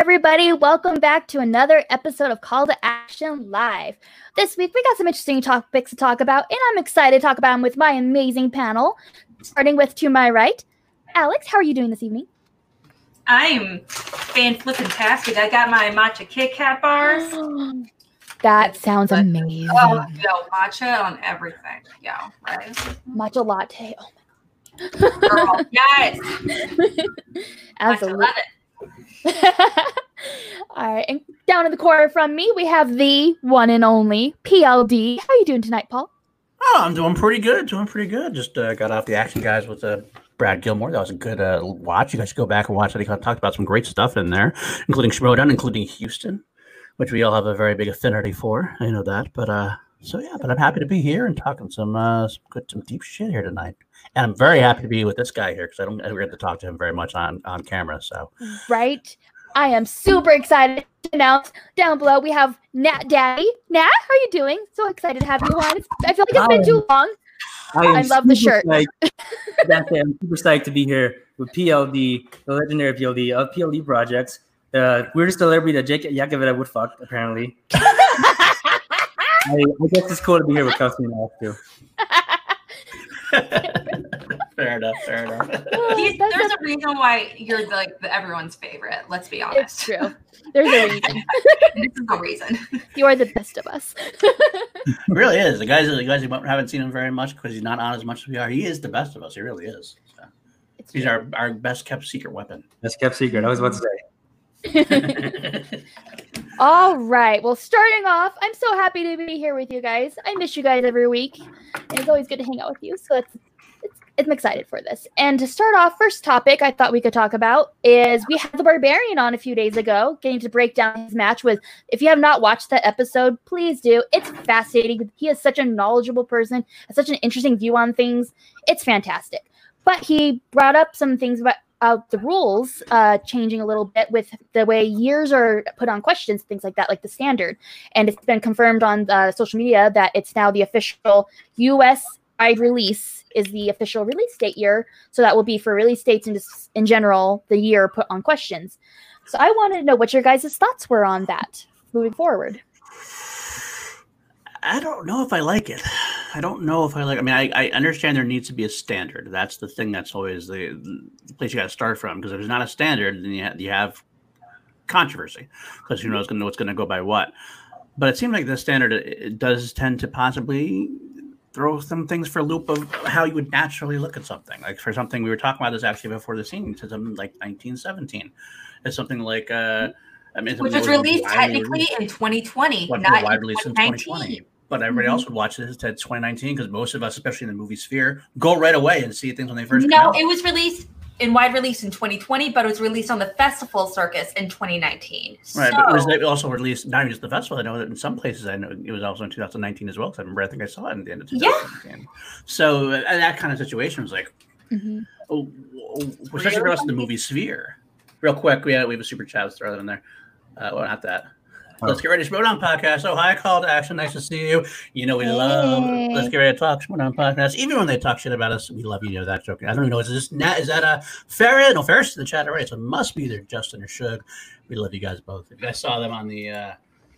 Everybody? Welcome back to another episode of Call to Action Live. This week, we got some interesting topics to talk about, and I'm excited to talk about them with my amazing panel. Starting with to my right, Alex. How are you doing this evening? I'm fan flipping tastic. I got my matcha Kit Kat bars. that sounds amazing. Oh, yo, matcha on everything. Yo, right? Matcha latte. Oh my God. Girl, yes. Absolutely. All right, and down in the corner from me, we have the one and only PLD. How are you doing tonight, Paul? Oh, I'm doing pretty good. Doing pretty good. Just uh, got off the action guys with uh, Brad Gilmore. That was a good uh, watch. You guys should go back and watch it. He talked about some great stuff in there, including Schmoedown, including Houston, which we all have a very big affinity for. I know that. But uh, so yeah, but I'm happy to be here and talking some uh, some good, some deep shit here tonight. And I'm very happy to be with this guy here because I don't ever get to talk to him very much on on camera. So right. I am super excited to announce down below we have Nat Daddy. Nat, how are you doing? So excited to have you on. It's, I feel like it's been too long. I, I love the shirt. exactly. I'm super psyched to be here with PLD, the legendary PLD of PLD projects. Uh, weirdest celebrity that Jake Yakoveta would fuck, apparently. I, I, guess it's cool to be here with Kelsey and Alex too. fair enough. Fair enough. He's, there's a reason why you're like everyone's favorite. Let's be honest. It's true. There's a reason. this is the reason. You are the best of us. really is. The guys, the guys who haven't seen him very much because he's not on as much as we are. He is the best of us. He really is. So. He's our, our best kept secret weapon. Best kept secret. I was about to say. All right. Well, starting off, I'm so happy to be here with you guys. I miss you guys every week. And it's always good to hang out with you. So it's, it's, I'm excited for this. And to start off, first topic I thought we could talk about is we had the Barbarian on a few days ago, getting to break down his match with. If you have not watched that episode, please do. It's fascinating. He is such a knowledgeable person, such an interesting view on things. It's fantastic. But he brought up some things about uh, the rules uh, changing a little bit with the way years are put on questions, things like that, like the standard. And it's been confirmed on uh, social media that it's now the official U.S. wide release is the official release date year. So that will be for release dates in, in general, the year put on questions. So I wanted to know what your guys' thoughts were on that moving forward. I don't know if I like it. I don't know if I like. I mean, I, I understand there needs to be a standard. That's the thing. That's always the, the place you got to start from. Because if there's not a standard, then you have, you have controversy. Because who knows gonna, what's going to go by what. But it seems like the standard it does tend to possibly throw some things for a loop of how you would naturally look at something. Like for something we were talking about this actually before the scene, to something like 1917. It's something like. uh I mean, which was released technically released. in 2020, not in 2020 but everybody mm-hmm. else would watch this at 2019 because most of us, especially in the movie sphere, go right away and see things when they first. No, it was released in wide release in 2020, but it was released on the festival circus in 2019. Right, so, but it was also released not even just the festival. I know that in some places, I know it was also in 2019 as well. Because I remember, I think I saw it in the end of 2019. Yeah. So uh, that kind of situation was like, mm-hmm. oh, oh, especially for us in the movie sphere. Real quick, we have, we have a super chat. Let's throw that in there. Uh, well, not that. Let's get ready to Schmoedown podcast. Oh, hi, call to action. Nice to see you. You know we hey. love. Let's get ready to talk Schmoedown podcast. Even when they talk shit about us, we love you. You know that joke. I don't even know. Is this Nat? Is that a Ferret? No, Ferret's in the chat already. So it must be either Justin or Shug. We love you guys both. If you guys saw them on the uh,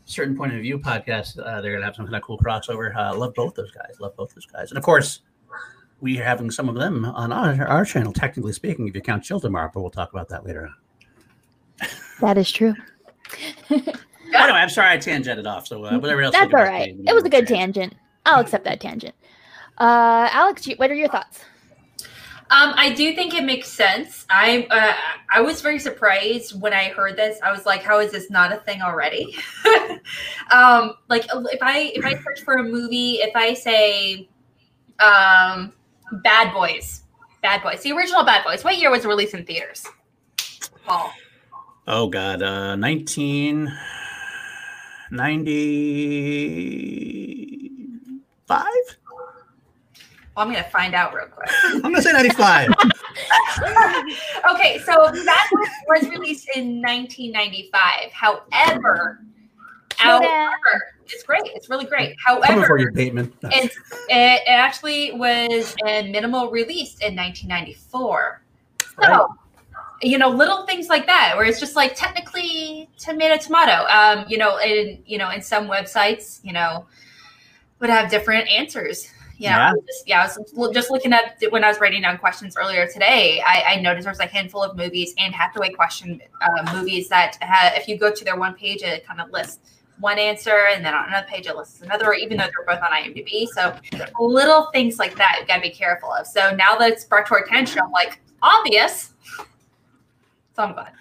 certain point of view podcast, uh, they're gonna have some kind of cool crossover. Uh, love both those guys. Love both those guys. And of course, we are having some of them on our, our channel. Technically speaking, if you count Chill tomorrow, but we'll talk about that later on. That is true. anyway, I'm sorry I tangented off. So uh, whatever else. That's all right. It was a good tangent. I'll accept that tangent. Uh, Alex, what are your thoughts? Um, I do think it makes sense. I uh, I was very surprised when I heard this. I was like, "How is this not a thing already?" um, like if I if I search for a movie, if I say um, "Bad Boys," "Bad Boys," the original "Bad Boys," what year was it released in theaters? Paul. Oh God, uh, nineteen. 95? Well, I'm going to find out real quick. I'm going to say 95. okay, so that was released in 1995. However, however, it's great. It's really great. However, you, Bateman. It's, it actually was a minimal release in 1994. So, right. You know, little things like that, where it's just like technically tomato, tomato. Um, you know, in you know, in some websites, you know, would have different answers. Yeah, yeah. Just, yeah. I was just looking at when I was writing down questions earlier today. I, I noticed there's a handful of movies and Hathaway question uh, movies that have, if you go to their one page, it kind of lists one answer, and then on another page it lists another, even though they're both on IMDb. So little things like that you gotta be careful of. So now that it's brought to our attention, I'm like, obvious. So I'm glad.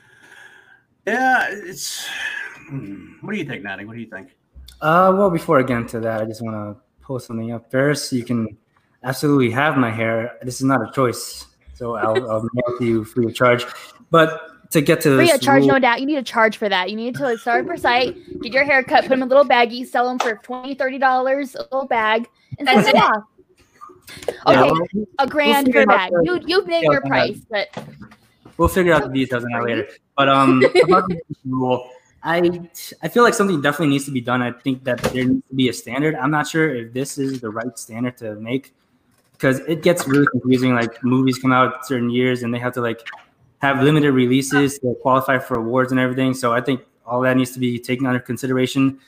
Yeah, it's. Hmm, what do you think, Natty? What do you think? Uh, well, before I get into that, I just want to post something up. First, you can absolutely have my hair. This is not a choice, so I'll, I'll mail to you free of charge. But to get to free of charge, rule, no doubt. You need to charge for that. You need to like, start per site, get your hair cut, put them in a little baggies, sell them for 20 dollars a little bag, and sell them off. Okay, yeah, a grand we'll for a bag. You you name your price, but we'll figure out the details on that later. But um, about the rule, I I feel like something definitely needs to be done. I think that there needs to be a standard. I'm not sure if this is the right standard to make because it gets really confusing. Like movies come out certain years and they have to like have limited releases to qualify for awards and everything. So I think all that needs to be taken under consideration.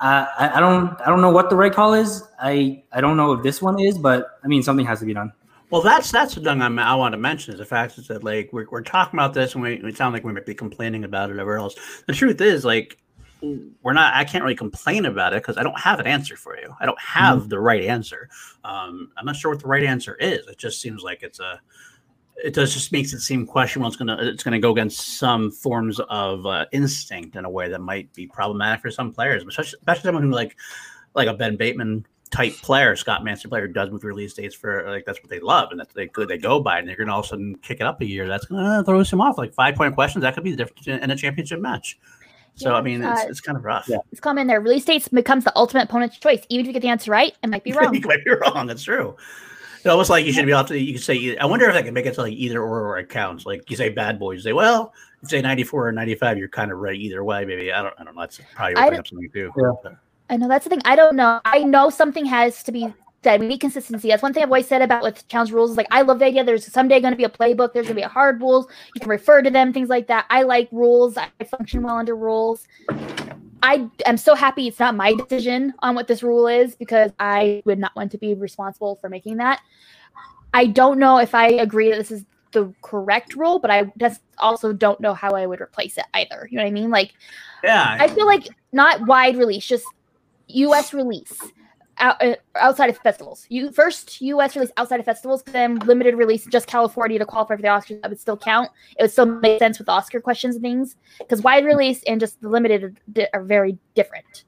Uh, I, I don't I don't know what the right call is. I I don't know if this one is, but I mean something has to be done. Well, that's that's the thing I'm, i want to mention is the fact is that like we're, we're talking about this and we, we sound like we might be complaining about it or whatever else. The truth is like we're not. I can't really complain about it because I don't have an answer for you. I don't have mm-hmm. the right answer. Um, I'm not sure what the right answer is. It just seems like it's a. It does just makes it seem questionable. It's gonna it's gonna go against some forms of uh, instinct in a way that might be problematic for some players, especially, especially someone who like like a Ben Bateman type player, Scott Mantz player, does with release dates for like that's what they love and that's they good they go by, and they're gonna all of a sudden kick it up a year. That's gonna throw some off. Like five point questions, that could be the difference in a championship match. So yeah, I mean, it's, uh, it's kind of rough. Yeah. It's common there. Release dates becomes the ultimate opponent's choice. Even if you get the answer right, it might be wrong. you might be wrong. That's true. It's almost like you should be able to. You could say. I wonder if I can make it to like either or or it counts. Like you say, bad boys. You say, well, if you say ninety four or ninety five. You're kind of right either way. Maybe I don't. I don't know. That's probably opening up something too. Yeah. I know that's the thing. I don't know. I know something has to be said. We need consistency. That's one thing I've always said about with challenge rules. Is like I love the idea. There's someday going to be a playbook. There's going to be a hard rules. You can refer to them, things like that. I like rules. I function well under rules. I am so happy it's not my decision on what this rule is because I would not want to be responsible for making that. I don't know if I agree that this is the correct rule, but I just also don't know how I would replace it either. You know what I mean? Like, yeah, I feel like not wide release, just U.S. release out, uh, outside of festivals. You first U.S. release outside of festivals, then limited release just California to qualify for the Oscars. That would still count. It would still make sense with Oscar questions and things because wide release and just the limited are very different.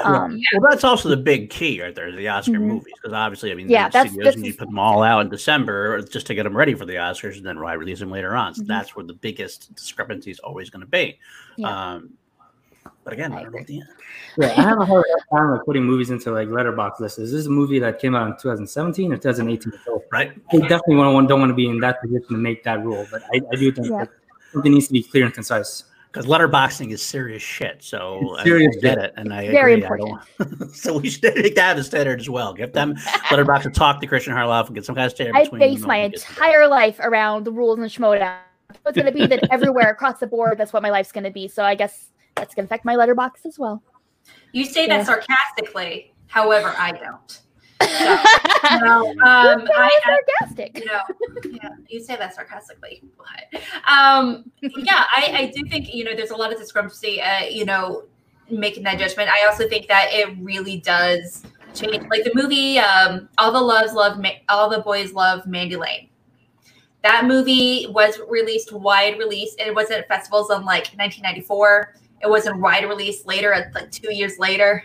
Um, well, that's also the big key right there, the Oscar mm-hmm. movies, because obviously, I mean, yeah, that's, studios, that's, you put them all out in December just to get them ready for the Oscars, and then wide release them later on. So mm-hmm. that's where the biggest discrepancy is always going to be. Yeah. Um, but again, I, I don't know the Yeah, I have a hard time like putting movies into like Letterboxd lists. Is this a movie that came out in 2017 or 2018? So right. I definitely want, don't want to be in that position to make that rule, but I, I do think yeah. something needs to be clear and concise. Because letterboxing is serious shit. So serious I, get it, and I very agree. important. I so we should make that a standard as well. Give them Letterboxd to talk to Christian Harloff and get some kind of standard. Between. I base my entire life around the rules and the Schmoedown. It's going to be that everywhere across the board. That's what my life's going to be. So I guess that's going to affect my letterbox as well. You say yeah. that sarcastically, however, I don't. So, no, um, I, sarcastic. you know, yeah, you say that sarcastically, but um, yeah, I, I do think you know there's a lot of discrepancy. Uh, you know, making that judgment. I also think that it really does change. Like the movie, um, all the loves love, all the boys love Mandy Lane. That movie was released wide release, and it was at festivals in like 1994 it was in wide release later, like two years later,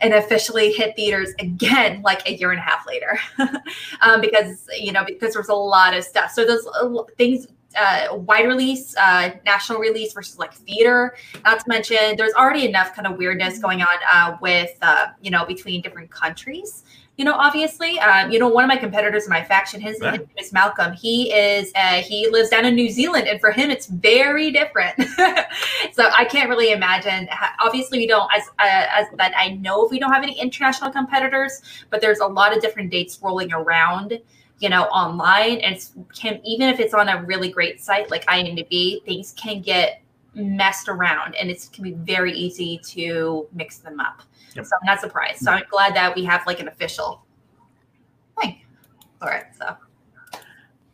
and officially hit theaters again like a year and a half later, um, because you know because there was a lot of stuff. So those uh, things uh, wide release, uh, national release versus like theater. Not to mention, there's already enough kind of weirdness going on uh, with uh, you know between different countries you know, obviously, um, you know, one of my competitors in my faction, his name is Malcolm. He is, uh, he lives down in New Zealand, and for him, it's very different. so I can't really imagine. Obviously, we don't, as uh, as that I know, if we don't have any international competitors, but there's a lot of different dates rolling around you know, online. And it's can even if it's on a really great site like IMDb, things can get messed around and it can be very easy to mix them up. Yep. So I'm not surprised. So I'm glad that we have like an official thing. All right. So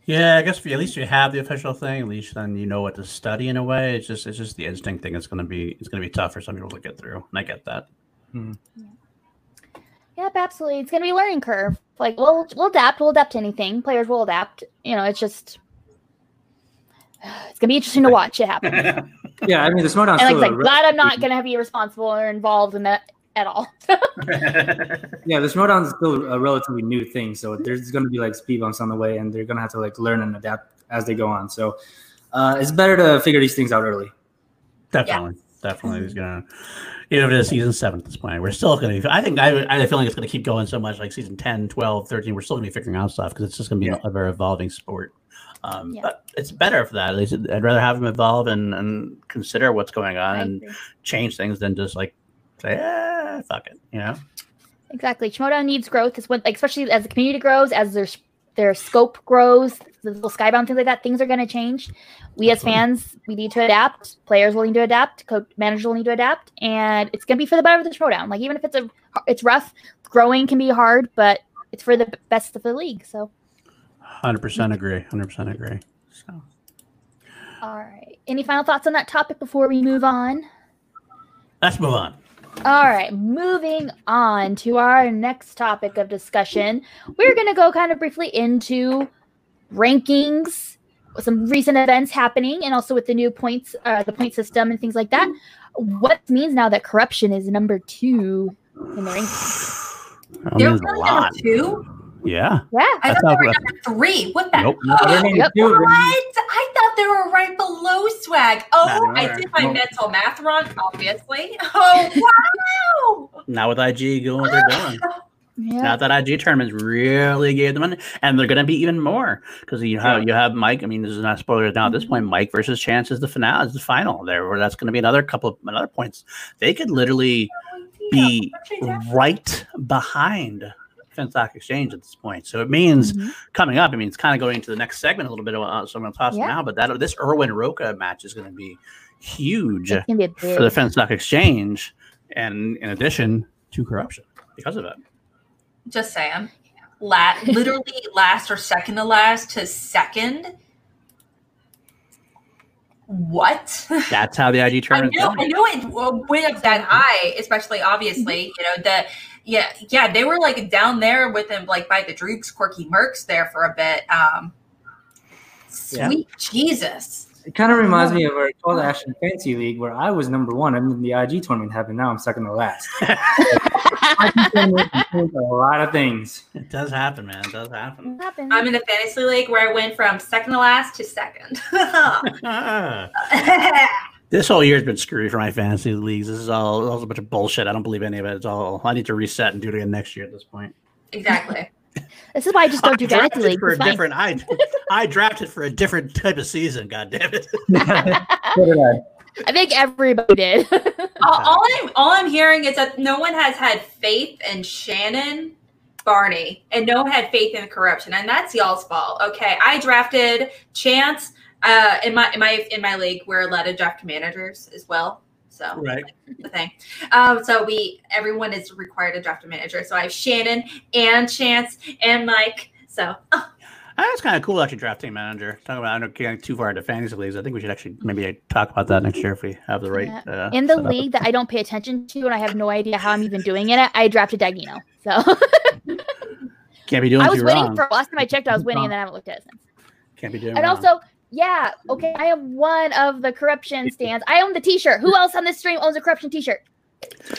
yeah, I guess if you, at least you have the official thing, at least then you know what to study in a way. It's just it's just the instinct thing. It's gonna be it's gonna be tough for some people to get through, and I get that. Hmm. Yeah. Yep, absolutely. It's gonna be a learning curve. Like we'll we'll adapt. We'll adapt to anything. Players will adapt. You know, it's just it's gonna be interesting to watch it happen. yeah, I mean the Schmoedown. And like, like glad I'm not gonna be responsible or involved in that at all. yeah, the Schmoedown is still a relatively new thing, so there's going to be like speed bumps on the way, and they're going to have to like learn and adapt as they go on. So uh, it's better to figure these things out early. Definitely, yeah. definitely, he's gonna. Even if it is season seven at this point, we're still going to. be. I think I, I feel like it's going to keep going so much, like season 10, 12, 13. We're still going to be figuring out stuff because it's just going to be yeah. a very evolving sport. Um, yeah. But it's better for that. At least I'd rather have them evolve and, and consider what's going on and change things than just like say, eh, fuck it, you know? Exactly. Schmoedown needs growth. Is when, like, especially as the community grows, as their their scope grows, the little skybound things like that, things are going to change. We as fans, we need to adapt. Players will need to adapt. Coach managers will need to adapt, and it's going to be for the better of the Schmoedown. Like even if it's a, it's rough. Growing can be hard, but it's for the best of the league. So. Hundred percent agree. Hundred percent agree. So. All right. Any final thoughts on that topic before we move on? Let's move on. All right, moving on to our next topic of discussion. We're going to go kind of briefly into rankings, some recent events happening, and also with the new points, uh, the point system, and things like that. What means now that corruption is number two in the rankings? They're really number two. Yeah. Yeah. I thought they were number three. What the? Nope. yep. What? I thought they were right below swag. Oh, I did my mental math wrong, obviously. Oh, wow. now with IG going what they're doing. Ah! Yeah. Now that IG tournaments really gave them, and they're going to be even more because you have you have Mike. I mean, this is not spoilers now. At this mm-hmm. point, Mike versus Chance is the finale, is the final there, where that's going to be another couple of another points. They could literally oh, be right behind Finstock Exchange at this point. So it means mm-hmm. coming up, it means kind of going into the next segment a little bit. Uh, so I'm going to toss yeah. now, but that this Irwin Roca match is going to be huge be for the Finstock Exchange, and in addition to corruption because of it. Just saying, la- literally last or second to last to second. What? That's how the IG tournament. I know, I know it went up that high, especially obviously, you know the yeah, yeah, they were like down there with him, like by the Droogs, Quirky Mercs there for a bit. Um, sweet yeah. Jesus. It kind of reminds me of our Call to Action Fantasy League where I was number one and then the IG tournament happened. Now I'm second to last. a lot of things. It does happen, man. It does happen. It I'm in a fantasy league where I went from second to last to second. This whole year's been screwy for my fantasy leagues. This is all, all a bunch of bullshit. I don't believe any of it. It's all I need to reset and do it again next year at this point. Exactly. this is why I just don't do fantasy leagues. For a different, I I drafted for a different type of season. God damn it. I think everybody did. all, all, I'm all I'm hearing is that no one has had faith in Shannon Barney, and no one had faith in the corruption, and that's y'all's fault. Okay, I drafted Chance. Uh, in my in my in my league, we're allowed to draft managers as well. So right, the thing. Um, so we everyone is required to draft a manager. So I have Shannon and Chance and Mike. So. Oh. That's kind of cool, actually, drafting manager. Talk about I don't get too far into fantasy leagues. I think we should actually maybe talk about that next year if we have the right. Yeah. Uh, In the league that I don't pay attention to and I have no idea how I'm even doing in it, I drafted Dagino. So can't be doing. I was winning wrong. for last time I checked. I was winning, and then I haven't looked at it since. Can't be doing. It. And wrong. also, yeah, okay, I am one of the corruption stands. I own the T-shirt. Who else on this stream owns a corruption T-shirt?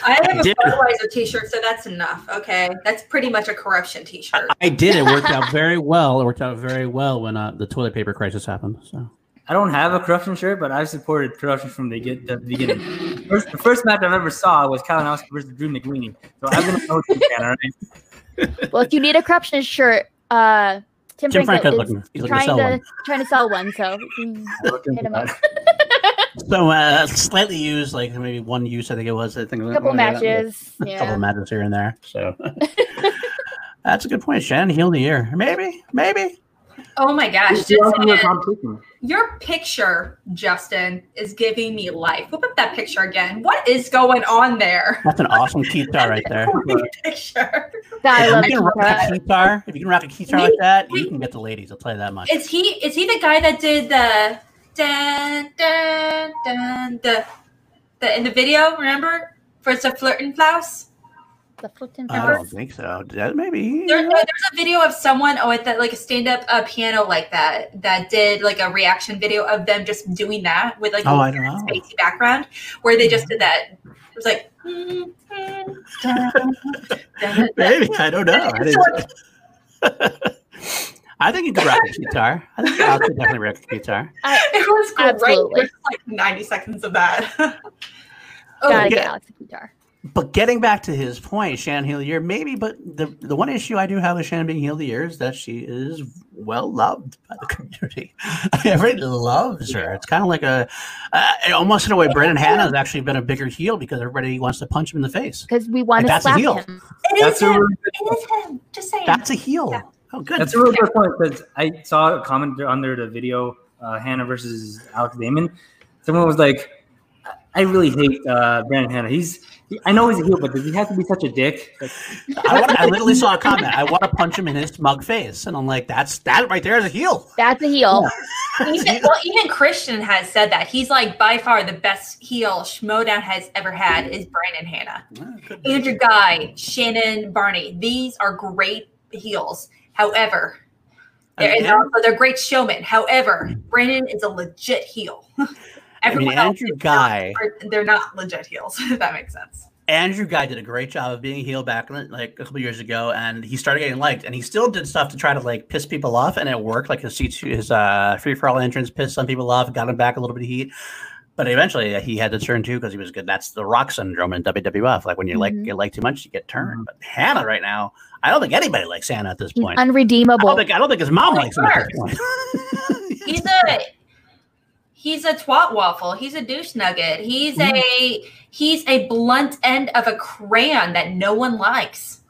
I have a Budweiser T-shirt, so that's enough. Okay, that's pretty much a corruption T-shirt. I, I did. It worked out very well. It worked out very well when uh, the toilet paper crisis happened. So. I don't have a corruption shirt, but I've supported corruption from the, get, the beginning. First, the first match I've ever saw was Kalinowski versus Drew McWeeny. So I've been a corruption fan, all right? Well, if you need a corruption shirt, uh, Tim, Tim Franco, is looking, trying to, to trying to sell one, so hit him up. so uh, slightly used, like maybe one use, I think it was. I think a couple matches, a yeah. couple matches here and there. So, That's a good point. Shannon Heel the year. Maybe, maybe. Oh my gosh, Who else in the Justin, your picture, Justin, is giving me life. Whip up that picture again. What is going on there? That's an awesome guitar right there. picture. I If you can rock that. a guitar, if you can rock a guitar like that, you can get the ladies. I'll tell you that much. Is he is he the guy that did the dun dun dun the the in the video? Remember for the flirting flouse? The Fulton I don't think so. That maybe. There, no, uh, there's a video of someone oh, with that like a stand up uh, piano like that that did like a reaction video of them just doing that with like Oh, a I don't know. spacey background where they just did that. It was like. Mm, maybe mm, I don't know. Mm, I, didn't- I think you could rock a guitar. I think Alex could definitely rock a guitar. It was great. Absolutely. There's like 90 seconds of that. oh, Gotta yeah. get Alex a guitar. But getting back to his point, Shannon Heel the year, maybe. But the the one issue I do have with Shannon being Heel the year is that she is well loved by the community. Everybody loves her. It's kind of like a, uh, almost in a way, Brendan Hanna has actually been a bigger heel because everybody wants to punch him in the face. Because we want Like, to that's a slap heel. him. it That's is a him. It is him. Just saying. That's a heel. Yeah. Oh, good. That's a really good point because I saw a comment under the video, uh, Hannah versus Alex Damon. Someone was like, "I- "I really hate uh, Brandon Hanna. He's, he, I know he's a heel, but does he have to be such a dick?" Like, I, want, I literally saw a comment. I want to punch him in his smug face, and I'm like, "That's that right there is a heel." That's a heel. even, well, even Christian has said that. He's like by far the best heel Schmoedown has ever had is Brandon Hanna. Andrew Guy, Shannon Barney. These are great heels. However, they're, and they're also they're great showmen. However, Brandon is a legit heel. I mean, Everyone else Andrew Guy. are- they're not legit heels. If that makes sense. Andrew Guy did a great job of being a heel back in, like a couple years ago, and he started getting liked. And he still did stuff to try to like piss people off, and it worked. Like his C2, his uh, free for all entrance pissed some people off, got him back a little bit of heat. But eventually, uh, he had to turn too because he was good. That's the Rock syndrome in WWF. Like when you like Mhm. get like too much, you get turned. But Hannah right now, I don't think anybody likes Hannah at this He's point. I unredeemable. don't think I don't think his mom Oh, likes him at this point. He's a he's a twat waffle. He's a douche nugget. He's mm-hmm. a he's a blunt end of a crayon that no one likes.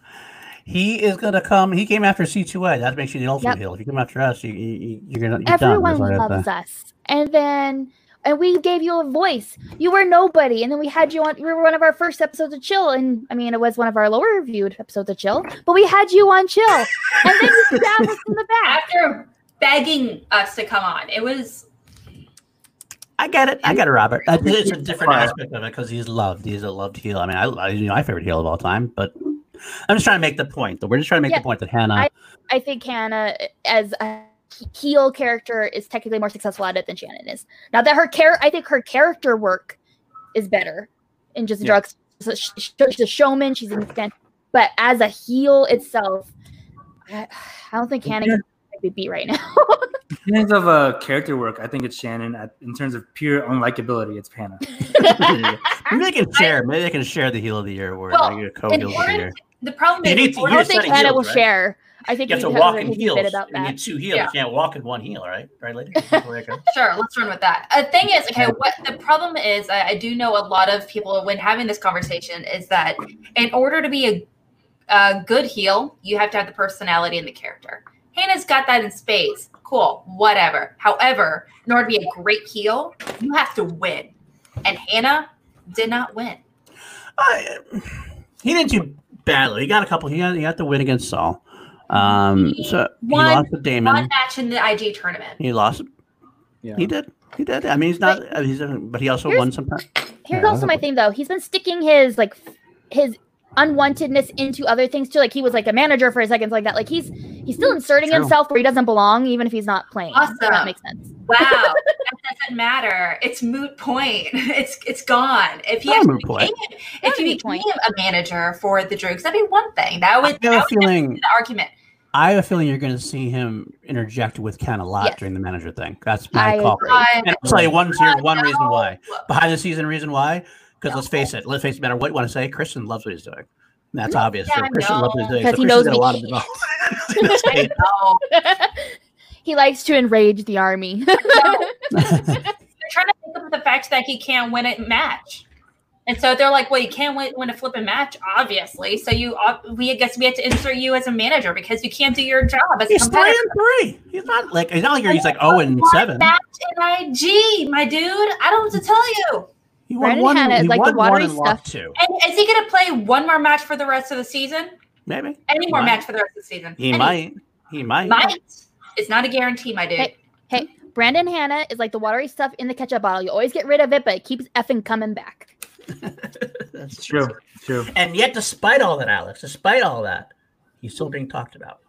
he is gonna come. He came after C2A. That makes you the ultimate Yep. heel. If you come after us, you, you, you're gonna. You're done. Everyone That's all I have to loves say. us. And then and we gave you a voice. You were nobody. And then we had you on you were one of our first episodes of Chill. And I mean it was one of our lower reviewed episodes of Chill. But we had you on Chill. And then you stabbed us in the back. After begging us to come on, it was I get it. I get it, Robert. Uh, it's a different fire. aspect of it because he's loved. He's a loved heel. I mean, I, I you know my favorite heel of all time. But I'm just trying to make the point. We're just trying to make Yeah, the point that Hannah. I- I think Hannah as a heel character is technically more successful at it than Shannon is. Now that her care I think her character work is better in just Yeah. drugs. So sh- sh- she's a showman, she's an stand but as a heel itself, I, I don't think Hannah can be beat right now. in terms of uh, character work, I think it's Shannon. In terms of pure unlikability, it's Hannah. maybe they can share. Maybe they can share the heel of the year award. Well, like a co in heel of the year. the problem You is need to- I you don't think said Hannah heels, will right? share. I think You have to walk in a bit heels. about You that. need two heels. Yeah. You can't walk in one heel, right? Right, lady. That's the way it goes. Sure, let's run with that. The thing is, okay, what the problem is, I, I do know a lot of people when having this conversation is that in order to be a, a good heel, you have to have the personality and the character. Hannah's got that in space. Cool, whatever. However, in order to be a great heel, you have to win. And Hannah did not win. Uh, he didn't do badly. He got a couple. He got, he got the win against Saul. Um, He so he lost to Damon. One match in the IG tournament. He lost. Yeah. He did. He did. I mean, he's not. uh, He's. But he also won some. Here's Yeah, also my thing though. He's been sticking his like his unwantedness into other things too. Like he was like a manager for a second, like that. Like he's he's still inserting True. himself where he doesn't belong, even if he's not playing. If Awesome. that makes sense. Wow, that doesn't matter. It's moot point. It's it's gone. If he Not a actually point. became, if Not he became point. a manager for the Droogs, that'd be one thing. That I would, have that a would feeling. be the argument. I have a feeling you're going to see him interject with Ken a lot Yes. during the manager thing. That's my I call. I, And I'll tell you one, here's one reason why. Behind the season reason why. Because No. let's face it. Let's face it. No matter what you want to say, Christian loves what he's doing. That's No, obvious. yeah, so Christian loves what he's know. doing. 'Cause So he knows a lot of me. development. He likes to enrage the army. They're trying to think of the fact that he can't win a match. And so they're like, well, you can't win, win a flipping match, obviously. So you, uh, we I guess we have to insert you as a manager because you can't do your job as He's a three and three. He's not like he's not like he's like oh and seven. Match in IG, my dude. I don't know what to tell you. He Brandon one. Hanna is he like the won one watery and stuff. two. And is he going to play one more match for the rest of the season? Maybe Any He more might. match for the rest of the season? he Any- might. He might. Might. It's not a guarantee, my dude. Hey. Hey, Brandon Hanna is like the watery stuff in the ketchup bottle. You always get rid of it, but it keeps effing coming back. That's true. True. And yet, despite all that, Alex, despite all that, he's still mm. being talked about.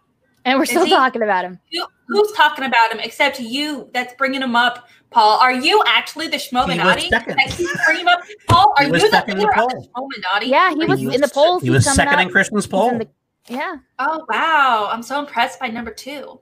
And we're still he- talking about him. Who, who's talking about him except you that's bringing him up, Paul? Are you actually the Schmominati? second. that keeps bringing him up? Paul, are you the second in the leader of the Schmominati? Yeah, he was in the polls. He he's was coming second up. in Christian's poll. in the- yeah. Oh, wow. I'm so impressed by number two.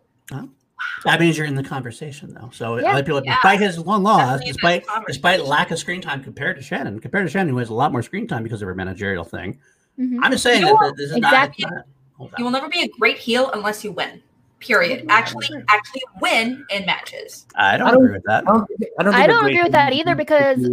That means you're in the conversation, though. So Yeah. other people, Yeah. despite his one loss, Definitely despite despite lack of screen time compared to Shannon, compared to Shannon, who has a lot more screen time because of her managerial thing. Mhm. I'm just saying You that this is exactly. not. Hold You will never be a great heel unless you win. Period. Actually, actually win in matches. I don't, I don't- agree with that. I don't. I don't, I don't agree with that either because-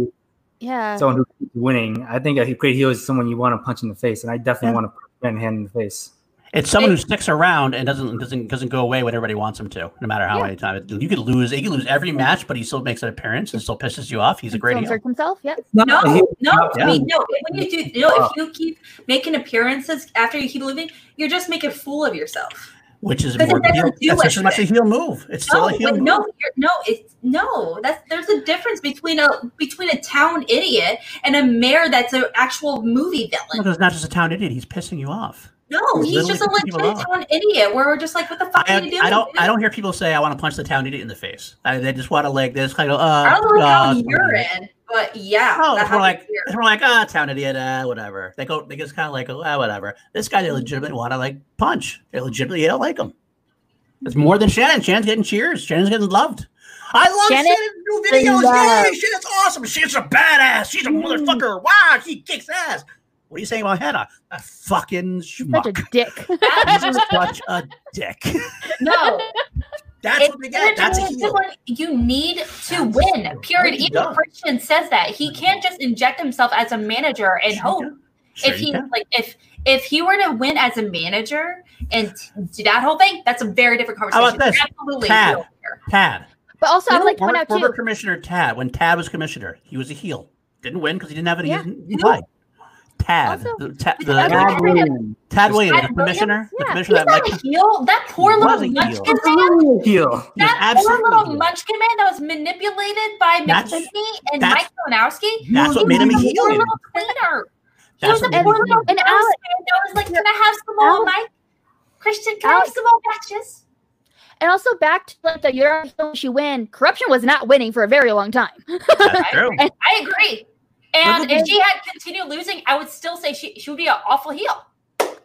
Yeah. someone who keeps winning. I think a great heel is someone you want to punch in the face, and I definitely Yeah. want to punch Brandon Hanna in the face. It's someone who sticks around and doesn't doesn't doesn't go away when everybody wants him to, no matter how Yeah. many times. You could lose. He could lose every match, but he still makes an appearance and still pisses you off. He's a great heel. insert himself. Yeah. Not No, no, not I mean, no. When you do, you know, if you keep making appearances after you keep losing, you're just making a fool of yourself. which is more heel, do that's just as much a heel move. It's still a heel move. no, you're, no, it's no. That's there's a difference between a between a town idiot and a mayor that's an actual movie No, villain. 'cause it's not just a town idiot. He's pissing you off. No, He's he's just a literally legit town idiot. Where we're just like, what the fuck are you doing? I don't. I don't hear people say I want to punch the town idiot in the face. I, they just want to like. They just kind of. Uh, I don't know what uh, town you're in, but yeah, Oh, that it's more like happens here. it's more like ah, town idiot, uh, whatever. They go, they just kind of like, ah, whatever. This guy, they legitimately want to like punch. They legitimately don't like him. It's more than Shannon. Shannon's getting cheers. Shannon's getting loved. I love Shannon Shannon's new videos. love. Yay, Shannon's awesome. She's a badass. She's a Mm. motherfucker. Wow, she kicks ass. What are you saying about Hannah? A fucking schmuck. Such a dick. He's such a dick. no, That's It's what they get. That's a heel. you need to win. Period. he Even does. Christian says that he can't just inject himself as a manager and Sure hope. Sure if he can. like if if he were to win as a manager and do that whole thing, that's a very different conversation. How conversation. about this? Absolutely. Tad. Tad. But also, I would like to point former, out former too. Commissioner Tad, when Tad was commissioner, he was a heel. Didn't win because he didn't have any. Yeah. He didn't play. Tad, Also- the, Ta- the, Tad Williams. Tad Williams, the commissioner, the commissioner He's that not Mike, a heel. That poor little a munchkin heel. man. Heel. That poor little heel. munchkin man that was manipulated by That's- McKinney and that's- Mike Kalinowski. That's what made him a was heel. poor little cleaner. He was a poor little heel. And and Alex- that was like, can I have some more, Mike? Christian, can I have some more matches? And also back to like the you're she win. Corruption was not winning for a very long time. That's true. agree. I agree. And if she had continued losing, I would still say she, she would be an awful heel.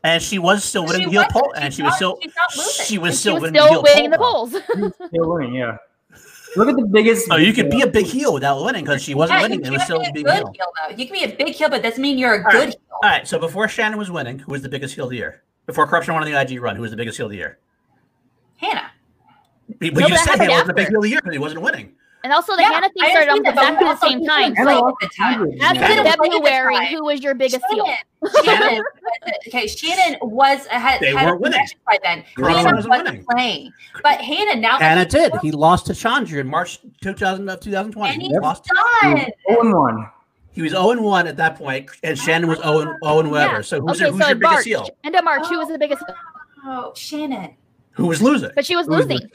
And she was still winning She the heel wasn't. poll, and she was still she's not losing. she was And she still was winning still the heel winning the polls. Still winning, yeah. Look at the biggest. Oh, you could be a big heel without winning because she wasn't Yeah, winning. you It was still be a a big good heel. heel. though. You can be a big heel, but doesn't mean you're a All good right. heel. All right. So before Shannon was winning, who was the biggest heel of the year? Before Corruption won on the IG run, who was the biggest heel of the year? Hannah. But No, you but said happened he wasn't the big heel of the year because he wasn't winning. And also the Yeah, Hannah thing started understand almost that, but exactly the also same time. was So playing also at the time. hundreds, after Shannon man. was playing at the February, time. who was your biggest heel? Shannon, Shannon, okay, Shannon was had, They had weren't a winning. by then. Corruption Hannah wasn't wasn't winning. playing, but Hannah now And that it he's did. He lost to Chandra in March 2000 of uh, 2020. and He he's lost. done. Oh and one. He was 0 1 at that point, and Shannon was 0 0 whatever. Yeah. So who's, okay, your, who's so your in biggest March, heel? end of March, who was the biggest? Oh, Shannon. Who was losing? But she was Who was losing.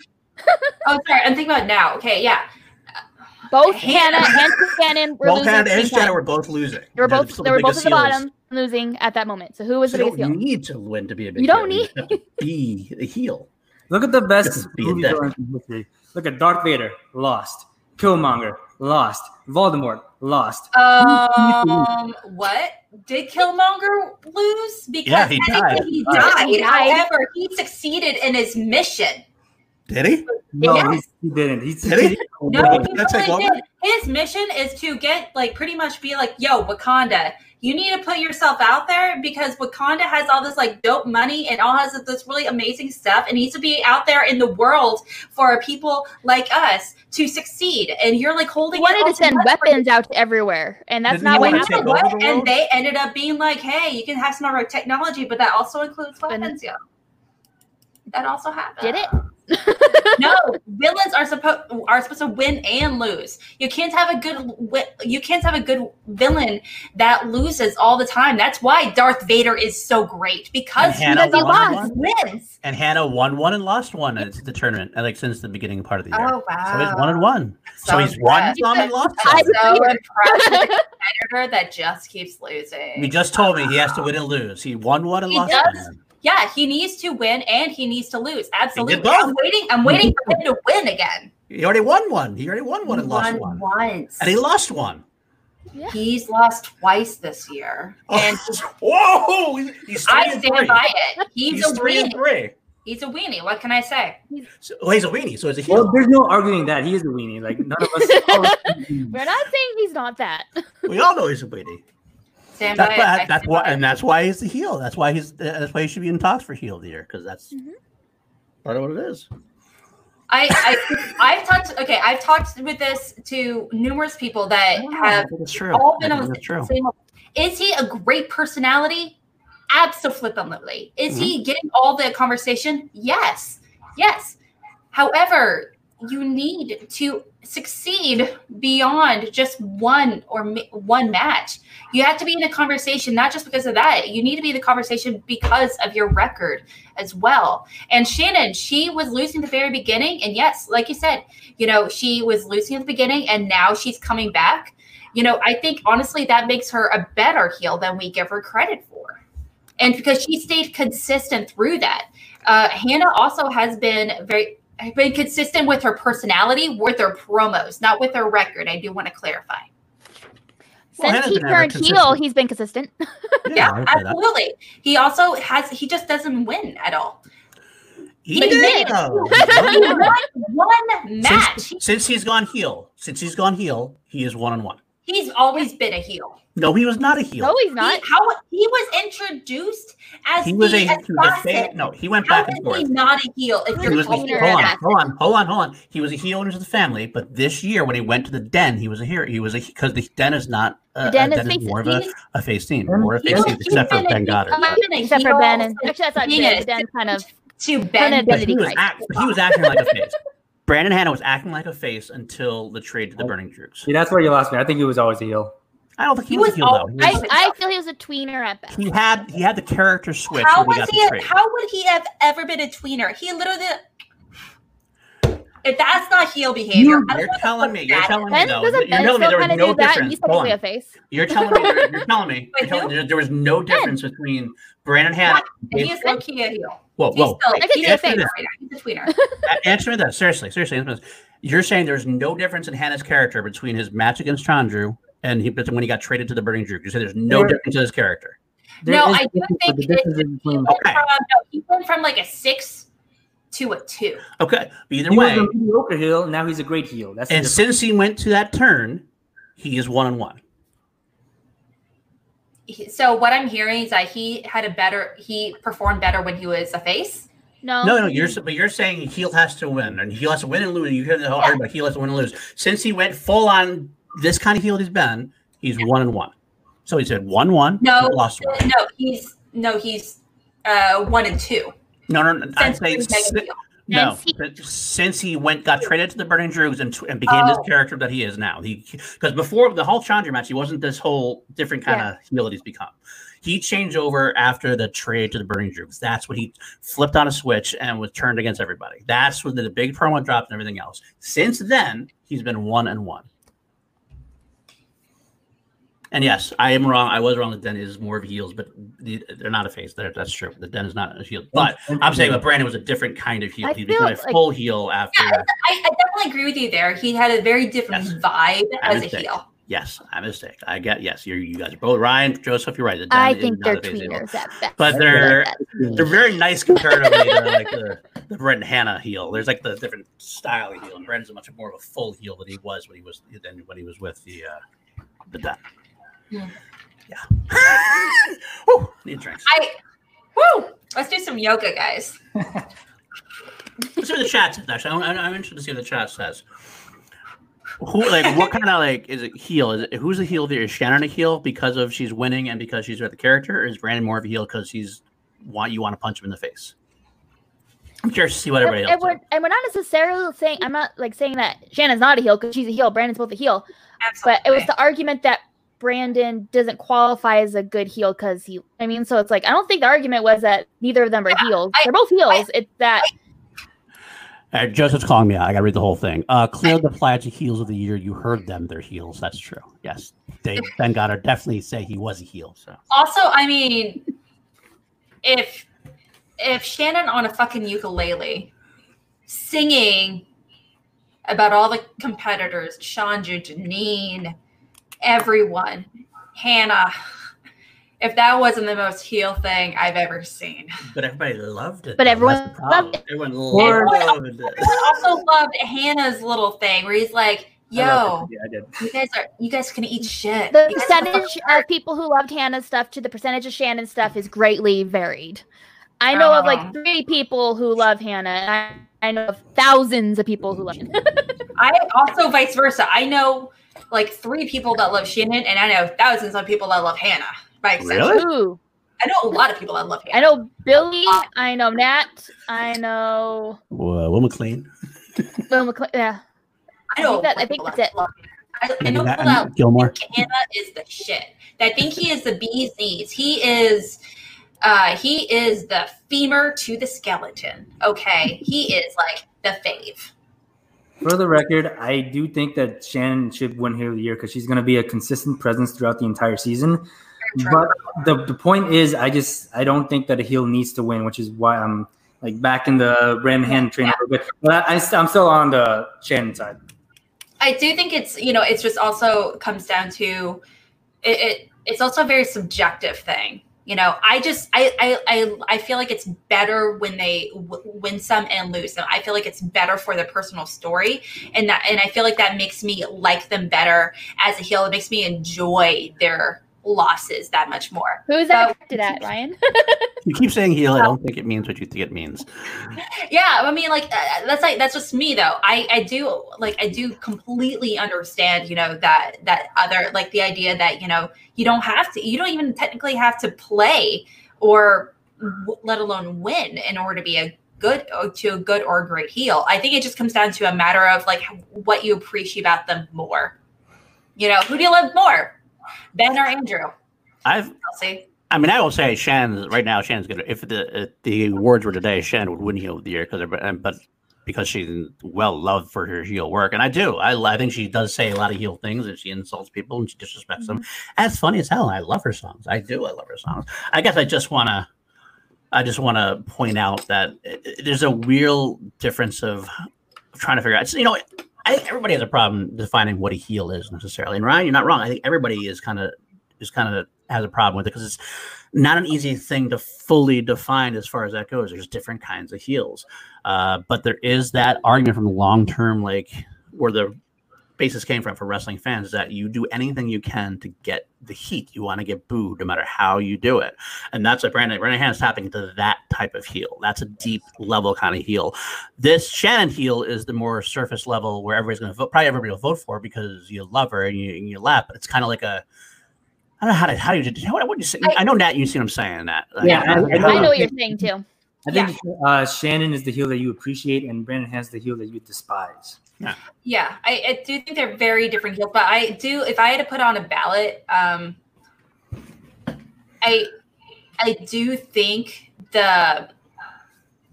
Oh, sorry. I'm thinking about now. Okay, yeah. Both Hannah. Hannah and Shannon were Both losing. Hannah and same Shannon were both losing. They were They're both. They were both at the bottom, losing at that moment. So who was So the you biggest don't heel? need to win to be a big You don't heel. You to be a heel. Look at the best Just movie dick. villains in history. Look at Darth Vader, lost. Killmonger, lost. Voldemort, lost. Um, what did Killmonger lose? Because Yeah, he technically died. he Right. died. He died. However, he succeeded in his mission. Did he? No, Yes. he, he didn't. He, Did he? No, Did he that take really over? did. His mission is to get like pretty much be like, yo, Wakanda, you need to put yourself out there because Wakanda has all this like dope money and all has this really amazing stuff. It needs to be out there in the world for people like us to succeed. And you're like holding. He wanted to send weapons out everywhere, and that's Didn't not he what wanna happened. the And they ended up being like, "Hey, you can have some of our technology, but that also includes weapons." Yeah, that also happened. Did it? No, villains are supposed are supposed to win and lose. You can't have a good wi- you can't have a good villain that loses all the time. That's why Darth Vader is so great because he And Hannah doesn't won wins. And Hannah won one and lost one at the tournament, like since the beginning part of the year. Oh wow! So he's one and one. So, So he's won some and lost I'm some. so impressed with a competitor that just keeps losing. He just told me he has to win and lose. He won one and He lost does. one. Yeah, he needs to win and he needs to lose. Absolutely. I'm waiting. I'm waiting for him to win again. He already won one. He already won one and lost one. once. And he lost one. He's lost twice this year, oh, and Whoa! He's, he's I stand three. by it. He's, He's a three and weenie. three. He's a weenie. What can I say? So, well, he's a weenie, so he's a heel. Well, there's no arguing that he is a weenie. Like none of us. We're not saying he's not that. we all know he's a weenie. Stand That's by why. I That's why, and that's why he's the heel. That's why he's. That's why he should be in talks for heel of the year because that's Mhm. part of what it is. I, I I've talked. Okay, I've talked with this to numerous people that have That's true. all been on the That's true. same. Is he a great personality? Absolutely. Is Mm-hmm. he getting all the conversation? Yes. Yes. However, you need to succeed beyond just one or one match. You have to be in a conversation not just because of that. You need to be in the conversation because of your record as well. And Shannon, she was losing the very beginning, and yes, like you said, you know, she was losing at the beginning, and now she's coming back. You know, I think honestly that makes her a better heel than we give her credit for, and because she stayed consistent through that. Uh, Hannah also has been very been consistent with her personality, with her promos, not with her record. I do want to clarify. Well, Since Hannah's he been ever turned heel, he's been consistent. Yeah, I would say that. absolutely. He also has. He just doesn't win at all. He But he did, did. though. He won one match. since, since he's gone heel, since he's gone heel, he is one on one. He's always been a heel. No, he was not a heel. No, he's He, not. how he was introduced as he was the a, he was assassin. no. He went How back and is forth. he not a heel? If He you're was calling hold on, hold on, hold on, hold on. He was a heel into the family, but this year when he went to the den, he was a hero. He was a because the den is not uh, The Den a is face- more of a, a face team, more a face team, except for Ben Goddard. he's been a Except for Ben and actually that's not being true. The Den kind of to Ben. of But he was act, he was acting like a face. Brandon Hanna was acting like a face until the trade to the oh. Burning Troops. See, that's where you lost me. I think he was always a heel. I don't think he, He was, a heel though. all- He, I, I feel he was a tweener at best. he had he had the character switch How when he was got he? the trade. How would he have ever been a tweener? He literally. If that's not heel behavior, you're, you're telling me. You're telling me Ben though. You're Ben telling me there was no do that? difference. He's Hold technically on. a face. You're telling me. You're, you're telling me. You're telling me there, there was no difference between Brandon Hanna. And he's low key a heel. Whoa, He's whoa. still, I can he's see a a face. tweener. He's a tweener. A- Answer me that. Seriously, seriously. answer me this. You're saying there's no difference in Hannah's character between his match against Chandru and he, when he got traded to the Burning Drew. You say there's no There- difference in his character. There No, I do difference, think the it- difference is He between went, Okay. from, no, he went from like a six to a two. Okay. But either he was way, a mediocre heel. Now he's a great heel. That's and since he went to that turn, he is one on one. He- So what I'm hearing is that he had a better, he performed better when he was a face. No, No, no, you're but you're saying heel has to win, and heel has to win and lose. You hear the whole argument, heel has to win and lose. Since he went full on this kind of heel he's been, he's one and one. So he said one one, No, lost one. no, he's no, he's uh one and two. No, no, no. I'd Since say he was si- mega heel. no. Since he- but Since he went, got traded to the Burning Drugs and, and became this Oh. character that he is now. He because before the whole Chandra match, he wasn't this whole different kind of heel that he's become. He changed over after the trade to the Burning Drugs. That's when he flipped on a switch and was turned against everybody. That's when the big promo dropped and everything else. Since then, he's been one and one. And yes, I am wrong. I was wrong. The Den is more of heels, but the, they're not a face. They're, that's true. The Den is not a heel. But I'm saying that Brandon was a different kind of heel. I He feel became a full heel after. I, I definitely agree with you there. He had a very different Yes. vibe I'm as a mistake. heel. Yes, I'm a mistake. I get yes. You you guys are both Ryan, Joseph. You're right. The Den I think they're a face tweeners at best. But they're At they're very nice comparatively to like the the Brent Hanna heel. There's like the different style of heel, and Brent's a much more of a full heel than he was when he was than when he was with the uh, the Den. Yeah. woo, need drinks. I woo. Let's do some yoga, guys. Let's see what the chat says. Actually, I'm, I'm interested to see what the chat says. Who like what kind of like is it heel? Is it who's the heel there? Is Shannon a heel because of she's winning and because she's with the character, or is Brandon more of a heel because he's want you want to punch him in the face? I'm curious to see what everybody and, else. and, we're, and we're not necessarily saying I'm not like saying that Shannon's not a heel because she's a heel. Brandon's both a heel, Absolutely. but it was the argument that Brandon doesn't qualify as a good heel because he. I mean, so it's like I don't think the argument was that neither of them are Yeah, heels. I- They're both heels. it's that Uh, Joseph's calling me out. I got to read the whole thing. Uh, clear the flags of heels of the year. You heard them. They're heels. That's true. Yes, they Ben Goddard definitely say he was a heel. So also, I mean, if if Shannon on a fucking ukulele singing about all the competitors, Chandra, Janine, everyone, Hanna, if that wasn't the most heel thing I've ever seen. but everybody loved it. But though. everyone That's the problem. loved it. Everyone Or- loved it. I also loved Hanna's little thing where he's like, "Yo, loved. Yeah, I did. you guys are you guys can eat shit." the You percentage of people who loved Hanna's stuff to the percentage of Shannon's stuff is greatly varied. I know of Oh. like uh-huh. three people who love Hanna, and I, I know of thousands of people who love Hanna. I also vice versa. I know like three people that love Shannon, and I know thousands of people that love Hanna. By extension, Really? Ooh. I know a lot of people that love Hanna. I know Billy. I know Nat. I know Well, Will McLean. Will McLean. Yeah. I know. I think that- I think that's it. I, I And know that- that Gilmore. think Hanna is the shit. I think he is the bee's knees. He is. Uh, he is the femur to the skeleton. Okay, he is like the fave. For the record, I do think that Shannon should win Heel of the Year because she's going to be a consistent presence throughout the entire season. But the, the point is, I just I don't think that a heel needs to win, which is why I'm like back in the Ram hand train. But, but I, I, I'm still on the Shannon side. I do think it's you know it's just also comes down to it, it it's also a very subjective thing. You know, I just I I I, feel like it's better when they w- win some and lose some. I feel like it's better for their personal story, and that and I feel like that makes me like them better as a heel. It makes me enjoy their losses that much more. Who is that directed at, Ryan? You keep saying heel. I don't think it means what you think it means. Yeah, I mean, like uh, that's like that's just me though. I I do like I do completely understand, you know, that that other like the idea that you know you don't have to, you don't even technically have to play or w- let alone win in order to be a good to a good or a great heel. I think it just comes down to a matter of like what you appreciate about them more. You know, who do you love more, Ben or Andrew? I've Kelsey. I mean, I will say Shannon right now. Shannon's gonna. If the if the awards were today, Shannon would win heel of the year because, but because she's well loved for her heel work, and I do. I I think she does say a lot of heel things, and she insults people and she disrespects them. Mm-hmm. And it's funny as hell. I love her songs. I do. I love her songs. I guess I just want to. I just want to point out that it- it- there's a real difference of trying to figure out. You know, I think everybody has a problem defining what a heel is necessarily. And Ryan, you're not wrong. I think everybody is kind of is kind of has a problem with it because it's not an easy thing to fully define as far as that goes. There's different kinds of heels, uh, but there is that argument from the long term, like where the basis came from for wrestling fans, is that you do anything you can to get the heat. You want to get booed, no matter how you do it, and that's what Brandon Brandon Hanna's tapping into that type of heel. That's a deep level kind of heel. This Shannon heel is the more surface level where everybody's going to vote. Probably everybody will vote for because you love her and you, and you laugh. But it's kind of like a I don't know how to how do you how, what do you say? I, know Nat. You see what I'm saying? That Yeah, I- I I know what you're saying too. I think uh, Shannon is the heel that you appreciate, and Brandon has the heel that you despise. Yeah, I, I do think they're very different heels, but I do if I had to put on a ballot, um I I do think the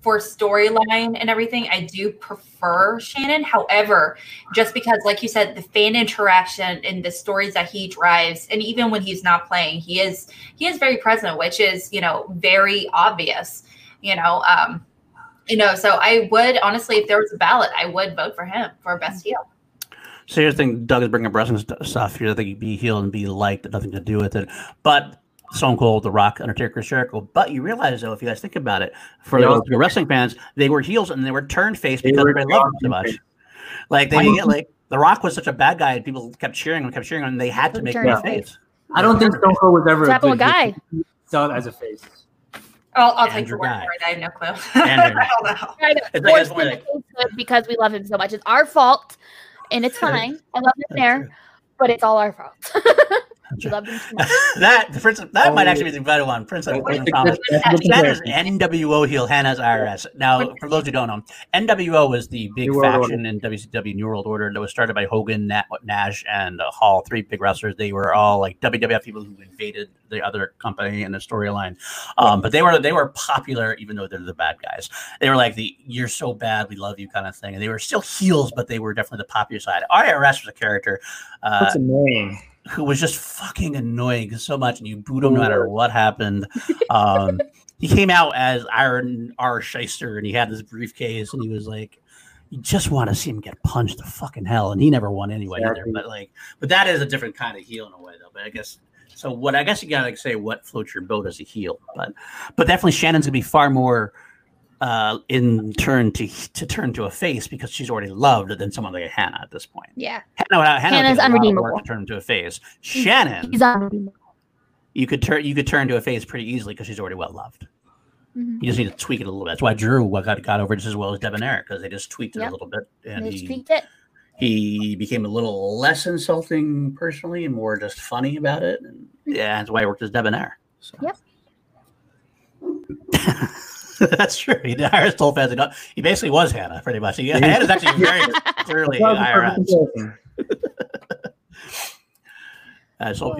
for storyline and everything, I do prefer Shannon. However, just because like you said, the fan interaction and the stories that he drives, and even when he's not playing, he is he is very present, which is, you know, very obvious. You know, um, you know, so I would honestly, if there was a ballot, I would vote for him for best heel. So here's the thing: Doug is bringing up wrestling stuff here. that you be healed and be liked, nothing to do with it. But Stone Cold, The Rock, Undertaker, Chris Jericho. But you realize though, if you guys think about it, for Yeah. the wrestling fans, they were heels and they were turned face because were everybody loved them so much. turned Like they get like The Rock was such a bad guy, people kept cheering him, kept cheering him, and they had to make him a face. I don't think Stone Cold was ever What's a happened good with heel. Guy? He Saw it as a face. I'll, I'll take Andrew your word for it. I have no clue. I don't know. I know. It's like- it's like- because we love him so much. It's our fault, and it's fine. I love him there, but it's all our fault. we love him too much. that the Prince, that Oh, might actually be the better one. Prince of That's William Thomas. that's a good That is comparison. NWO heel, Hanna's IRS. Now, for those who don't know, NWO was the big New faction in WCW New World Order that was started by Hogan, Nat, Nash, and uh, Hall, three big wrestlers. They were all like WWF people who invaded the other company in the storyline. Um, but they were they were popular, even though they're the bad guys. They were like the "you're so bad, we love you" kind of thing, and they were still heels, but they were definitely the popular side. IRS was a character. Uh, That's annoying. Who was just fucking annoying so much, and you boot him no matter what happened. Um, he came out as Irwin R. Schyster, and he had this briefcase, and he was like, you just want to see him get punched to fucking hell, and he never won anyway either. But like, but that is a different kind of heel in a way, though. But I guess so. What I guess you gotta say what floats your boat as a heel, but but definitely Shannon's gonna be far more. Uh, in turn to to turn to a face because she's already loved than someone like Hanna at this point. Yeah, Hanna, Hanna Hanna's takes a lot of unredeemable. to turn into a face. Shannon, he's on. you could turn you could turn to a face pretty easily because she's already well loved. Mhm. You just need to tweak it a little bit. That's why Drew got, got over just as well as Debonair because they just tweaked it Yep. a little bit, and They he, tweaked it. he became a little less insulting personally and more just funny about it. And yeah, that's why he worked as Debonair. So. Yep. that's true. He Iris told fans. He basically was Hanna, pretty much. He, Hanna's actually very clearly That was a perfect IRS. Uh, so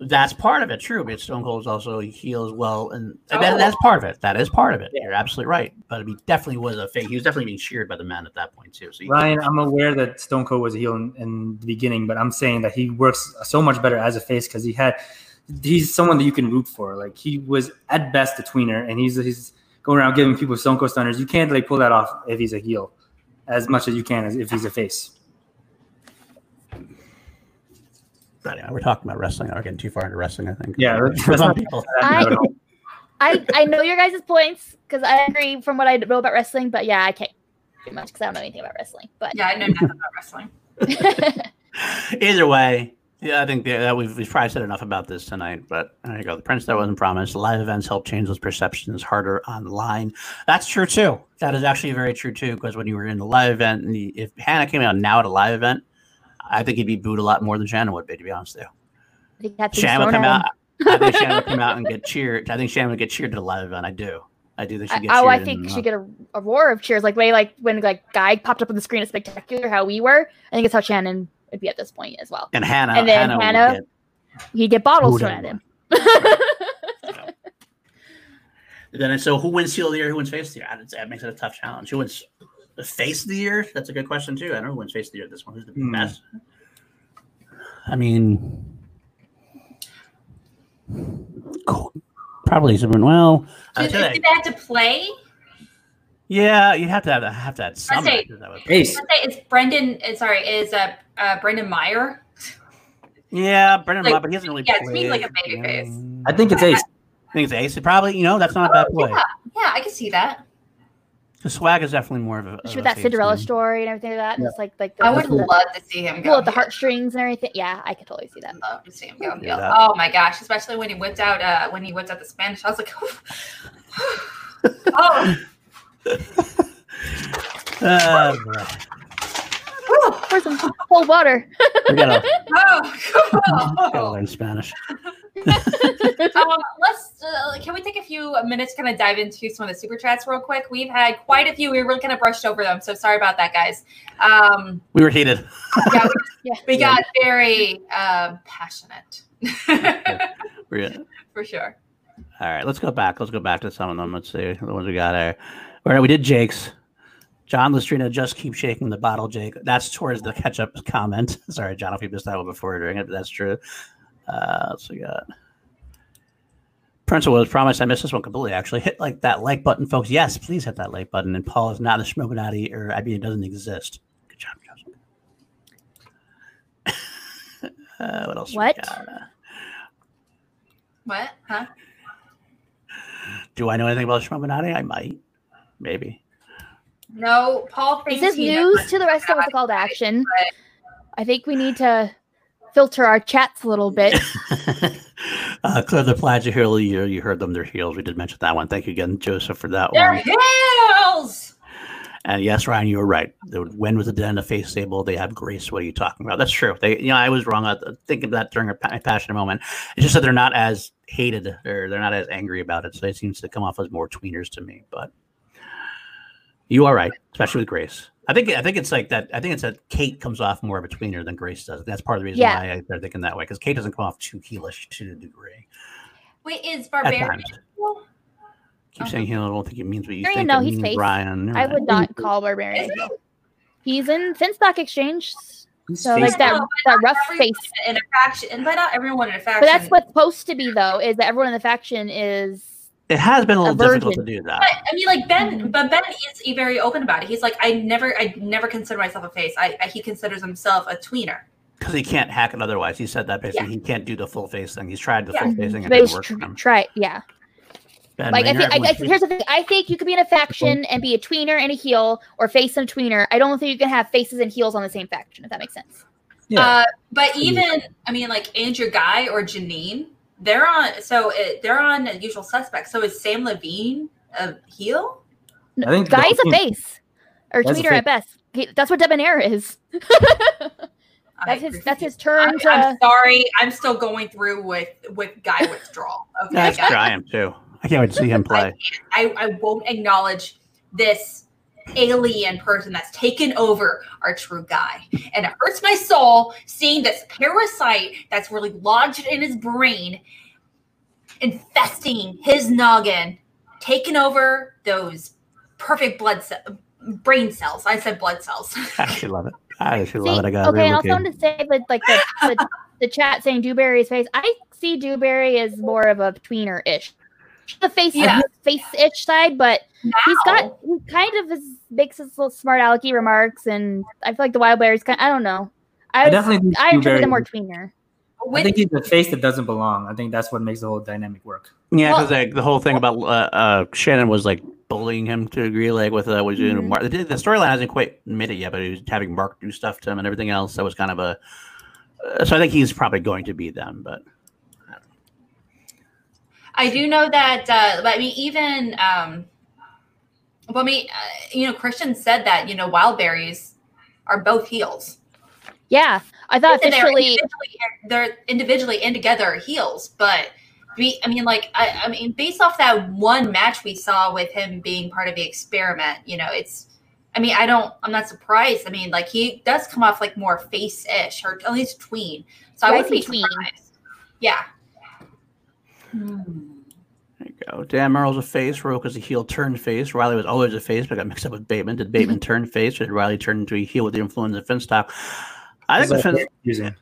that's part of it, true. But Stone Cold is also a heel as well, and Oh. that, that's part of it. That is part of it. You're absolutely right. But he definitely was a fake. He was definitely being cheered by the men at that point too. So Ryan, I'm aware that Stone Cold was a heel in, in the beginning, but I'm saying that he works so much better as a face because he had he's someone that you can root for. Like he was at best a tweener, and he's he's going around giving people Stone Cold stunners. You can't like pull that off if he's a heel, as much as you can as if he's a face. But anyway, we're talking about wrestling. We're getting too far into wrestling. I think. Yeah, that's- for some not- people. I- I I know your guys' points because I agree from what I know about wrestling, but yeah, I can't too much because I don't know anything about wrestling. But Yeah, I know nothing about wrestling. Either way, yeah, I think that we've, we've probably said enough about this tonight. But there you go. The prince that wasn't promised. Live events help change those perceptions harder online. That's true too. That is actually very true too. Because when you were in the live event, and the, if Hanna came out now at a live event, I think he'd be booed a lot more than Shannon would be. To be honest with you, I think that's Shannon would come out. I think Shannon would come out and get cheered. I think Shannon would get cheered at a live event. I do. I do think she gets oh, I think she uh, get a, a roar of cheers, like way like when like guy popped up on the screen at Spectacular, how we were. I think it's how Shannon would be at this point as well. and Hanna. and then Hanna, Hanna- get- He'd get bottles thrown at him. Then so who wins heel of the year? Who wins face of the year? I'd That makes it a tough challenge. Who wins the face of the year? That's a good question too. I don't know who wins face of the year. This one who's the Hmm. best. I mean, cool. probably someone. Well, I'd Did, say, did they have to play? Yeah, you'd have to have have to have some. say- matches that would- Ace. Let's say it's Brendan. uh, Sorry, is uh, uh Brendan Meyer? Yeah, Brendan, Like, but he hasn't really. yeah, to me, like a played. babyface. I think it's Ace. I think it's Ace. Probably, you know, that's not a bad play. Yeah, yeah, I can see that. The swag is definitely more of a. of With that Cinderella name. story and everything like that. And Yeah. it's like like the, I would the, love to see him go. pull at the heartstrings and everything. Yeah, I could totally see that. I'd love to see him go. Yeah, that- Oh my gosh, especially when he whipped out uh when he whipped out the Spanish. I was like, oh, Uh, boy. Pour some cold water. we gotta, oh, gotta cool. learn Spanish. um, let's uh, can we take a few minutes to kind of dive into some of the super chats real quick we've had quite a few we really kind of brushed over them so sorry about that guys um We were heated. yeah, we, Yeah. we got very um passionate We're, for sure All right, let's go back. Let's go back to some of them. Let's see the ones we got there. All right, we did Jake's. John Lustrina just keep shaking the bottle, Jake. That's towards the ketchup comment. Sorry, John, if you missed that one before during it, but that's true. Uh, let's see, we got Principal was promised. I missed this one completely. Actually, hit like that like button, folks. Yes, please hit that like button. And Paul is not a Schmoganati, or I mean, it doesn't exist. Good job, Joseph. uh, what else? we What? got? What huh do I know anything about Schmoganati? I might, maybe. no paul This is he knows news to the rest of us called action. I think we need to filter our chats a little bit. uh, Clear the Plaid Hill, you, you heard them, their heels. We did mention that one. Thank you again, Joseph, for that Their one. heels. And yes, Ryan, you were right. They would win with the den, the face stable. They have grace. What are you talking about? That's true. They, you know, I was wrong. I thinking that during a pa- passionate moment. It's just that they're not as hated or they're not as angry about it. So it seems to come off as more tweeners to me. But you are right, especially with Grace. I think I think it's like that. I think it's that Kate comes off more of a tweener than Grace does. That's part of the reason Yeah. why I, they're thinking that way because Kate doesn't come off too heelish to a degree. Wait, is barbarian? times, keep oh. saying heel. I don't think it means what you Barbarian, think. no, it he's means face. Ryan. I would not call Barbarian. He's in Finstock Exchange. He's So face- like that No, that rough face. in a faction, and by not everyone in a faction. But that's what's supposed to be though, is that everyone in the faction is It has been a little A difficult to do that. But I mean, like Ben, Mhm. but Ben is very open about it. He's like, I never, I never consider myself a face. I, I he considers himself a tweener. because he can't hack it otherwise. He said that basically he can't do the full face thing. He's tried the Yeah. full face thing and but it it's didn't work tr- for him. try yeah. Ben Like I think I, I, here's the thing. I think you could be in a faction and be a tweener and a heel, or face and a tweener. I don't think you can have faces and heels on the same faction. If that makes sense. yeah. Uh, but even, I mean, like Andrew Guy or Janine, they're on. So it, they're on Usual Suspects. So is Sam Levine a heel? I think Guy's a team- face, or tweeter a tweener face. at best. He, that's what Debonair is. That's his. refuse. That's his turn I, to. I'm uh, sorry. I'm still going through with with Guy withdrawal. Okay, That's guys. true. I am too. I can't wait to see him play. I, I won't acknowledge this alien person that's taken over our true guy. And it hurts my soul seeing this parasite that's really lodged in his brain, infesting his noggin, taking over those perfect blood ce- brain cells. I said blood cells. I actually love it. I actually See, love it. I got okay, it. and also want to say that like the, the, the chat saying Dewberry's face. I see Dewberry as more of a tweener ish. The face Yeah. face itch side, but he's got he kind of is, makes his little smart alecky remarks, and I feel like the wild berries kind. I don't know. I, I was, definitely think I interpret Dewberry- them more tweener. I think he's the face that doesn't belong. I think that's what makes the whole dynamic work. Yeah, Well- because like the whole thing about uh, uh, Shannon was like bullying him to agree, like with uh, was doing Mhm. Mark. The, the storyline hasn't quite made it yet, but he was having Mark do stuff to him and everything else. That was kind of a. Uh, so I think he's probably going to be them, but I do know that, uh, but I mean, even, um, well, I mean, uh, you know, Christian said that, you know, wild berries are both heels. Yeah, I thought And they're individually, they're individually and together heels, but we, I mean, like, I, I mean, based off that one match we saw with him being part of the experiment, you know, it's, I mean, I don't, I'm not surprised. I mean, like, he does come off like more face ish or at least tween. So I Yeah, I wouldn't be tween. surprised. Yeah. you go. Dan Murrell's a face. Roke is a heel turned face. Riley was always a face, but got mixed up with Bateman. Did Bateman turn face, or did Riley turn into a heel with the influence of Finstock? I think It's the like Fin- confusing.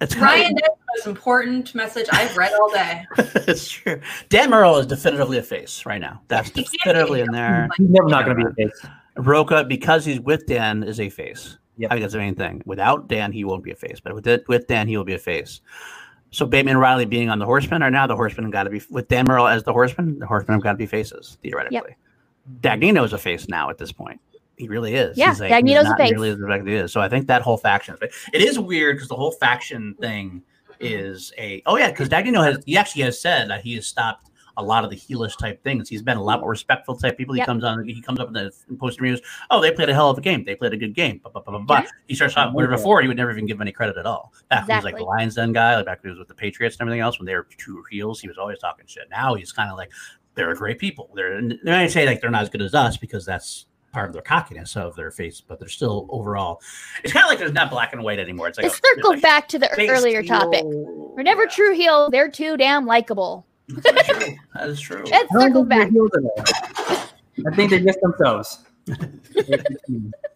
it's kind Ryan, that's the most important message I've read all day. it's true. Dan Murrell is definitively a face right now. That's He definitively in there. He's never not going to be a face. Rocha, because he's with Dan, is a face. Yep. I think that's the main thing. Without Dan, he won't be a face, but with it, with Dan, he will be a face. So Bateman and Riley being on the Horsemen are now the Horsemen got to be with Dan Murrell as the Horseman. The Horsemen have got to be faces theoretically. Dagnino is a face now at this point. He really is. Yeah, he's he's Dagnino's a face. Really is the is. So I think that whole faction. is It is weird because the whole faction thing is a. Oh yeah, because Dagnino has he actually has said that he has stopped a lot of the heelish type things. He's been a lot more respectful type people. He Yep. comes on. He comes up in the post reviews. Oh, they played a hell of a game. They played a good game. Blah, blah, blah, blah, blah. Yeah. He starts talking. Where before he would never even give him any credit at all. Back when he was like the Lions Den guy, like back when he was with the Patriots and everything else, when they were true heels, he was always talking shit. Now he's kind of like they're great people. They're and I say like they're not as good as us because that's part of their cockiness of their face, but they're still overall. It's kind of like there's not black and white anymore. It's like It a- circled like back to the earlier heel. topic. We're never Yeah. true heel. They're too damn likable. That's true. That is true. It I don't think they're back. healed at all. I think they're just themselves.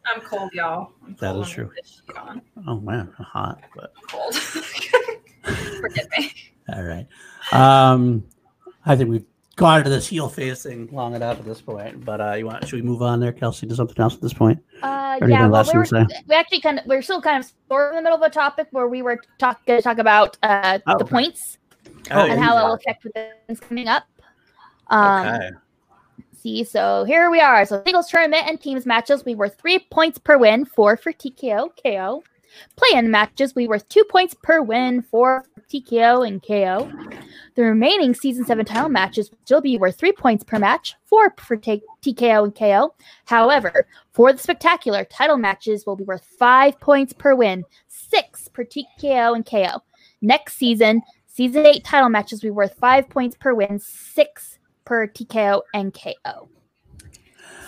I'm cold, y'all. I'm That cold. is true. I'm this shit on. Oh man, hot, but cold. Forgive me. all right. Um, I think we've gone to this heel face thing long enough at this point. But uh, you want? Should we move on there, Kelsey? To something else at this point? Uh, Or yeah, well, less we, to were, we actually kind of we're still kind of sort of in the middle of a topic where we were talk going to talk about uh, Oh, the okay. points Oh, and how it will affect with things coming up. Um, okay. See, so here we are. So singles tournament and teams matches, we were three points per win, four for TKO, KO. Play-in matches we worth two points per win four for TKO and KO. The remaining season seven title matches will still be worth three points per match, four for t- TKO and KO. However, for the spectacular, title matches will be worth five points per win, six per TKO and KO. Next season, season eight title matches will be worth five points per win, six per TKO and KO.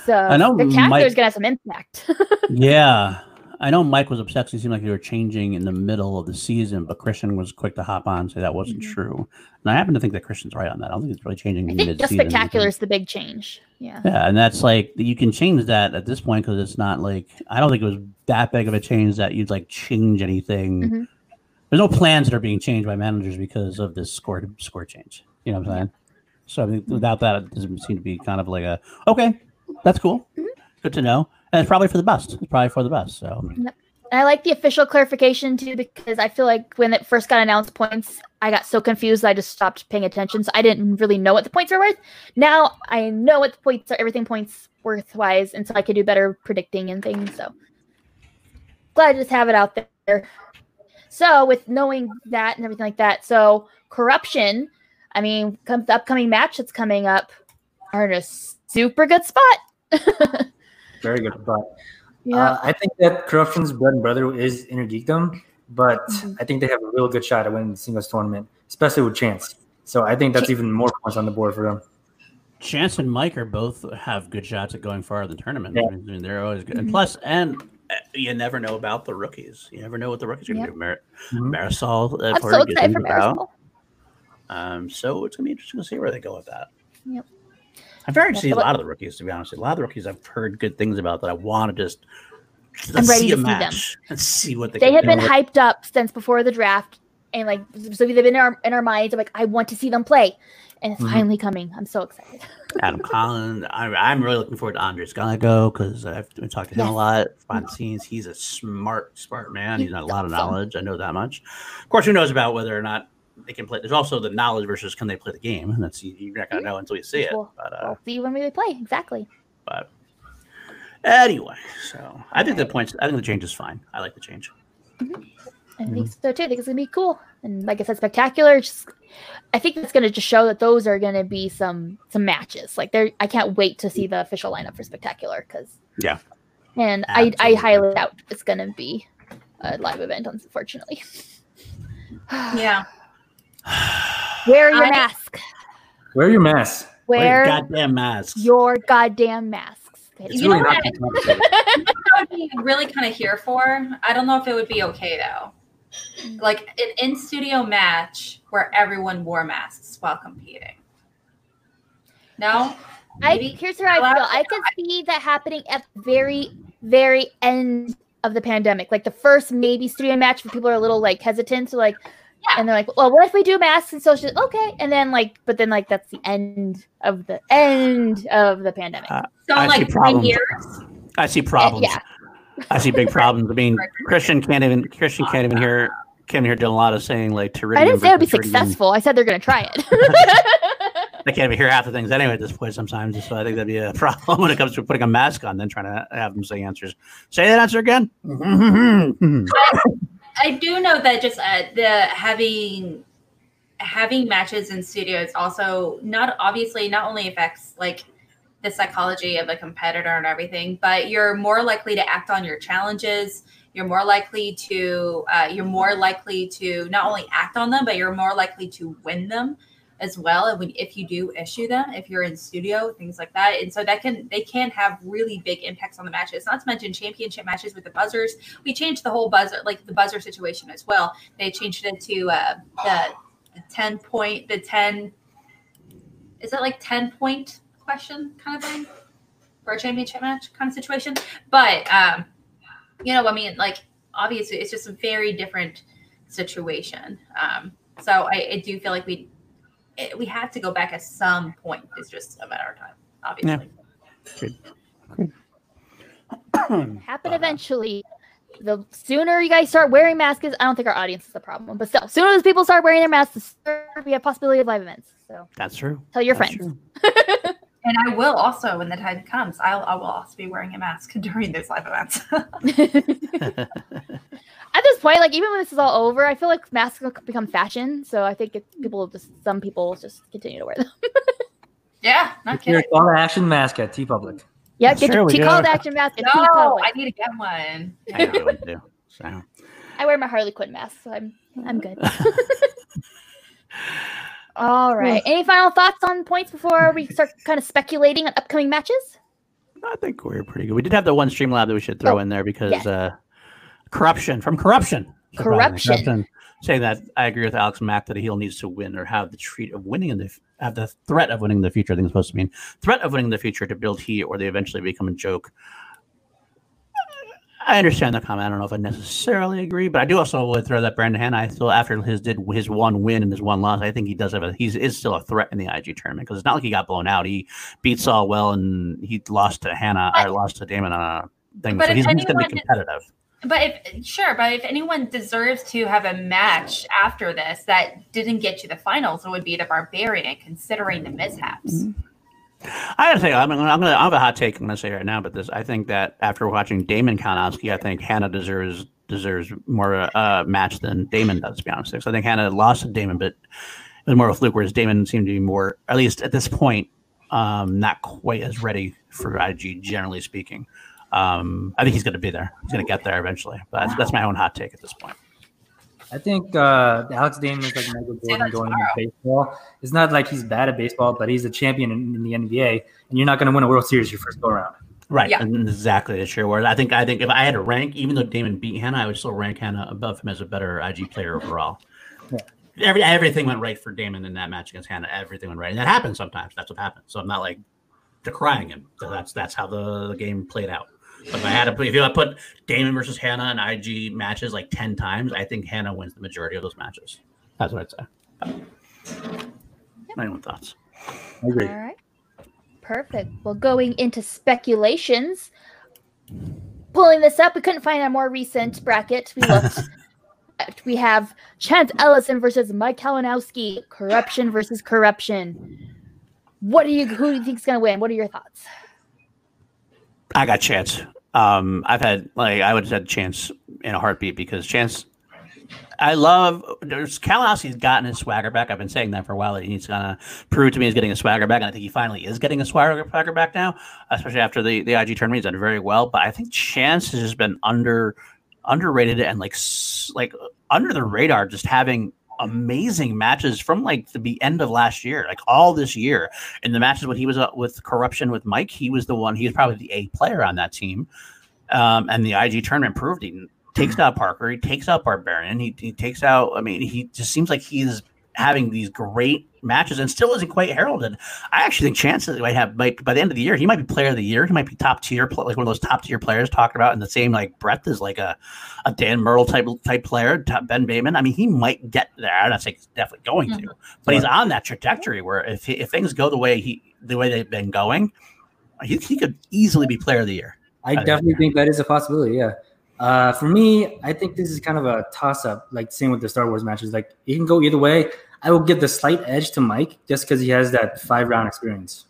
So I know spectacular Mike- is gonna have some impact. yeah. I know Mike was upset 'cause it seemed like they were changing in the middle of the season, but Christian was quick to hop on and say that wasn't Mhm. true. And I happen to think that Christian's right on that. I don't think it's really changing I think just spectacular is the big change. Yeah. Yeah, and that's like you can change that at this point because it's not like I don't think it was that big of a change that you'd like change anything. Mhm. There's no plans that are being changed by managers because of this score score change. You know what I'm saying? So I think without that, it doesn't seem to be kind of like a okay, that's cool, Mhm. good to know, and it's probably for the best. It's probably for the best. So I like the official clarification too because I feel like when it first got announced points, I got so confused I just stopped paying attention. So I didn't really know what the points were worth. Now I know what the points are, everything points worth wise, and so I could do better predicting and things. So glad to just have it out there. So with knowing that and everything like that, so corruption, I mean, comes the upcoming match that's coming up are in a super good spot. Very good spot. yeah. Uh, I think that corruption's bread and butter is inner geekdom, but Mhm. I think they have a real good shot at winning the singles tournament, especially with Chance. So I think that's even more points on the board for them. Chance and Mike are both have good shots at going far in the tournament. Yeah. I mean, they're always good. And Mhm. plus, and you never know about the rookies. You never know what the rookies are going Yeah. to do. Mar- Mhm. Marisol, I've I'm heard so excited for things about. Marisol. Um, so it's gonna be interesting to see where they go with that. Yep. I've already Yeah, seen a lot of the rookies. To be honest, a lot of the rookies I've heard good things about that I want to just I'm ready see to a see them. match and see what they. they have do. been hyped up since before the draft and like so they've been in our in our minds of like i want to see them play and it's Mhm. finally coming i'm so excited Adam Collins. I, I'm really looking forward to Andres Gallego because I've been talking to him Yes. a lot behind the scenes. He's a smart, smart man. He's got a lot of knowledge. I know that much. Of course, who knows about whether or not they can play? There's also the knowledge versus can they play the game, and that's you're not gonna know until you see it. Well, But uh, we'll see when we play exactly but anyway, so I think the points. I think the change is fine. I like the change. I Mm-hmm. think so too i think it's gonna be cool and like i said spectacular just i think it's gonna just show that those are gonna be some some matches like there i can't wait to see the official lineup for spectacular because Yeah. and i i highly doubt it's gonna be a live event unfortunately Yeah. wear your I- mask Wear your mask. wear Wear your goddamn masks. your goddamn masks It's You know really not what? I would be really kind of here for. I don't know if it would be okay though. Like an in studio match where everyone wore masks while competing. No? I here's where I Allow- feel I could see that happening at the very, very end of the pandemic. Like the first maybe studio match where people are a little like hesitant to like Yeah. and they're like, Well, what if we do masks and social okay? And then like but then like that's the end of the end of the pandemic. Uh, So I in see like three problems. years. I see problems. yeah. I see big problems. I mean, Christian can't even Christian can't even hear can't hear doing a lot of saying like Teridium. I didn't say it would be Teridium. successful. I said they're gonna try it. I can't even hear half the things anyway at this point sometimes. So I think that'd be a problem when it comes to putting a mask on, then trying to have them say answers. Say that answer again. I do know that just uh, the having having matches in studios also not obviously not only affects like the psychology of a competitor and everything, but you're more likely to act on your challenges. You're more likely to uh, you're more likely to not only act on them, but you're more likely to win them as well. And when, if you do issue them, if you're in studio, things like that, and so that can they can have really big impacts on the matches. Not to mention championship matches with the buzzers. We changed the whole buzzer, like the buzzer situation as well. They changed it to uh, the, the ten point, the ten. Is it like ten point question kind of thing for a championship match kind of situation? But um, you know, I mean, like obviously, it's just a very different situation. Um, so I, I do feel like we it, we have to go back at some point. It's just a matter of time, obviously. Happen eventually. The sooner you guys start wearing masks, I don't think our audience is the problem. But still, sooner as people start wearing their masks, the sooner we have possibility of live events. So That's true. tell your That's friends. true. And I will also, when the time comes, I'll I will also be wearing a mask during those live events. At this point, like even when this is all over, I feel like masks will become fashion. So I think it, people will just some people will just continue to wear them. yeah, not Your kidding. call to action mask at TeePublic. yeah, get Sure, your we T call to action mask. at T No, Public. I need to get one. I know what to do. So. I wear my Harley Quinn mask, so I'm I'm good. All right. Any final thoughts on points before we start kind of speculating on upcoming matches? I think we're pretty good. We did have the one stream lab that we should throw Oh, in there because yes. uh, corruption from corruption. surprisingly. Corruption. Saying that I agree with Alex Mack that a heel needs to win or have the treat of winning in the have the threat of winning in the future. I think it's supposed to mean threat of winning in the future to build heat or they eventually become a joke. I understand the comment. I don't know if I necessarily agree, but I do also would throw that Brandon Hanna. I still after his did his one win and his one loss, I think he does have a he's is still a threat in the IG tournament because it's not like he got blown out. He beat Saul well and he lost to Hanna or lost to Damon on a thing. But So he's, he's going to be competitive. But if sure, but if anyone deserves to have a match after this that didn't get you the finals, it would be the Barbarian, considering the mishaps. Mm-hmm. I gotta say, I'm I'm gonna I have a hot take. I'm gonna say right now, but this, I think that after watching Damon Kanowski, I think Hanna deserves deserves more uh, match than Damon does. To be honest, so I think Hanna lost to Damon, but it was more of a fluke. Whereas Damon seemed to be more, at least at this point, um, not quite as ready for IG, generally speaking. Um, I think he's gonna be there. He's gonna get there eventually. But that's, that's my own hot take at this point. I think uh, Alex Damon is like Michael Jordan going into baseball. It's not like he's bad at baseball, but he's a champion in, in the NBA, and you're not going to win a World Series your first go around. Right, Yeah. and exactly the sure. word. I think I think if I had to rank, even though Damon beat Hanna, I would still rank Hanna above him as a better IG player overall. Yeah. Every everything went right for Damon in that match against Hanna. Everything went right, and that happens sometimes. That's what happens. So I'm not like decrying him. So that's that's how the, the game played out. But if I had to put, if you had put Damon versus Hanna in IG matches like ten times, I think Hanna wins the majority of those matches. That's what I'd say. My own thoughts. I agree. All right. Perfect. Well, going into speculations, pulling this up, we couldn't find a more recent bracket. We looked. we have Chance Ellison versus Mike Kalinowski. Corruption versus corruption. What do you? Who do you think's gonna win? What are your thoughts? I got chance. Um, I've had like I would have said chance in a heartbeat because chance. I love there's Kalinowski's gotten his swagger back. I've been saying that for a while. that He's gonna prove to me he's getting a swagger back, and I think he finally is getting a swagger swagger back now, especially after the the IG tournament. He's done very well, but I think Chance has just been under underrated and like like under the radar, just having amazing matches from like the end of last year, like all this year. In the matches when he was uh, with corruption with Mike, he was the one. He was probably the A player on that team. Um, and the IG tournament proved he takes out Parker, he takes out Barbarian, he, he takes out. I mean, he just seems like he's having these great matches and still isn't quite heralded. I actually think chances might have might by the end of the year he might be player of the year. He might be top tier, like one of those top tier players talked about in the same like breadth as like a, a Dan Murrell type type player, top Ben Bateman. I mean, he might get there. I'm not saying he's definitely going to, mm-hmm. but he's on that trajectory where if he, if things go the way he the way they've been going, he, he could easily be player of the year. I definitely think that is a possibility. Yeah. Uh, for me, I think this is kind of a toss up, like same with the Star Wars matches. Like it can go either way. I will give the slight edge to Mike just because he has that five round experience.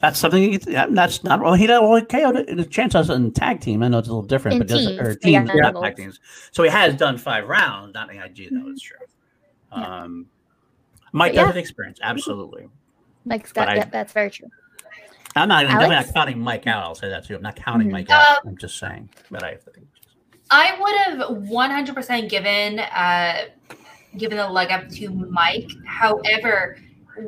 That's something. He, that's not well. He well, KO'd the chance us in tag team. I know it's a little different, In but does teams, or teams, are not tag teams. So he has done five rounds, not in IG though. It's true. Yeah. Um, Mike But does yeah. have experience, absolutely. Mike's But got. I- yeah, that's very true. I'm not I'm definitely not counting Mike out. I'll say that too. I'm not counting Mhm. Mike out. Um, I'm just saying. But I. I would have 100% given uh, given the leg up to Mike. However,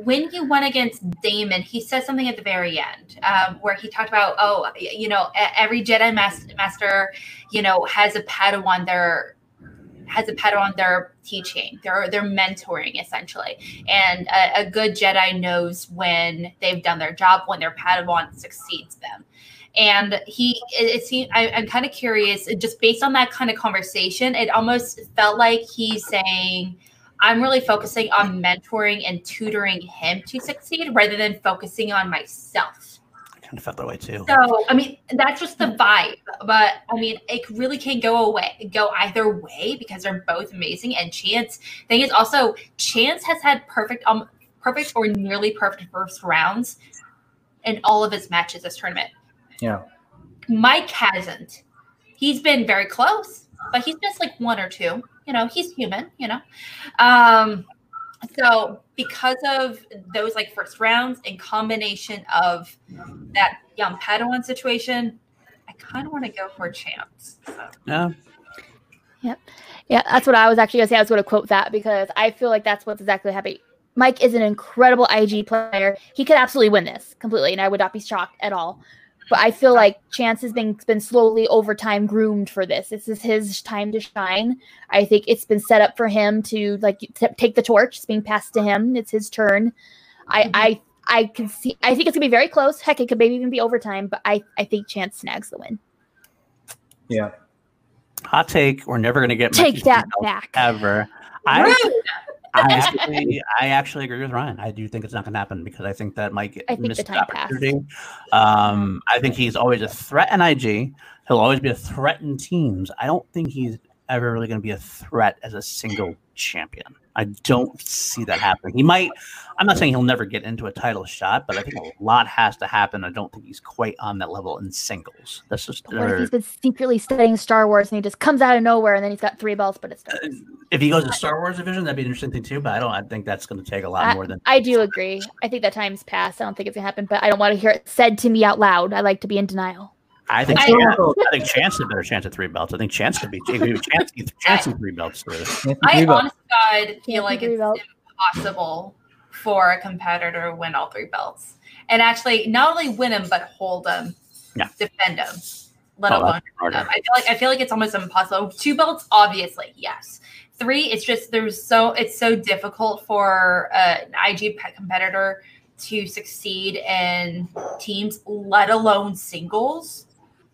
when he went against Damon, he said something at the very end um, where he talked about, oh, you know, every Jedi mas- master, you know, has a Padawan their has a Padawan they're teaching, they're they're mentoring essentially, and a, a good Jedi knows when they've done their job, when their Padawan succeeds them. And he it, seemed I, i'm kind of curious just based on that kind of conversation it almost felt like he's saying i'm really focusing on mentoring and tutoring him to succeed rather than focusing on myself kind of felt that way too. so i mean that's just the vibe but i mean it really can't go away go either way because they're both amazing and chance thing is also chance has had perfect um perfect or nearly perfect first rounds in all of his matches this tournament Yeah. Mike hasn't. He's been very close. but he's just like one or two. You know, he's human. You know, um, so because of those like first rounds in combination of that young Padawan situation, I kind of want to go for a chance. So. Yeah. Yep. Yeah, that's what I was actually gonna say. I was gonna quote that because I feel like that's what's exactly happening. Mike is an incredible IG player. He could absolutely win this completely, and I would not be shocked at all. But I feel like Chance has been been slowly over time groomed for this. This is his time to shine. I think it's been set up for him to like t- take the torch. It's being passed to him. It's his turn. I Mhm. I I can see. I think it's gonna be very close. Heck, it could maybe even be overtime. But I I think Chance snags the win. Yeah. Hot take. We're never going to get Take that back. ever. I, Rude. I actually, I actually agree with Ryan. I do think it's not going to happen because I think that Mike I missed the the time passed. opportunity. Um, I think he's always a threat in IG. He'll always be a threat in teams. I don't think he's ever really going to be a threat as a single champion. I don't see that happening. He might. I'm not saying he'll never get into a title shot, but I think a lot has to happen. I don't think he's quite on that level in singles. That's just What if he's been secretly studying Star Wars and he just comes out of nowhere and then he's got three belts, but it's Star uh, if he goes to Star Wars division, that'd be an interesting thing too. But I don't. I think that's going to take a lot more than. I do agree. I think that time's passed. I don't think it's gonna happen, but I don't want to hear it said to me out loud. I like to be in denial. I think I- Chance, I think Chance has a better chance at three belts. I think Chance could be Chance, Chance and three belts through. I honestly to God feel like it's belts. impossible for a competitor to win all three belts and actually not only win them but hold them, Yeah. defend them, let Oh, alone that's win harder. them. I feel like I feel like it's almost impossible. Two belts, obviously, yes. Three, it's just there's so it's so difficult for uh, an IG pe- competitor to succeed in teams, let alone singles.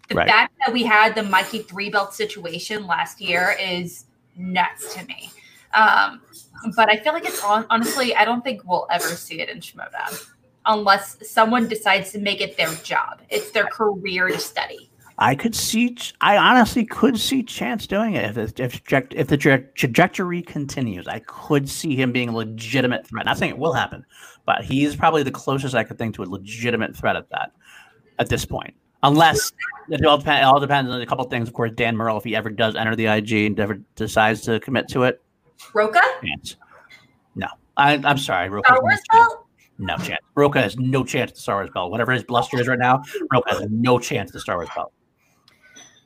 The Right. fact that we had the Mikey three belt situation last year is nuts to me. Um, but I feel like it's on, honestly, I don't think we'll ever see it in Schmoedown unless someone decides to make it their job. It's their career to study. I could see. I honestly could see Chance doing it if if if the tra- trajectory continues. I could see him being a legitimate threat. Not saying it will happen, but he's probably the closest I could think to a legitimate threat at that at this point. Unless it all, depend, it all depends on a couple things. Of course, Dan Murrell, if he ever does enter the IG and ever decides to commit to it, Rocha? chance. No, I, I'm sorry, Rocha's Star no Wars chance. belt? No chance. Rocha has no chance at the Star Wars belt. Whatever his bluster is right now, Rocha has no chance at the Star Wars belt.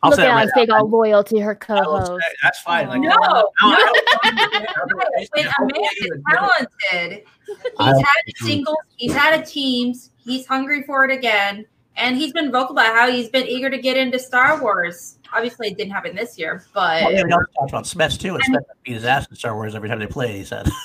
I'll Look say at that right Big all loyal to her I will say- co-host. That's fine. Like, No, I no. don't- a man is talented, he's had a singles, he's had a teams, he's hungry for it again, and he's been vocal about how he's been eager to get into Star Wars. Obviously, it didn't happen this year, but Oh, yeah, we also talked about Smets too. And Smets beat his ass in Star Wars every time they played. He said.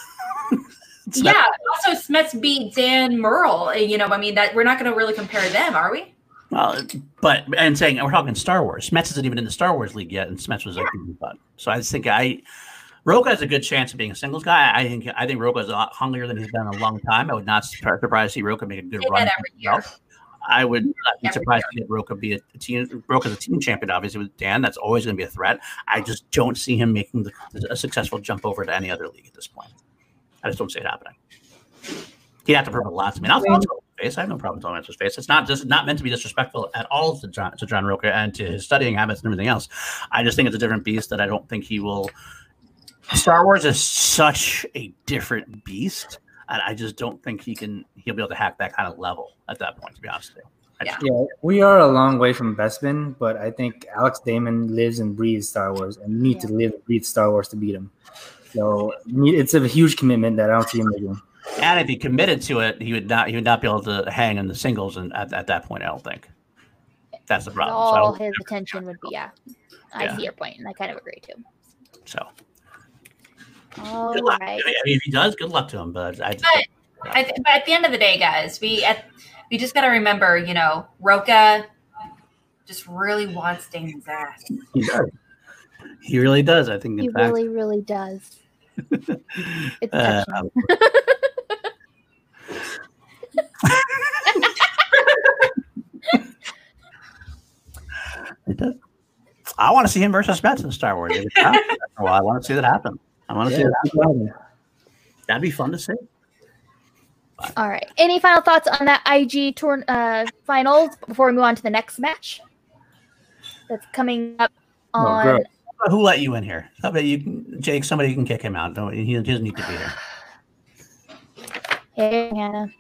Yeah. Also, Smets beat Dan Murrell. You know, I mean that we're not going to really compare them, are we? Well, but and saying we're talking Star Wars. Smets isn't even in the Star Wars league yet, and Smets was like, but so I just think I Rocha has a good chance of being a singles guy. I think I think Rocha is a lot hungrier than he's been in a long time. I would not surprise to see Rocha make a good Say run. every year. I would not be surprised to get Rocha be a, a team. Rocha's a team champion, obviously with Dan. That's always going to be a threat. I just don't see him making the, a successful jump over to any other league at this point. I just don't see it happening. He'd have to prove a lot to me. And I'll tell him his face. I have no problem telling him his face. It's not just not meant to be disrespectful at all to John to John Rocha and to his studying habits and everything else. I just think it's a different beast that I don't think he will. Star Wars is such a different beast, and I just don't think he can. He'll be able to hack that kind of level at that point. To be honest with you. I just- Yeah, we are a long way from Bespin, but I think Alex Damon lives and breathes Star Wars, and you need to live and breathe Star Wars to beat him. So it's a huge commitment that I don't see him making. And if he committed to it, he would not. He would not be able to hang in the singles, and at, at that point, I don't think. That's the problem. All So, his attention would be yeah. I Yeah. see your point, and I kind of agree too. so All good luck. right. I mean, if he does, good luck to him. But I, just, I th- but at the end of the day, guys, we at, we just got to remember, you know, Rocha just really wants Damon's ass. he does. He really does. I think. In He fact, really, really does. It's uh, it does. I want to see him versus Smets in Star Wars. well, I want to see that happen. I want to see that. Happen. That'd be fun to see. All right. Any final thoughts on that IG tour uh, finals before we move on to the next match? That's coming up Oh, on great. Who let you in here? How about you, Jake? Somebody can kick him out. Don't he doesn't need to be here. Hey, Hanna.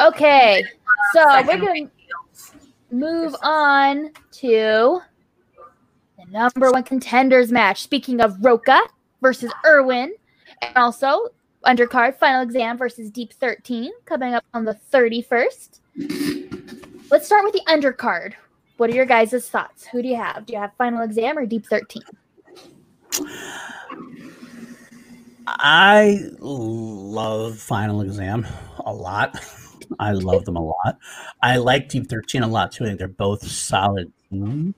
Okay, so we're going to move on to the number one contenders match. Speaking of Rocha versus Irwin, and also undercard final exam versus Deep 13 coming up on the 31st. Let's start with the undercard. What are your guys' thoughts? Who do you have? Do you have final exam or Deep 13? I love final exam a lot. I love them a lot. I like Deep 13 a lot too. I think they're both solid. Mm-hmm.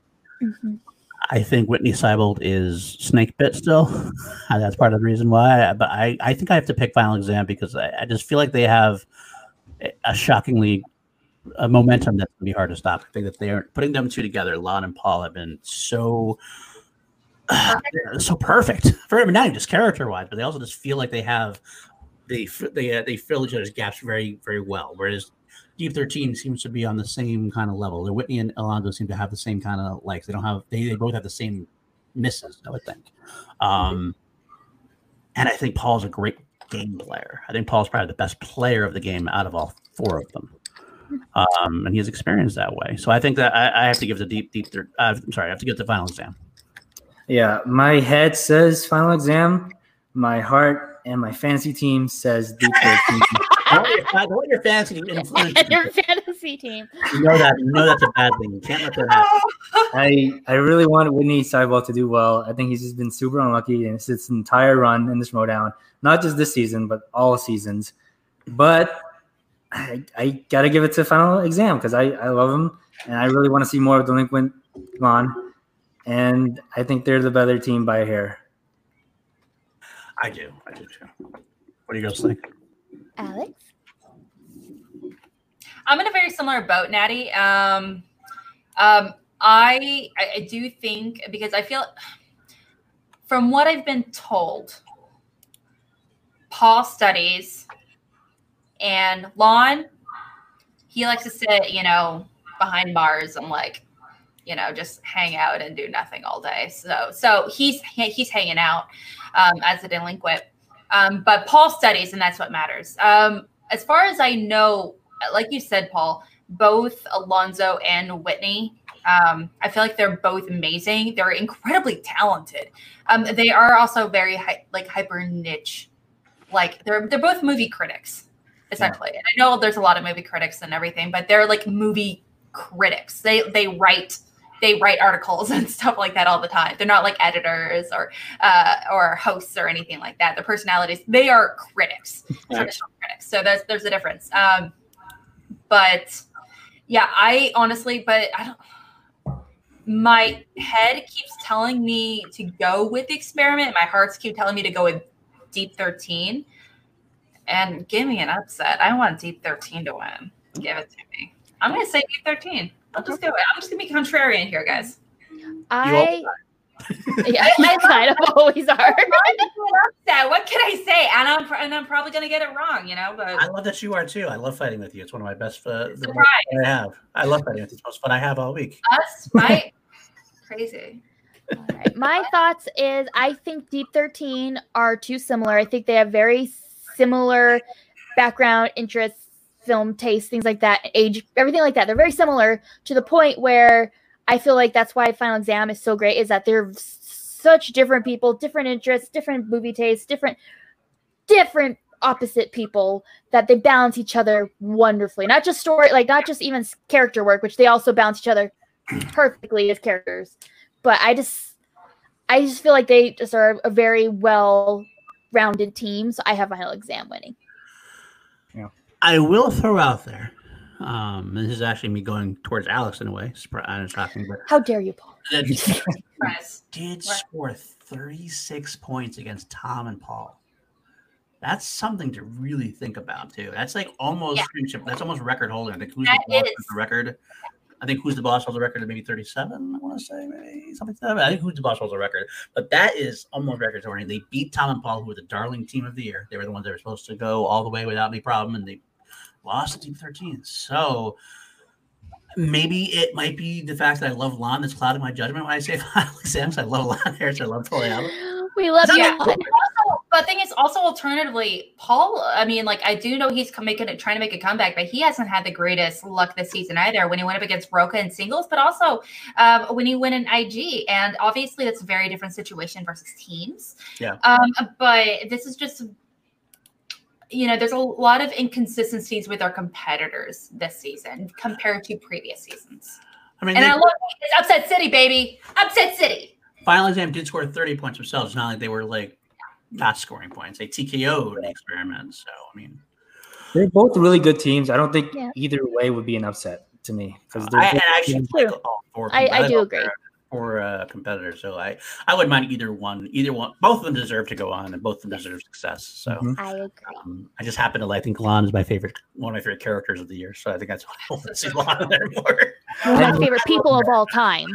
I think Whitney Seibold is snake bit still. That's part of the reason why. But I, I think I have to pick Final Exam because I, I just feel like they have a shockingly a momentum that's going to be hard to stop. I think that they are putting them two together. Lon and Paul have been so uh, so perfect for not even just character wise, but they also just feel like they have they they uh, they fill each other's gaps very very well. Whereas Deep Thirteen seems to be on the same kind of level. The Whitney and Alonso seem to have the same kind of likes. They don't have they, they both have the same misses. I would think. Um, and I think Paul's a great game player. I think Paul's probably the best player of the game out of all four of them. Um, and he has experience that way. So I think that I, I have to give the deep, deep. Third, uh, I'm sorry, I have to get the final exam. Yeah, my head says final exam. My heart and my fantasy team says Deep 13. What your fantasy team your fantasy team. You know that. You know that's a bad thing. You can't let that happen. I I really want Whitney Seibold to do well. I think he's just been super unlucky in his entire run in this Schmoedown, not just this season, but all seasons. But I, I got to give it to final exam because I, I love him and I really want to see more of Delinquent on. And I think they're the better team by a hair. I do. I do too. What do you guys think? Alex? I'm in a very similar boat, Natty. Um, um, I, I do think because I feel from what I've been told, Paul studies and Lon, he likes to sit, you know, behind bars and like, you know, just hang out and do nothing all day. So, so he's he's hanging out um, as a delinquent. Um, but Paul studies, and that's what matters. Um, as far as I know, like you said, Paul, both Alonso and Whitney, um, I feel like they're both amazing. They're incredibly talented. Um, they are also very hi- like hyper niche. Like they're they're both movie critics, essentially. Yeah. And I know there's a lot of movie critics and everything, but they're like movie critics. They they write they write articles and stuff like that all the time. They're not like editors or uh, or hosts or anything like that. Their personalities, they are critics, traditional critics. So there's there's a difference. Um, but yeah, I honestly, but I don't. My head keeps telling me to go with the experiment. My hearts keep telling me to go with Deep Thirteen, and give me an upset. I want Deep Thirteen to win. Give it to me. I'm gonna say Deep Thirteen. I'll just do it. I'm just gonna be contrarian here, guys. I yeah, I, kind of always are. what can I say? And I'm and I'm probably gonna get it wrong, you know. But I love that you are too. I love fighting with you. It's one of my best uh, I have. I love fighting with you. It's the most fun I have all week. Us fight crazy. All right. My thoughts is I think Deep 13 are too similar. I think they have very similar background interests film taste, things like that, age, everything like that. They're very similar to the point where I feel like that's why Final Exam is so great is that they're such different people, different interests, different movie tastes, different different opposite people that they balance each other wonderfully. Not just story, like not just even character work, which they also balance each other perfectly as characters. But I just I just feel like they just are a very well rounded team. So I have Final Exam winning. I will throw out there. Um, this is actually me going towards Alex in a way. I'm shocking, but how dare you, Paul? did score 36 points against Tom and Paul. That's something to really think about too. That's like almost yeah. That's almost record holder. I think who's that the, the record? I think who's the boss holds a record of maybe 37. I want to say maybe something like that. I think who's the boss holds a record, but that is almost record holder. They beat Tom and Paul, who were the darling team of the year. They were the ones that were supposed to go all the way without any problem, and they lost to Deep 13. So maybe it might be the fact that I love Lon that's clouding my judgment when I say Alex I love Lon Harris. I love Toliaba. We love yeah. Also, but the thing is, also alternatively, Paul. I mean, like I do know he's making it, trying to make a comeback, but he hasn't had the greatest luck this season either. When he went up against Rocha in singles, but also um, when he went in IG, and obviously that's a very different situation versus teams. Yeah. Um, but this is just you know, there's a lot of inconsistencies with our competitors this season compared to previous seasons. I mean, and they, I love it's upset city, baby, upset city. Final exam did score 30 points themselves. It's not like they were like not scoring points. They TKO'd the experiment. So I mean, they're both really good teams. I don't think yeah. either way would be an upset to me because I, I actually like all four. I, I do agree for a competitor. So I, I wouldn't mind either one. Either one, both of them deserve to go on, and both of them deserve success. So mm-hmm. I agree. Um, I just happen to like. I think Lon is my favorite, one of my favorite characters of the year. So I think that's why I want to see Lon there more. One of my favorite people of all time.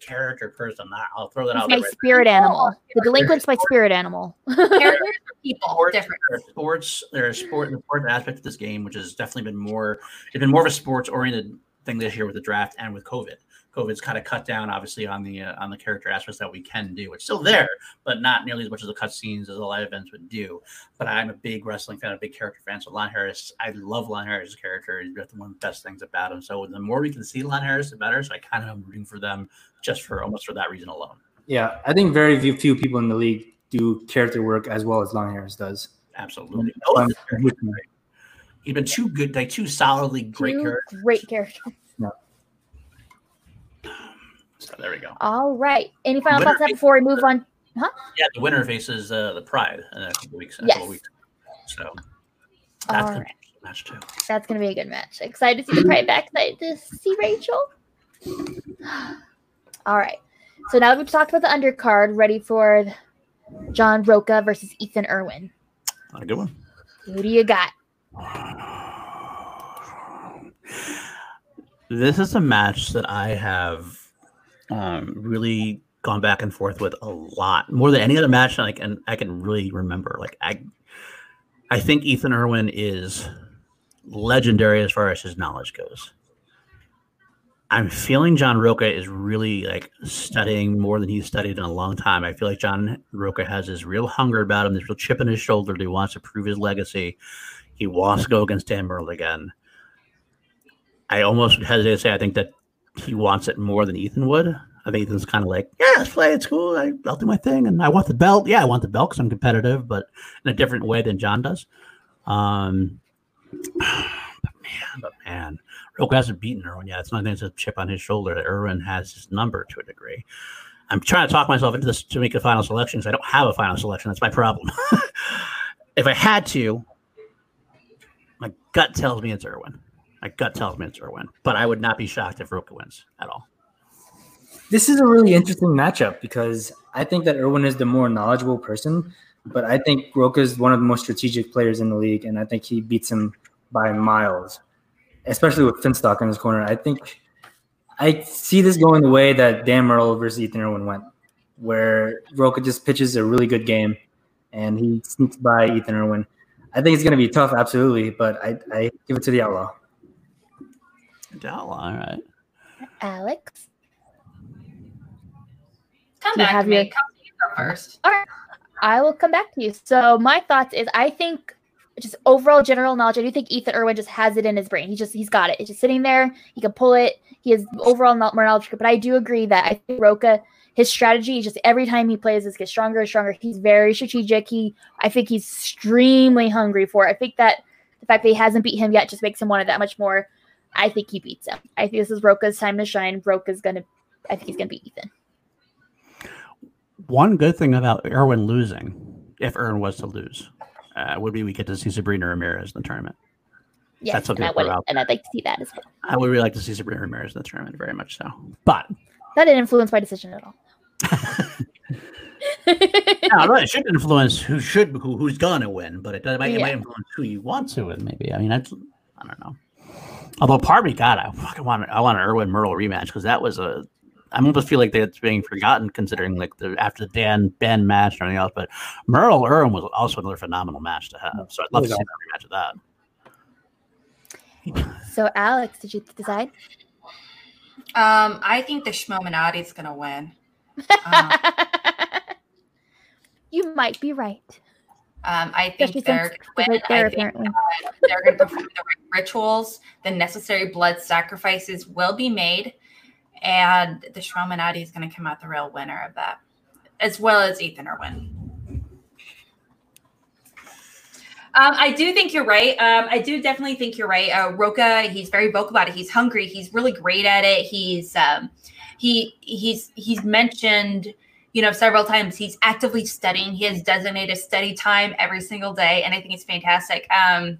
Character person. I'll throw that He's out. My right spirit there. animal. The delinquent's my spirit animal. Characters people sports, different. There are sports. There are sport the sports aspect of this game, which has definitely been more. It's been more of a sports oriented thing this year with the draft and with COVID. COVID's kind of cut down, obviously, on the uh, on the character aspects that we can do. It's still there, but not nearly as much as the cutscenes as a live events would do. But I'm a big wrestling fan, a big character fan. So Lon Harris, I love Lon Harris' character. He's one of the best things about him. So the more we can see Lon Harris, the better. So I kind of am rooting for them just for almost for that reason alone. Yeah, I think very few, few people in the league do character work as well as Lon Harris does. Absolutely. He's been two good, like two solidly great two characters. Great characters. So there we go. All right. Any final thoughts before we move on? Huh? Yeah, the winner faces uh, the Pride in a couple weeks. yes. Couple weeks. So that's gonna right. be a match too. That's gonna be a good match. Excited to see the Pride back. Excited to see Rachel. All right. So now that we've talked about the undercard, ready for John Rocha versus Ethan Irwin. Not a good one. Who do you got? This is a match that I have um, really gone back and forth with a lot more than any other match I can I can really remember. Like I, I think Ethan Irwin is legendary as far as his knowledge goes. I'm feeling John Rocha is really like studying more than he's studied in a long time. I feel like John Rocha has this real hunger about him, this real chip in his shoulder. That he wants to prove his legacy. He wants to go against Dan Murrell again. I almost hesitate to say I think that he wants it more than Ethan would. I think Ethan's kind of like, yeah, let's play. It's cool. I, will do my thing, and I want the belt. Yeah, I want the belt because I'm competitive, but in a different way than John does. Um, but man, but man, Rocha hasn't beaten Irwin yet. It's not it's a chip on his shoulder that Irwin has his number to a degree. I'm trying to talk myself into this to make a final selection because I don't have a final selection. That's my problem. if I had to, my gut tells me it's Irwin. My gut tells me it's Irwin, but I would not be shocked if Rocha wins at all. This is a really interesting matchup because I think that Irwin is the more knowledgeable person, but I think Rocha is one of the most strategic players in the league, and I think he beats him by miles, especially with Finstock in his corner. I think I see this going the way that Dan Murrell versus Ethan Irwin went, where Rocha just pitches a really good game and he sneaks by Ethan Irwin. I think it's going to be tough, absolutely, but I, I give it to the Outlaw. All right. Alex. Come back have to me. Come to you first. All right. I will come back to you. So my thoughts is I think just overall general knowledge, I do think Ethan Irwin just has it in his brain. He just he's got it. It's just sitting there. He can pull it. He has overall more knowledge. But I do agree that I think Rocha, his strategy is just every time he plays this gets stronger and stronger. He's very strategic. He I think he's extremely hungry for it. I think that the fact that he hasn't beat him yet just makes him want it that much more. I think he beats him. I think this is Rocha's time to shine. Rocha's gonna. I think he's gonna beat Ethan. One good thing about Irwin losing, if Irwin was to lose, uh, would be we get to see Sabrina Ramirez in the tournament. Yes, That's something and, I would, and I'd like to see that as well. I would really like to see Sabrina Ramirez in the tournament, very much so. But that didn't influence my decision at all. no, it should influence who should who, who's gonna win, but it, does, it, might, yeah. it might influence who you want to win. Maybe I mean I, I don't know. Although part of me, God, I fucking want I want an Irwin Murrell rematch because that was a. I almost feel like it's being forgotten considering like the after the Dan Ben match and everything else. But Murrell Irwin was also another phenomenal match to have. So I'd love to see a rematch of that. So Alex, did you decide? Um, I think the Schmominati is going to win. Um, you might be right. Um, I think they're going there, think, uh, they're going to perform the right rituals. The necessary blood sacrifices will be made, and the Schmominati is going to come out the real winner of that, as well as Ethan Irwin. Um, I do think you're right. Um, I do definitely think you're right. Uh, Rocha, he's very vocal about it. He's hungry. He's really great at it. He's um, he he's he's mentioned you know several times he's actively studying. He has designated study time every single day, and I think it's fantastic. Um,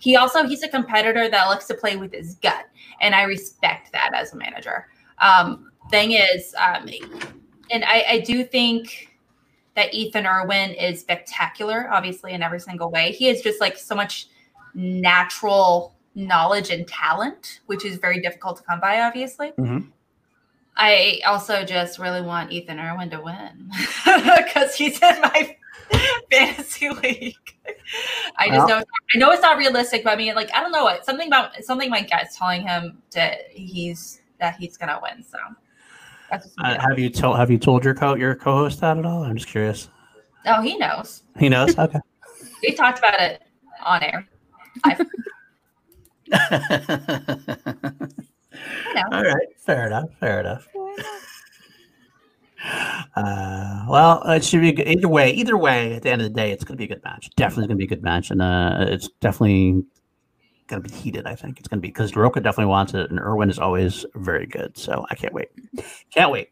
he also he's a competitor that likes to play with his gut, and I respect that as a manager. Um, thing is, um, and I, I do think that Ethan Irwin is spectacular, obviously, in every single way. He has just like so much natural knowledge and talent, which is very difficult to come by, obviously. Mm-hmm. I also just really want Ethan Irwin to win because he's in my fantasy league. I just know I know it's not realistic, but I mean, like I don't know what something about something my gut's telling him that he's that he's gonna win. So uh, have you told Have you told your co your co-host that at all? I'm just curious. Oh, he knows. He knows. Okay. we talked about it on air. All right, fair enough. Fair enough. Uh, well, it should be good. either way. Either way, at the end of the day, it's going to be a good match. Definitely going to be a good match, and uh, it's definitely going to be heated. I think it's going to be because Rocha definitely wants it, and Irwin is always very good. So I can't wait. Can't wait.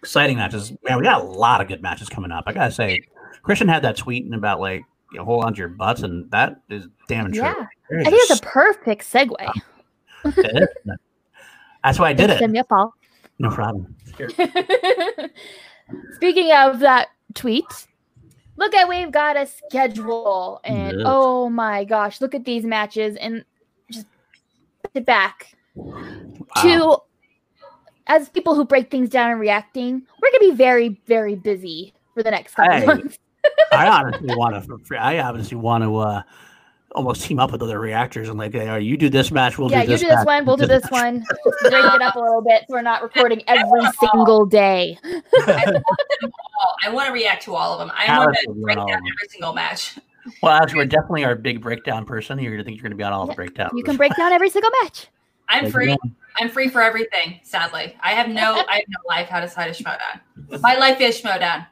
Exciting matches. Man, we got a lot of good matches coming up. I gotta say, Christian had that tweet about like you know, hold on to your butts, and that is damn true. Yeah, I think it's a perfect segue. That's why I did Send it. a Paul. No problem. Speaking of that tweet, look at we've got a schedule and yes. oh my gosh look at these matches and just sit back wow. to as people who break things down and reacting we're gonna be very very busy for the next couple hey, months i honestly want to i honestly want to uh almost team up with other reactors and like, hey, you do this match, we'll yeah, do this. Yeah, you do this one, we'll do this one. Break it up a little bit so we're not recording every single day. I want to react to all of them. I want to break down every single match. Well, as we're definitely our big breakdown person, you're gonna think you're gonna be on all yeah, the breakdowns. You can break down every single match. I'm free. I'm free for everything. Sadly, I have no. I have no life outside of Schmoedown. My life is Schmoedown.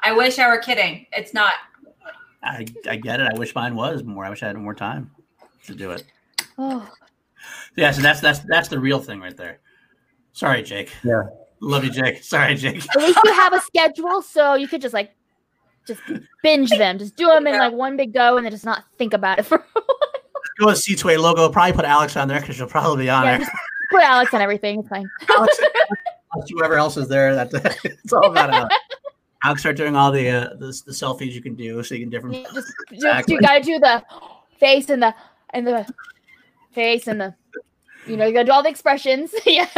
I wish I were kidding. It's not. I, I get it. I wish mine was more. I wish I had more time to do it. Oh. Yeah, so that's that's that's the real thing right there. Sorry, Jake. Yeah. Love you, Jake. Sorry, Jake. At least you have a schedule, so you could just like just binge them. Just do them in like one big go and then just not think about it for a while. Go with C2A logo. Probably put Alex on there because she'll probably be on yeah, there. Put Alex on everything. It's fine. Alex, whoever else is there, that it's all about Alex. I'll start doing all the, uh, the, the selfies you can do, so you can different. You just, exactly. you gotta do the face and the and the face and the, you know, you gotta do all the expressions. yeah.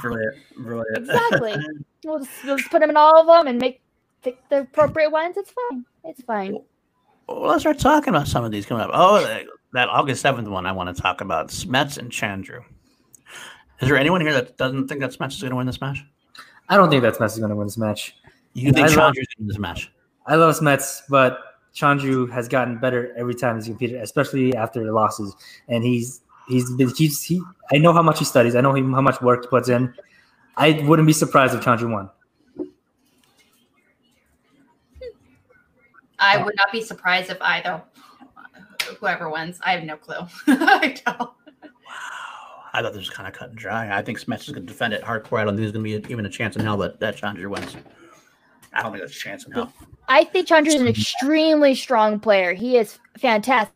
brilliant, brilliant. Exactly. we'll just, we'll just put them in all of them and make pick the appropriate ones. It's fine. It's fine. Well, let's start talking about some of these coming up. Oh, that, that August seventh one I want to talk about: Smets and Chandru. Is there anyone here that doesn't think that Smets is going to win this match? I don't think that Smets is going to win this match. You think Chandru's going to win this match? I love Smets, but Chandru has gotten better every time he's competed, especially after the losses. And he's he's been he's he. I know how much he studies. I know how much work he puts in. I wouldn't be surprised if Chandru won. I would not be surprised if either whoever wins. I have no clue. I don't. I thought this was kind of cut and dry. I think Smets is going to defend it hardcore. I don't think there's going to be even a chance in hell that that Chandru wins. I don't think there's a chance in hell. I think Chandru is an extremely strong player. He is fantastic.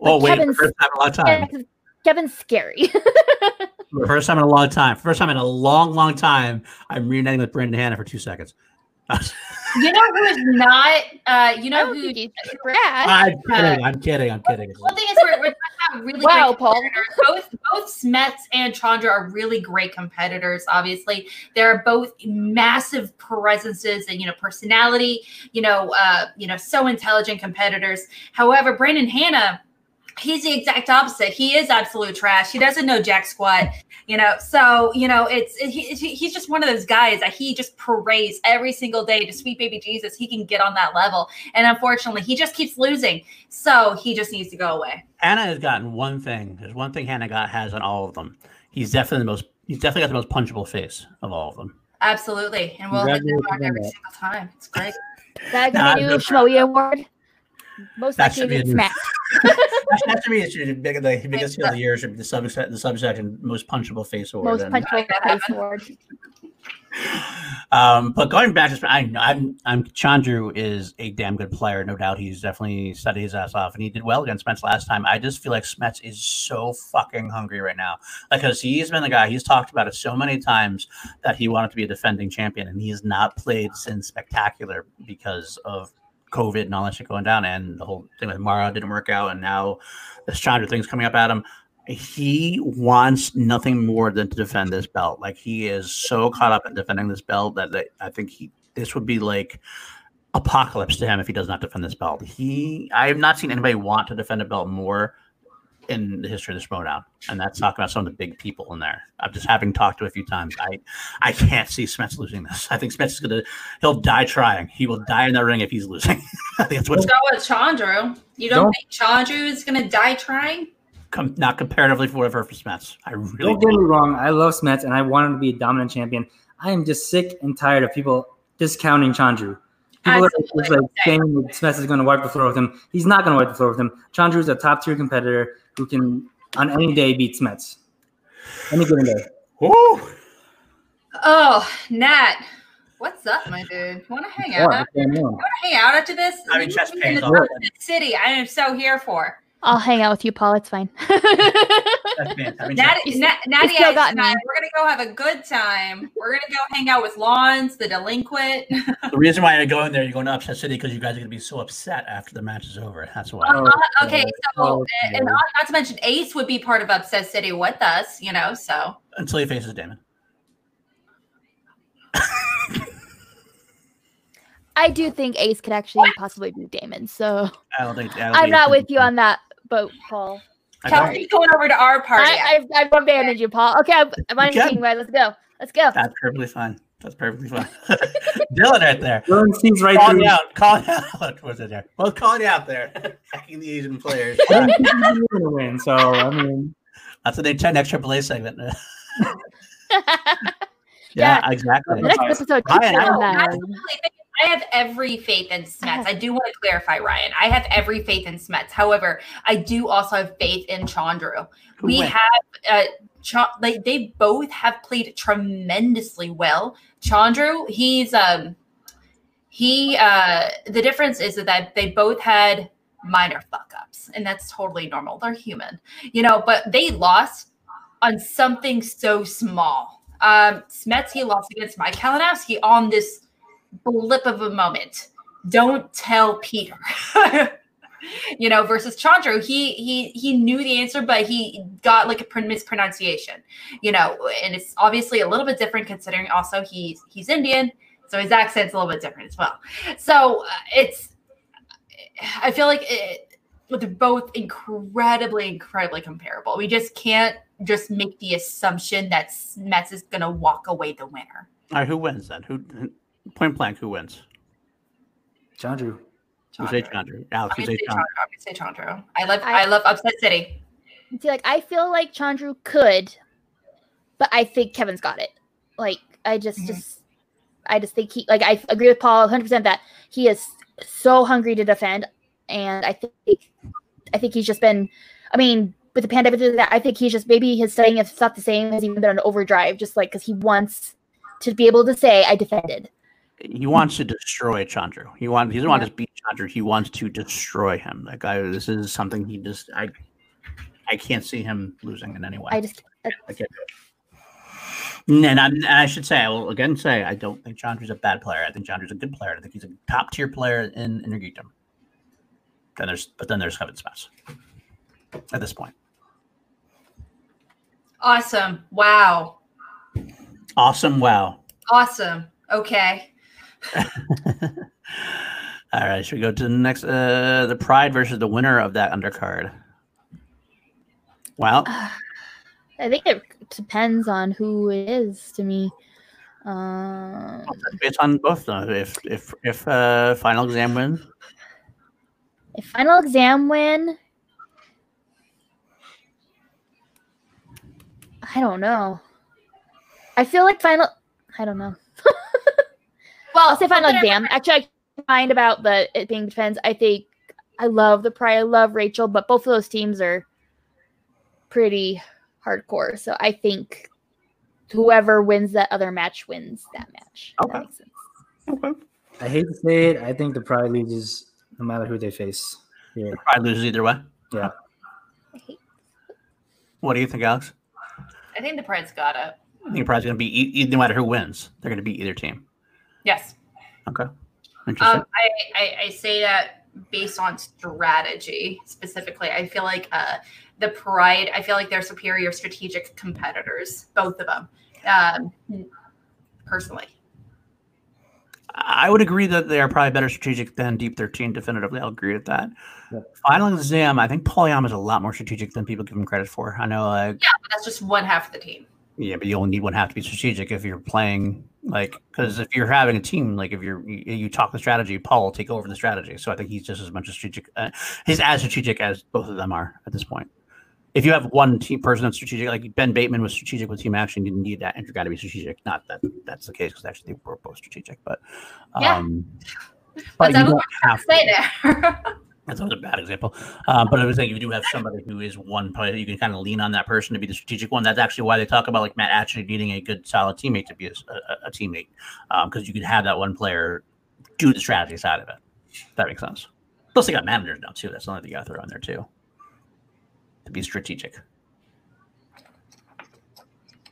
Oh wait, Kevin's, first time in a long time. Kevin's scary. first time in a long time. First time in a long, long time. I'm reuniting with Brandon Hanna for two seconds. you know who's not? Uh, you know who? Brad. I'm kidding. I'm kidding. I'm kidding. One thing is, we're, we're really wow, Paul. Both both Smets and Chandru are really great competitors. Obviously, they're both massive presences and you know personality. You know, uh, you know, so intelligent competitors. However, Brandon Hanna he's the exact opposite. He is absolute trash. He doesn't know jack squat, you know. So you know, it's he, he's just one of those guys that he just parades every single day to sweet baby Jesus. He can get on that level, and unfortunately, he just keeps losing. So he just needs to go away. Hanna has gotten one thing. There's one thing Hanna got has on all of them. He's definitely the most. He's definitely got the most punchable face of all of them. Absolutely, and we'll hit them on every single time. It's great. That nah, new Schmoey Award. Most that likely to be smacked. that should be it. Should be the biggest of the year should be the subsection, the subsection most punchable face award. Most punchable face award. Um, but going back to I, I'm I'm Chandru is a damn good player, no doubt. He's definitely studied his ass off, and he did well against Smets last time. I just feel like Smets is so fucking hungry right now, because he's been the guy. He's talked about it so many times that he wanted to be a defending champion, and he has not played since Spectacular because of COVID and all that shit going down, and the whole thing with Mara didn't work out, and now the Chandru thing's coming up at him. He wants nothing more than to defend this belt. Like he is so caught up in defending this belt that, that I think he this would be like apocalypse to him if he does not defend this belt. He I have not seen anybody want to defend a belt more in the history of the Schmoedown, and that's talking about some of the big people in there. I'm just having talked to a few times. I I can't see Smets losing this. I think Smets is gonna he'll die trying. He will die in the ring if he's losing. I think that's what's go with Chandru. You don't, don't think Chandru is gonna die trying? Com- not comparatively for whatever for Smets. I really don't get me wrong. I love Smets and I want him to be a dominant champion. I am just sick and tired of people discounting Chandru. People Absolutely. are like saying that Smets is going to wipe the floor with him. He's not going to wipe the floor with him. Chandru is a top tier competitor who can on any day beat Smets. Any given day. Woo! Oh, Nat. What's up, my dude? Want to hang out? You want to hang out after this? I mean, chest pains. City. I am so here for. I'll hang out with you, Paul. It's fine. Natty, Natty, Natty we're gonna go have a good time. We're gonna go hang out with Lawns, the delinquent. the reason why you're going there, you're going to Upset City because you guys are gonna be so upset after the match is over. That's why. Uh, okay, so oh, and not, not to mention Ace would be part of Upset City with us, you know. So until he faces Damon. I do think Ace could actually possibly be Damon. So I don't think I am not with you on that boat, Paul. Kelsey's going over to our party. I, I, I've abandoned you, Paul. Okay, I'm, I'm on your team, right? Let's go. Let's go. That's perfectly fine. That's perfectly fine. Dylan right there. Dylan seems right calling out. Calling out. What's it there? Both calling out there. Hacking the Asian players. win, so I mean that's the next AAA segment. yeah, yeah, exactly. The next episode. Ryan, I, I have every faith in Smets. I do want to clarify, Ryan. I have every faith in Smets. However, I do also have faith in Chandru. We have uh, Ch- like they both have played tremendously well. Chandru, he's um he uh the difference is that they both had minor fuck ups, and that's totally normal. They're human, you know, but they lost on something so small. Um Smets, he lost against Mike Kalinowski on this blip of a moment. Don't tell Peter. you know, versus Chandru, he he he knew the answer, but he got like a mispronunciation. You know, and it's obviously a little bit different considering also he's he's Indian, so his accent's a little bit different as well. So uh, it's, I feel like it, they're both incredibly, incredibly comparable. We just can't just make the assumption that Mets is going to walk away the winner. All right, who wins then? Who Point blank, who wins? Chandru. You say Chandru. Alex, you say Chandru. I'm gonna say Chandru. I love I, I love Upset City. See, like I feel like Chandru could, but I think Kevin's got it. Like I just mm-hmm. just I just think he like I agree with Paul 100 percent that he is so hungry to defend, and I think I think he's just been. I mean, with the pandemic, that I think he's just maybe his studying is not the same as even been on overdrive, just like because he wants to be able to say I defended he wants to destroy Chandru. He wants he doesn't yeah. want to beat Chandru. He wants to destroy him. That guy. This is something he just I I can't see him losing in any way. I just I, I can't. And I, and I, should say, I will again say, I don't think Chandru's a bad player. I think Chandru's a good player. I think he's a top tier player in in Then there's, but then there's Kevin Smets at this point. Awesome! Wow. Awesome! Wow. Awesome. Okay. All right, should we go to the next? Uh, the Pride versus the winner of that undercard. Well, I think it depends on who it is to me. Um, based on both though. If if if uh, final exam win, if final exam win, I don't know. I feel like final. I don't know. Well, I'll say final exam. Actually, I find about the it being defense. I think I love the Pride. I love Rachel, but both of those teams are pretty hardcore. So I think whoever wins that other match wins that match. Okay. That okay. I hate to say it. I think the Pride loses no matter who they face. Yeah. The Pride loses either way. Yeah. What do you think, Alex? I think the Pride's got it. I think the Pride's going to be no matter who wins, they're going to beat either team. Yes. Okay. Interesting. Um, I, I, I say that based on strategy specifically. I feel like uh, the Pride. I feel like they're superior strategic competitors, both of them. Um, personally. I would agree that they are probably better strategic than Deep 13. Definitively, I'll agree with that. Yep. Final exam, I think Polyam is a lot more strategic than people give him credit for. I know, like, yeah, but that's just one half of the team. Yeah, but you only need one half to be strategic if you're playing like because if you're having a team, like if you're you, you, talk the strategy, Paul will take over the strategy. So I think he's just as much a strategic. Uh, he's as strategic as both of them are at this point. If you have one team person that's strategic, like Ben Bateman was strategic with team action, you didn't need that, and you got to be strategic. Not that that's the case because actually they were both strategic, but um, yeah. but, but you don't have to That's a bad example. Um, but I was saying if you do have somebody who is one player, you can kind of lean on that person to be the strategic one. That's actually why they talk about like Matt actually needing a good, solid teammate to be a, a, a teammate, because um, you can have that one player do the strategy side of it. That makes sense. Plus, they got managers now too. That's something you got to throw in there too to be strategic.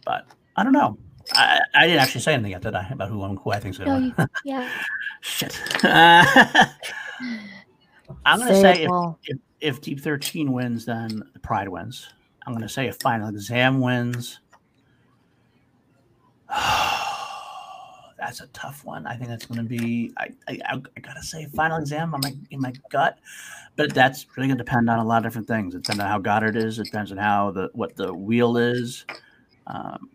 But I don't know. I, I didn't actually say anything yet, did I, about who, who I think is going to win? Yeah. Shit. Uh, I'm going to say, say if, if, if, Deep 13 wins, then the Pride wins. I'm going to say if Final Exam wins. that's a tough one. I think that's going to be. I, I, I gotta say, final exam. Like in my gut, but that's really going to depend on a lot of different things. It depends on how Goddard is. It depends on how the what the wheel is. Um,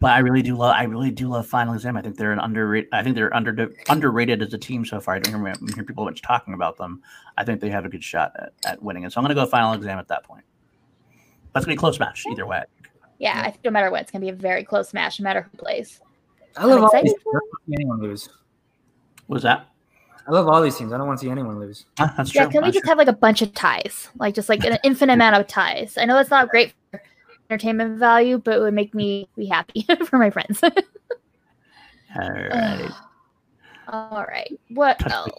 but I really do love. I really do love Final Exam. I think they're an underrated. I think they're under underrated as a team so far. I don't hear, hear people much talking about them. I think they have a good shot at, at winning it. So I'm going to go Final Exam at that point. But it's going to be a close match either way. Yeah, I think no matter what, it's going to be a very close match, no matter who plays. I love all these. anyone lose. What's that? I love all these teams. I don't want to see anyone lose. Ah, that's yeah, true. can we just have like a bunch of ties? Like just like an infinite amount of ties. I know that's not great for entertainment value, but it would make me be happy for my friends. all right. all right. What touch else?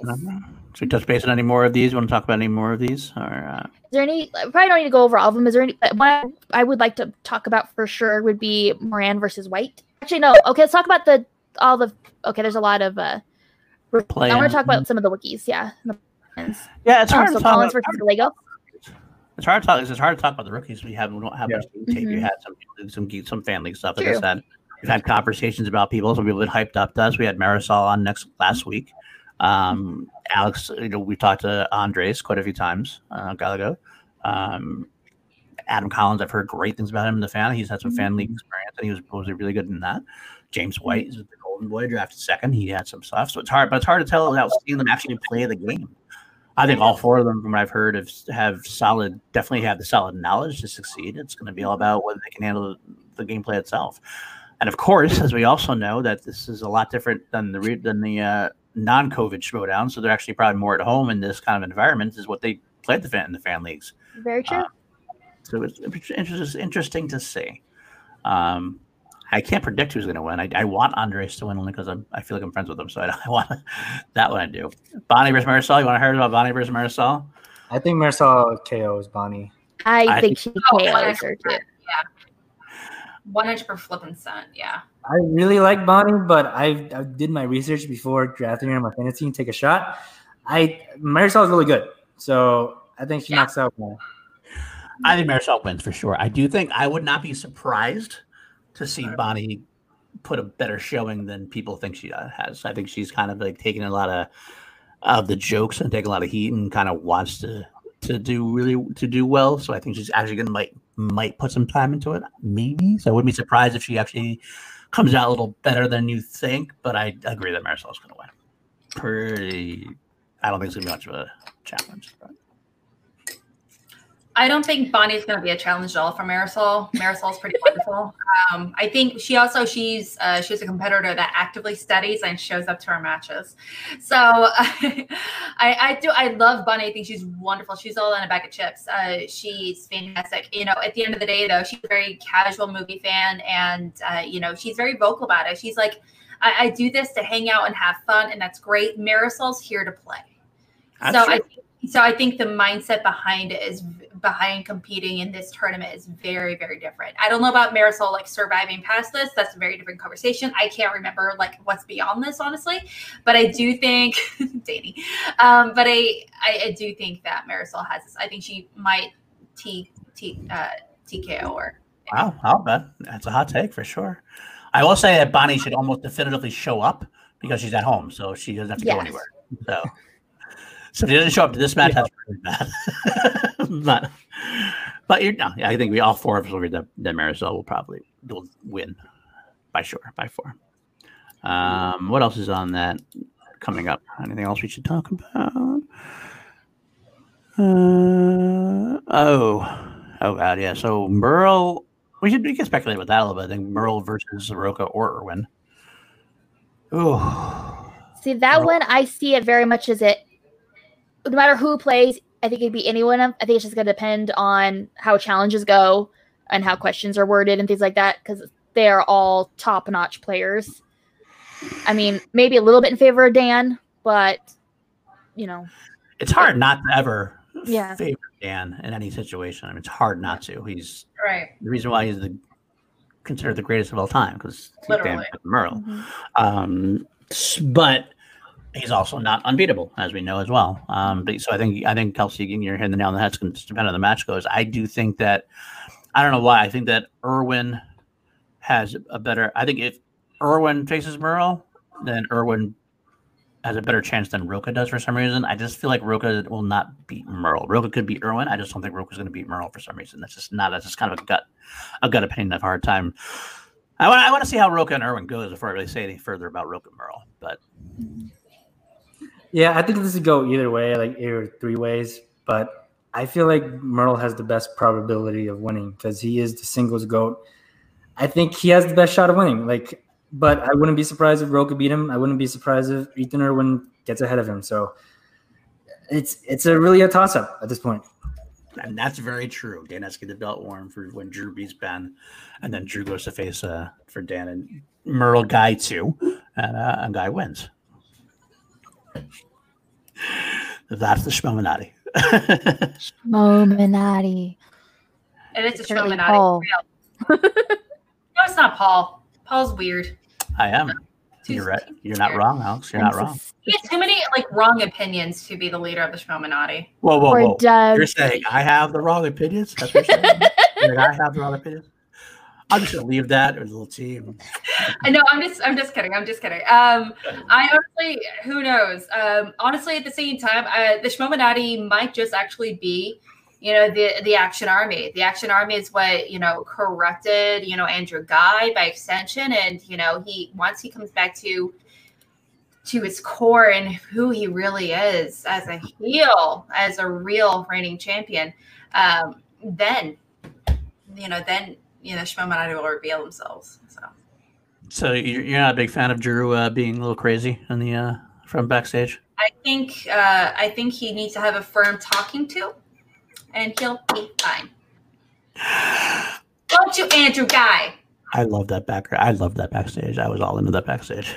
Should we touch base on any more of these? You want to talk about any more of these? Or uh... is there any? Probably don't need to go over all of them. Is there any? One I would like to talk about for sure would be Moran versus White. Actually, no. Okay, let's talk about the all the. Okay, there's a lot of. uh Play I want to talk about some of the wikis. Yeah. Yeah, it's hard um, so to talk Collins versus Lego. It's hard to talk. It's hard to talk about the rookies. We have we don't have yeah. much tape. Mm-hmm. You had some some some family stuff. Like True. I said, we've had conversations about people. Some people that hyped up to us. We had Marisol on next last week. Um, Alex, you know, we talked to Andres quite a few times uh, a while ago. Um, Adam Collins, I've heard great things about him in the fan. He's had some fan league mm-hmm. experience, and he was supposedly really good in that. James White is the Golden Boy drafted second. He had some stuff, so it's hard, but it's hard to tell without seeing them actually play the game. I think all four of them, from what I've heard, have, have solid, definitely have the solid knowledge to succeed. It's going to be all about whether they can handle the, the gameplay itself. And of course, as we also know, that this is a lot different than the than the uh, non-COVID Schmoedown. So they're actually probably more at home in this kind of environment. Is what they played the fan in the fan leagues. Very true. Uh, so it's interesting, interesting to see. Um, I can't predict who's going to win. I, I, want Andres to win only because I feel like I'm friends with him. So I, I want that one. I do. Bonnie versus Marisol. You want to hear about Bonnie versus Marisol? I think Marisol KOs Bonnie. I, I think, think she oh, KOs her too. Yeah. One inch per flipping cent. Yeah. I really like Bonnie, but I, I did my research before drafting her on my fantasy team. Take a shot. I Marisol is really good, so I think she yeah. knocks out Bonnie. I think Marisol wins for sure. I do think I would not be surprised to see Bonnie put a better showing than people think she uh, has. I think she's kind of like taking a lot of of the jokes and taking a lot of heat and kind of wants to to to do really to do well. So I think she's actually gonna might might put some time into it, maybe. So I wouldn't be surprised if she actually comes out a little better than you think. But I agree that Marisol's gonna win. Pretty. I don't think it's gonna be much of a challenge. But. I don't think Bonnie's going to be a challenge at all for Marisol. Marisol's pretty wonderful. Um, I think she also she's uh, she's a competitor that actively studies and shows up to our matches. So I, I do I love Bonnie. I think she's wonderful. She's all in a bag of chips. Uh, she's fantastic. You know, at the end of the day, though, she's a very casual movie fan, and uh, you know she's very vocal about it. She's like, I, I, do this to hang out and have fun, and that's great. Marisol's here to play. That's so true. I so I think the mindset behind it is behind competing in this tournament is very, very different. I don't know about Marisol like surviving past this. That's a very different conversation. I can't remember like what's beyond this, honestly. But I do think Danny. Um, but I, I, I do think that Marisol has this. I think she might T T uh, TKO or Wow, I'll bet. That's a hot take for sure. I will say that Bonnie should almost definitively show up because she's at home, so she doesn't have to yes. go anywhere. So so if he doesn't show up to this match, yeah. that's really bad. but but you know, yeah, I think we all four of us will agree that, that Marisol will probably will win by sure, by four. Um, what else is on that coming up? Anything else we should talk about? Uh, oh, oh god, yeah. So Murrell, we should we can speculate about that a little bit. I think Murrell versus Rocha or Irwin. Oh, see that Murrell. one. I see it very much as it no matter who plays, I think it'd be anyone. I think it's just going to depend on how challenges go and how questions are worded and things like that because they are all top notch players. I mean, maybe a little bit in favor of Dan, but you know, it's hard not to ever yeah. favor Dan in any situation. I mean, it's hard not to. He's right. The reason why he's the considered the greatest of all time because Dan Murrell. Mm-hmm. Um, but he's also not unbeatable, as we know as well. Um, but, so I think I think Kelsey, you're hitting the nail on the head. It's going to depend on the match goes. I do think that I don't know why. I think that Irwin has a better. I think if Irwin faces Murrell, then Irwin has a better chance than Rocha does for some reason. I just feel like Rocha will not beat Murrell. Rocha could beat Irwin. I just don't think Rocha's going to beat Murrell for some reason. That's just not. That's just kind of a gut, a gut opinion. I've a hard time. I want. I want to see how Rocha and Irwin goes before I really say any further about Rocha and Murrell. But yeah, I think this would go either way, like either three ways. But I feel like Murrell has the best probability of winning because he is the singles goat. I think he has the best shot of winning. Like, but I wouldn't be surprised if Rocha beat him. I wouldn't be surprised if Ethan Irwin gets ahead of him. So it's it's a really a toss up at this point. And that's very true. Dan has to get the belt warm for when Drew beats Ben, and then Drew goes to face uh, for Dan and Murrell guy too, and uh, a guy wins. That's the Schmominati. Schmominati. It is a Schmominati. no, it's not Paul. Paul's weird. I am. You're right. You're not wrong, Alex. You're not wrong. He has too many like wrong opinions to be the leader of the Schmominati. Whoa, whoa, whoa! You're saying I have the wrong opinions? That's what you're saying. I have the wrong opinions. I'm just gonna leave that with a little team. I know. I'm just. I'm just kidding. I'm just kidding. Um, I honestly, who knows? Um, honestly, at the same time, uh, the Schmominati might just actually be, you know, the the Action Army. The Action Army is what you know corrupted, you know, Andrew Guy by extension, and you know, he once he comes back to to his core and who he really is as a heel, as a real reigning champion, um, then you know, then you know, Schmominati will reveal themselves. So, so you're not a big fan of Drew uh, being a little crazy in the uh, from backstage. I think uh, I think he needs to have a firm talking to, and he'll be fine. Don't you, Andrew Guy? I love that back. I love that backstage. I was all into that backstage.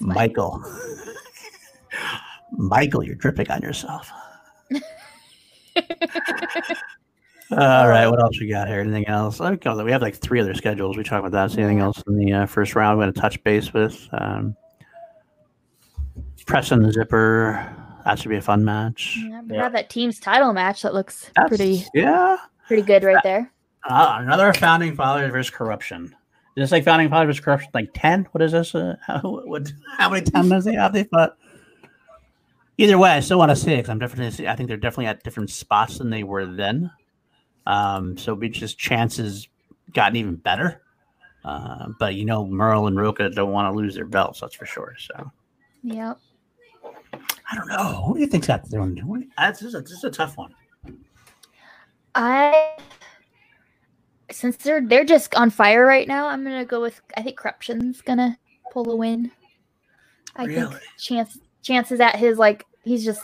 Michael, Michael, you're dripping on yourself. All right, what else we got here? Anything else? We have like three other schedules. We talk about that. anything else in the uh, first round? I'm going to touch base with um, the Zipper. That should be a fun match. Yeah, we yeah. have that team's title match that looks That's, pretty. Yeah, pretty good right there. Uh, another founding fathers versus corruption. Is this like founding fathers versus corruption? Like ten? What is this? Uh, how, what, how many times does they have? They fought. Either way, I still want to six. I'm definitely. I think they're definitely at different spots than they were then. Um, so Beach's chances gotten even better. Uh, but you know, Murrell and Rocha don't want to lose their belts. That's for sure. So. Yep. I don't know. Who do you think's got doing? This is a, this is a tough one. I since they're they're just on fire right now, I'm gonna go with I think Corruption's gonna pull the win. I Really? think chance chances at his like he's just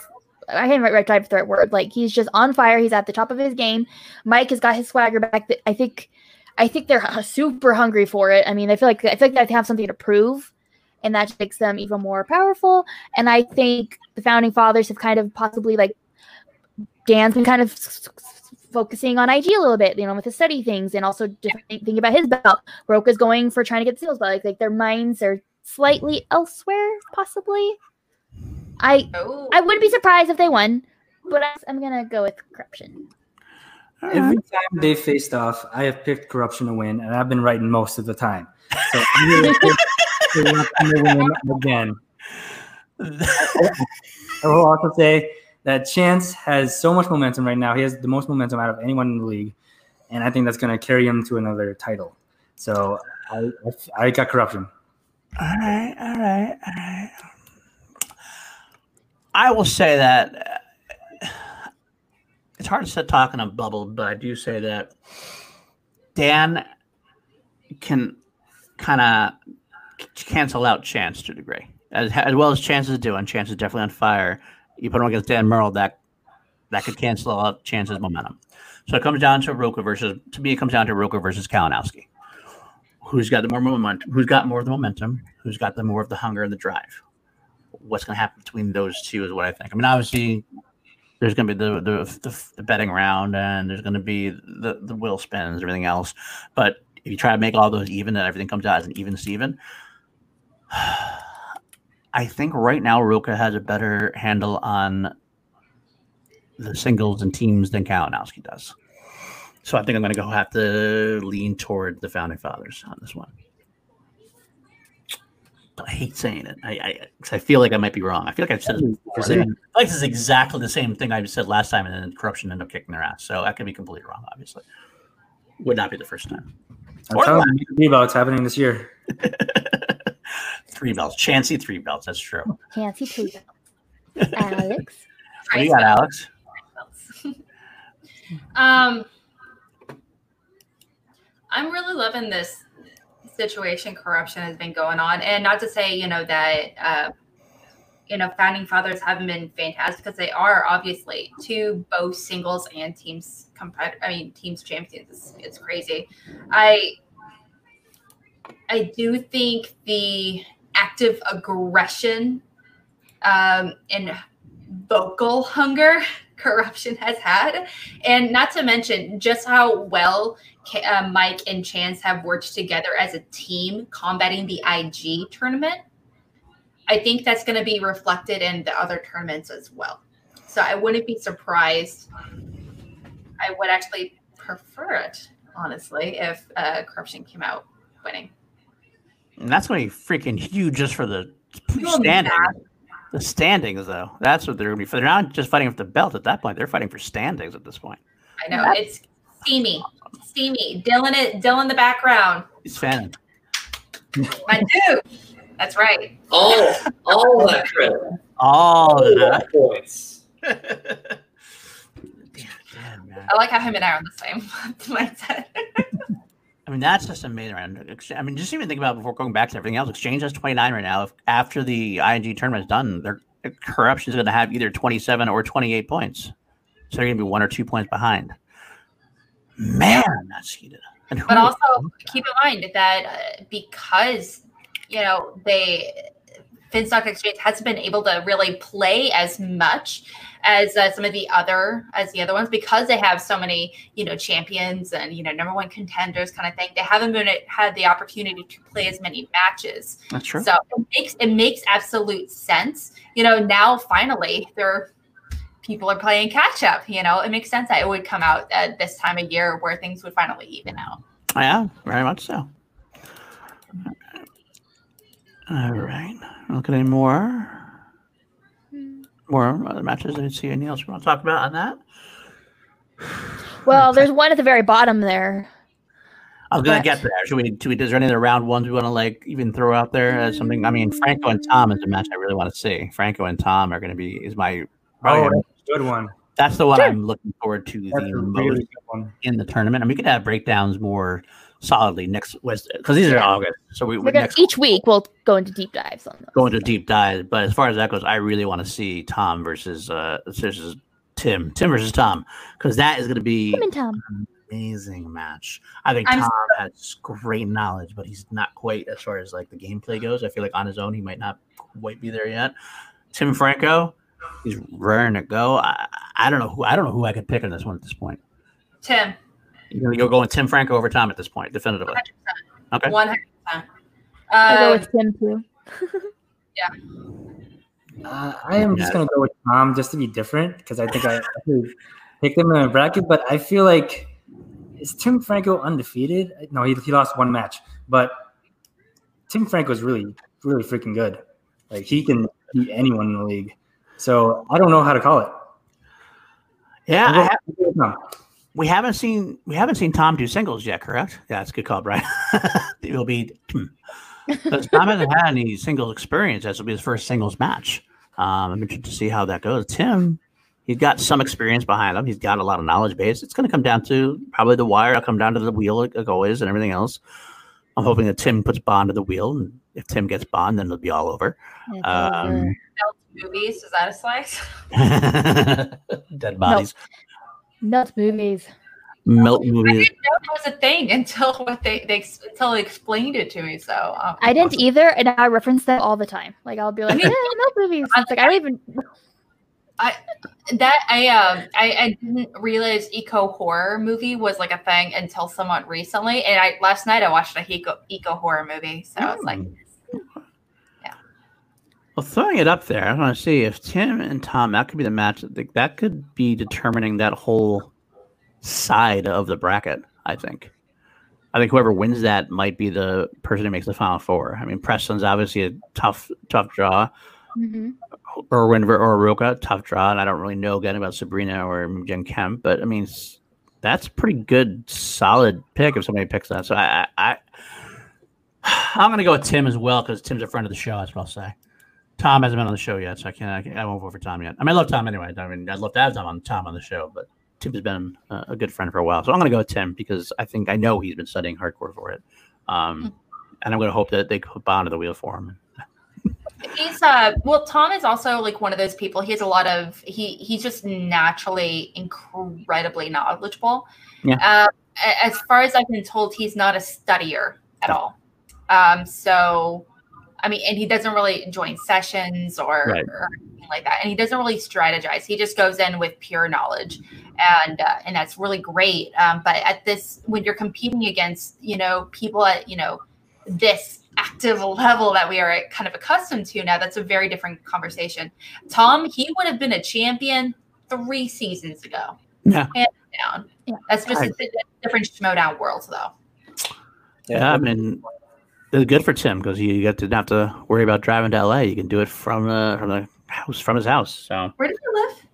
I can't type the right word. Like he's just on fire. He's at the top of his game. Mike has got his swagger back. I think I think they're super hungry for it. I mean, I feel like I feel like they have something to prove, and that just makes them even more powerful. And I think the founding fathers have kind of possibly like Dan's been kind of focusing on IG a little bit, you know, with his study things, and also different thinking about his belt. Rocha's going for trying to get the seals, but like, like their minds are slightly elsewhere, possibly. I Oh, I wouldn't be surprised if they won, but I, I'm gonna go with corruption. Every time they faced off, I have picked corruption to win, and I've been right most of the time. So I'm really pick corruption to win again. I will also say that Chance has so much momentum right now. He has the most momentum out of anyone in the league, and I think that's going to carry him to another title. So I, I, I got corruption. All right, all right, all right. I will say that uh, it's hard to sit talking a bubble, but I do say that Dan can kind of cancel out Chance to a degree, as, as well as Chance is doing. Chance is definitely on fire. You put him against Dan Murrell, that that could cancel out Chance's momentum. So it comes down to Rocha versus to me. It comes down to Rocha versus Kalinowski who's got the more momentum, who's got more of the momentum, who's got the more of the hunger and the drive. What's going to happen between those two is what I think. I mean, obviously, there's going to be the, the the, the betting round, and there's going to be the the wheel spins, everything else. But if you try to make all those even, and everything comes out as an even Steven, I think right now Rocha has a better handle on the singles and teams than Kalinowski does. So I think I'm going to go have to lean toward the founding fathers on this one. But I hate saying it. I I, 'cause I feel like I might be wrong. I feel like I've said this before. I feel like this is exactly the same thing I said last time, and then corruption ended up kicking their ass. So I could be completely wrong. Obviously, would not be the first time. I'm Or telling you, three bouts happening this year. three belts, Chancy, three belts. That's true. What Can't see two. Alex. do you got, Alex? Um, I'm really loving this situation corruption has been going on, and not to say you know that uh, you know founding fathers haven't been fantastic because they are obviously two both singles and teams compet- I mean teams champions. It's, it's crazy. I I do think the active aggression um, and vocal hunger corruption has had and not to mention just how well uh, Mike and Chance have worked together as a team combating the IG tournament. I think that's going to be reflected in the other tournaments as well. So I wouldn't be surprised. I would actually prefer it, honestly, if uh, Corruption came out winning. And that's going to be freaking huge just for the standing. The standings, though, that's what they're going to be. For. They're not just fighting for the belt at that point. They're fighting for standings at this point. I know it's steamy, steamy. Dylan, it, Dylan, the background. He's fanning. My dude. That's right. All, all that credit. All All that. that points. Damn, man. I like how him and I are on the same mindset. I mean, that's just amazing. man. I mean, just even think about before going back to everything else. Exchange has 29 right now. If after the IG tournament is done, their corruption is going to have either 27 or 28 points. So they're going to be one or two points behind. Man, that's heated. But also keep in mind that uh, because you know they Film Stock Exchange hasn't been able to really play as much as uh, some of the other as the other ones because they have so many you know champions and you know number one contenders kind of thing. They haven't been had the opportunity to play as many matches. that's true. So it makes it makes absolute sense. You know, now finally there people are playing catch up. You know, it makes sense that it would come out at this time of year where things would finally even out. Yeah, very much so. All right. Look at any more. Hmm. more other matches. I didn't see anything else we want to talk about on that. Well, there's one at the very bottom there. I was gonna But- get there. Should we? Should we? Is there any of the round ones we want to like even throw out there as something? I mean, Franco and Tom is a match I really want to see. Franco and Tom are going to be is my. Oh, that's a good one. that's the one Sure. I'm looking forward to That's the a most really in the tournament, I mean, we could have breakdowns more solidly next Wednesday because these are Yeah. August. So we We're gonna, next each week we'll go into deep dives on those. go into deep dives, But as far as that goes, I really want to see Tom versus uh versus Tim, Tim versus Tom, because that is going to be Tim and Tom. amazing match. I think I'm Tom has great knowledge, but he's not quite as far as like the gameplay goes. I feel like on his own he might not quite be there yet. Tim Franco, he's raring to go. I, I don't know who I don't know who I could pick on this one at this point. Tim, You're gonna go going Tim Franco over Tom at this point, definitively. 100%. Okay. 100%. I'll go Um, with Tim too. Uh, I am just gonna go with Tom just to be different because I think I actually picked him in a bracket, but I feel like is Tim Franco undefeated? No, he, he lost one match, but Tim Franco is really really freaking good. Like he can beat anyone in the league. So I don't know how to call it. Yeah, I'll ha- I'll go with Tom. we haven't seen we haven't seen Tom do singles yet, correct? Yeah, that's a good call, Brian. it will be because Tom hasn't had any singles experience. This will be his first singles match. Um, I'm interested to see how that goes. Tim, he's got some experience behind him. He's got a lot of knowledge base. It's going to come down to probably the wire. I'll come down to the wheel like always and everything else. I'm hoping that Tim puts Bond to the wheel, and if Tim gets Bond, then it'll be all over. It's Um, movies, is that a slice? Dead bodies, Nuts movies. melt I movies. didn't know it was a thing until what they, they until they explained it to me. So um, I didn't either, and I reference them all the time. Like I'll be like, mean- yeah, milk movies. It's like I don't even. That I um I, I didn't realize eco horror movie was like a thing until somewhat recently. And I last night I watched a eco eco horror movie, so I was like, yeah. Well, throwing it up there, I want to see if Tim and Tom that could be the match. That that could be determining that whole side of the bracket. I think. I think whoever wins that might be the person who makes the final four. I mean, Preston's obviously a tough, tough draw. Mhm. Irwin or Oroka, tough draw, and I don't really know again about Sabrina or Jen Kemp, but I mean, that's a pretty good, solid pick if somebody picks that. So I, I, I'm gonna go with Tim as well because Tim's a friend of the show. That's what I'll say. Tom hasn't been on the show yet, so I can't. I, can't, I won't vote for Tom yet. I mean, I love Tom anyway. I mean, I'd love to have Tom on Tom on the show, but Tim's been a, a good friend for a while, so I'm gonna go with Tim because I think I know he's been studying hardcore for it, um, and I'm gonna hope that they put Bond to the wheel for him. He's uh well Tom is also like one of those people. He has a lot of he he's just naturally incredibly knowledgeable. Yeah. Uh, as far as I've been told, he's not a studier at all. Um, so I mean, and he doesn't really join sessions or, Right. or anything like that, and he doesn't really strategize. He just goes in with pure knowledge, and uh, and that's really great. Um, but at this, when you're competing against you know people at you know this active level that we are kind of accustomed to now, that's a very different conversation. Tom, he would have been a champion three seasons ago. Yeah. Hands down. Yeah. That's just I- a di- different Schmoedown world, though. Yeah, I mean, it's good for Tim because you get to not have to worry about driving to LA. You can do it from the from the house from his house. So Where does he live?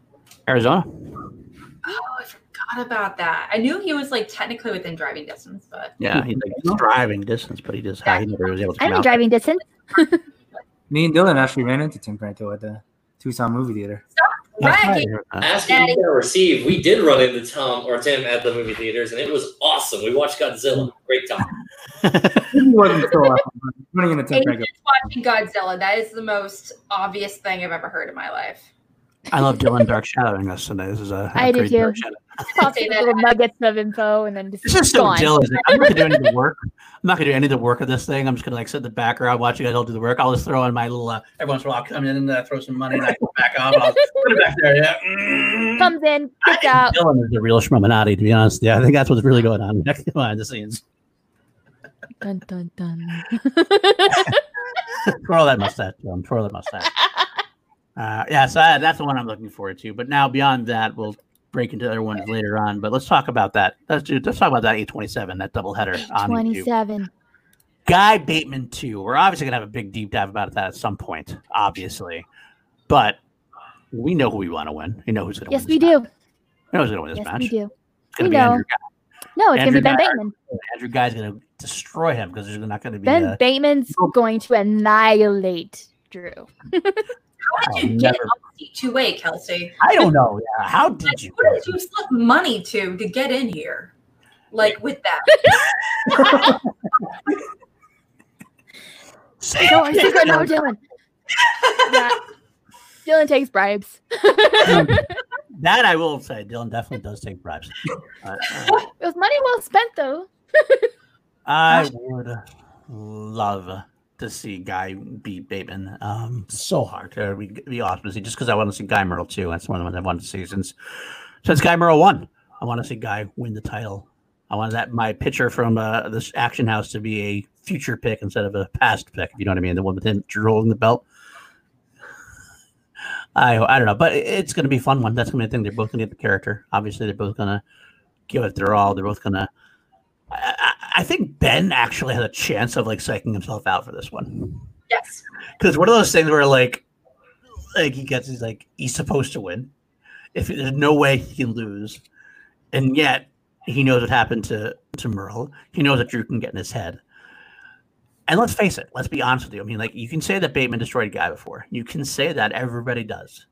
Arizona. Oh, I forgot about that. I knew he was like technically within driving distance, but Yeah, he's like he's driving distance, but he just he never was able to I'm in driving distance. Me and Dylan actually ran into Tim Franco at the Tucson movie theater. That's Right. right, uh, I. Ask you to receive. We did run into Tom or Tim at the movie theaters, and it was awesome. We watched Godzilla. Great time. He wasn't so awesome. Running into Tim Franco. Watching Godzilla. That is the most obvious thing I've ever heard in my life. I love Dylan Dark Shadowing us today. This is a, a I do great too. Dark Shadow. Toss Say some that. little nuggets of info and then just This is so gone. Dylan. I'm not gonna do any of the work. I'm not gonna do any of the work of this thing. I'm just gonna like sit in the background, watch you guys all do the work. I'll just throw in my little. Uh, every once in a while, I'll come in and uh, throw some money, and I go back off. I'll put it back there. Yeah. Mm. Comes in, I gets think out. Dylan is the real Schmuminati, to be honest. Yeah, I think that's what's really going on behind the scenes. Dun, dun, dun. Twirl that mustache, Dylan. Twirl that mustache. Uh, yeah, so uh, that's the one I'm looking forward to. But now beyond that, we'll break into other ones later on. But let's talk about that. Let's do. Let's talk about that 827, that doubleheader on YouTube. 27. Guy Bateman 2. We're obviously gonna have a big deep dive about that at some point, obviously. But we know who we want to win. We know who's going to Yes, win. we this do. match. We know who's going to win this Yes, match. we do. It's We know. No, it's Andrew gonna be Ben Guy- Bateman. Andrew Guy's going to destroy him because there's not going to be. Ben uh, Bateman's going to annihilate Drew. How did I'll you get never- on seat two way, Kelsey? I don't know. Yeah. How did you? What did you slip money to to get in here? Like with that. Say No, secret, no, Dylan. Yeah. Dylan takes bribes. That I will say, Dylan definitely does take bribes. Uh, uh, It was money well spent, though. I would love to see Guy beat Bateman. Um, so hard. It would be, awesome to see just because I want to see Guy Murrell too. That's one of the ones I wanted to see since Guy Murrell won. I want to see Guy win the title. I want that my pitcher from uh, this Action House to be a future pick instead of a past pick. If you know what I mean, the one with him holding the belt. I I don't know, but it's going to be a fun one. That's going to be the thing. They're both going to get the character. Obviously, they're both going to give it their all. They're both going to. I- think Ben actually has a chance of like psyching himself out for this one yes. because one of those things where like, like he gets he's like he's supposed to win. If there's no way he can lose, and yet he knows what happened to to Murrell. He knows that Drew can get in his head. And let's face it. Let's be honest with you. I mean, like you can say that Bateman destroyed a guy before. You can say that everybody does.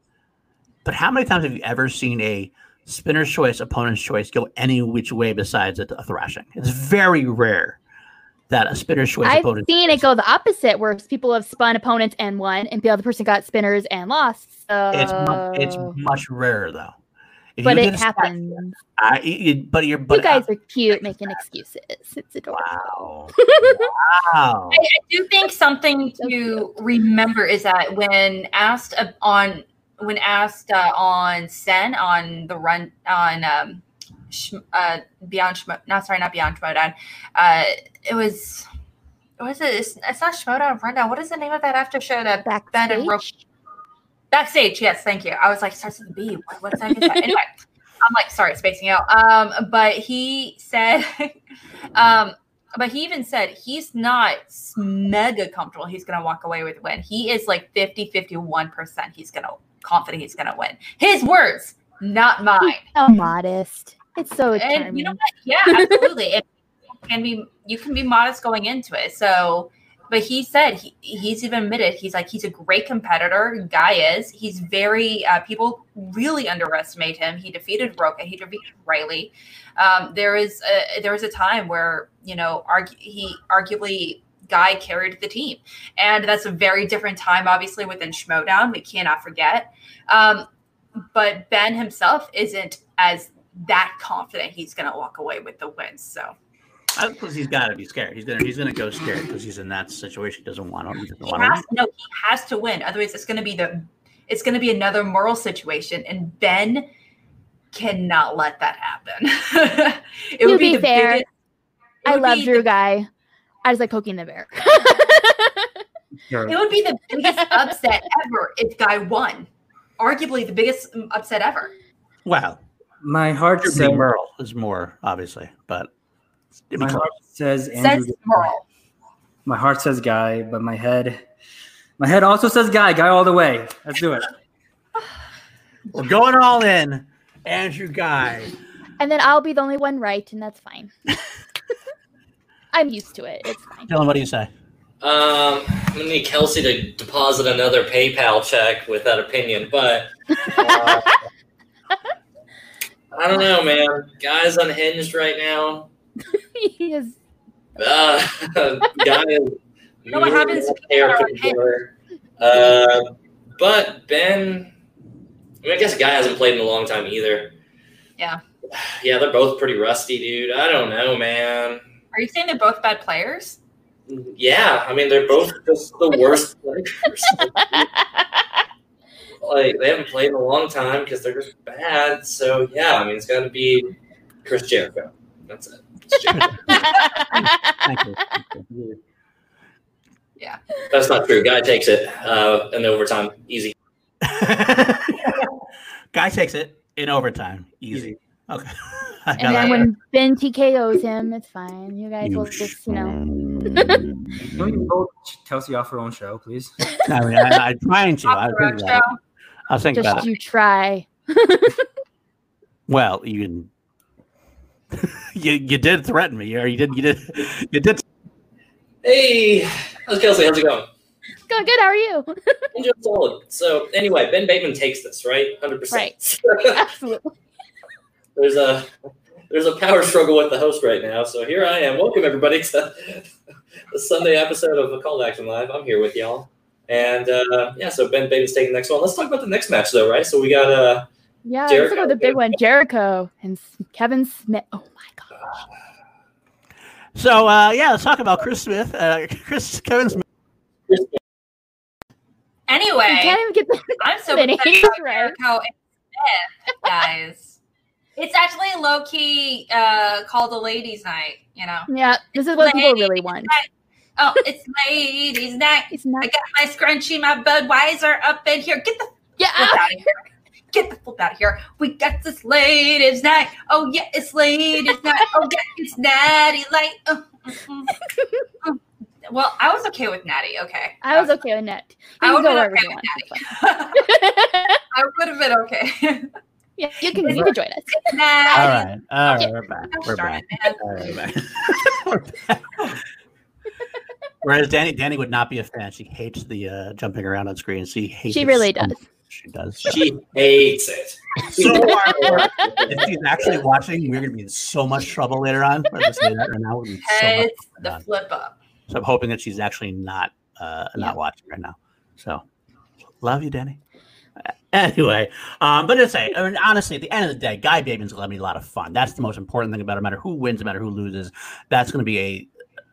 But how many times have you ever seen a spinner's choice, opponent's choice go any which way besides a, a thrashing? It's very rare that a spinner's choice I've opponent. seen it go the opposite, where people have spun opponents and won, and the other person got spinners and lost. So, It's mu- it's much rarer though. If but it get a stat- happens. I, it- but you're but you guys are cute, making excuses. It's adorable. wow, wow. I, I do think something to remember is that when asked uh, on when asked uh, on Sen on the run on um, uh, Beyond Shmo, not sorry, not Beyond Schmoedown. Uh, it was what is it? It's, it's not Schmoedown Rundown. What is the name of that after show that Ben and Ro- Backstage. Yes, thank you. I was like, starts with B. What, what's that? anyway, I'm like, sorry, spacing out. Um, but he said, um, but he even said he's not mega comfortable. He's going to walk away with a win. He is like 50, 51%. He's going to confident he's going to win. His words, not mine. So modest. It's so And you know what? Yeah, absolutely. it can be, you can be modest going into it. So, but he said he, he's even admitted he's like he's a great competitor. Guy is he's very uh, people really underestimate him. He defeated Rocha. He defeated Riley. Um, there is a, there was a time where you know he arguably Guy carried the team, and that's a very different time. Obviously within Schmoedown, we cannot forget. Um, but Ben himself isn't as that confident he's going to walk away with the win. So Because he's got to be scared. He's gonna he's gonna go scared because he's in that situation. He doesn't want to. He doesn't he want has to. no, he has to win. Otherwise, it's going to be the it's going to be another moral situation, and Ben cannot let that happen. it To would be, be the fair, biggest. I love be Drew the- Guy. I just like poking the bear. Sure. It would be the biggest upset ever if Guy won. Arguably the biggest um, upset ever. Well, My heart Drew says, Murrell is more obviously, but my heart says Andrew. Says Murrell. My heart says guy, but my head, my head also says guy. Guy all the way. Let's do it. we're going all in. Andrew Guy. and then I'll be the only one right, and that's fine. I'm used to it. It's fine. Dylan, what do you say? Um, I'm gonna need Kelsey to deposit another PayPal check with that opinion, but uh, I don't know, man. Guy's unhinged right now. he is Uh, guy is know what happens to people hair that. Uh, but Ben, I, mean, I guess Guy hasn't played in a long time either. Yeah. Yeah, they're both pretty rusty, dude. I don't know, man. Are you saying they're both bad players? Yeah, I mean they're both just the worst players. like they haven't played in a long time because they're just bad. So yeah, I mean it's got to be Chris Jericho. That's it. It's Jericho. Thank you. Thank you. That's not true. Guy takes it uh, in overtime, easy. Guy takes it in overtime. Easy. Okay. And then that. when Ben TKO's him, it's fine. You guys You will just, you know. Can we both Kelsey off her own show, please? I mean, I, I'm trying to. I, Off the road that. I'll think Just about it. you try. Well, you you you did threaten me, or you did you did you did. Hey, how's Kelsey? How's it going? Going good. How are you? I'm doing solid. So anyway, Ben Bateman takes this, right? Hundred percent. Right. Absolutely. There's a there's a power struggle with the host right now. So here I am. Welcome everybody to the Sunday episode of the Call to Action Live. I'm here with y'all. And uh, yeah, so Ben Bateman's taking the next one. Let's talk about the next match though, right? So we got uh Yeah, let's Jericho. go with the big one, Jericho and Kevin Smith. Oh my gosh. So uh, yeah, let's talk about Chris Smith. Uh, Chris Kevin Smith. You Anyway, can't even get the I'm so Minnie, excited about right? Jericho and Smith, guys. It's actually low key uh, called a ladies' night. You know. Yeah, this is what people really want. Oh, it's ladies' night. It's not. I got my scrunchie, my Budweiser up in here. Get the Yeah. flip out of here. Get the flip out of here. We got this ladies' night. Oh yeah, it's ladies' night. Oh yeah, it's Natty Light. Uh, mm, mm, mm. well, I was okay with Natty. Okay, I was okay with that. I would have been okay with Natty. I would have been okay. Yeah, you can you can join us. All Natty. right, all right, we're back. We're back. All right, we're back. We're back. Whereas Danny, Danny would not be a fan. She hates the uh, jumping around on screen. She hates. She it really so does. much. She does. she hates it. so hard. if she's actually watching, we're gonna be in so much trouble later on. I'll just say that right now. We're gonna be so much Heads the on. flip up. So I'm hoping that she's actually not uh, not Yeah. watching right now. So love you, Danny. Anyway, um, but to say, I mean, honestly, at the end of the day, Guy Bateman's going to be a lot of fun. That's the most important thing about it. No matter who wins, no matter who loses, that's going to be a.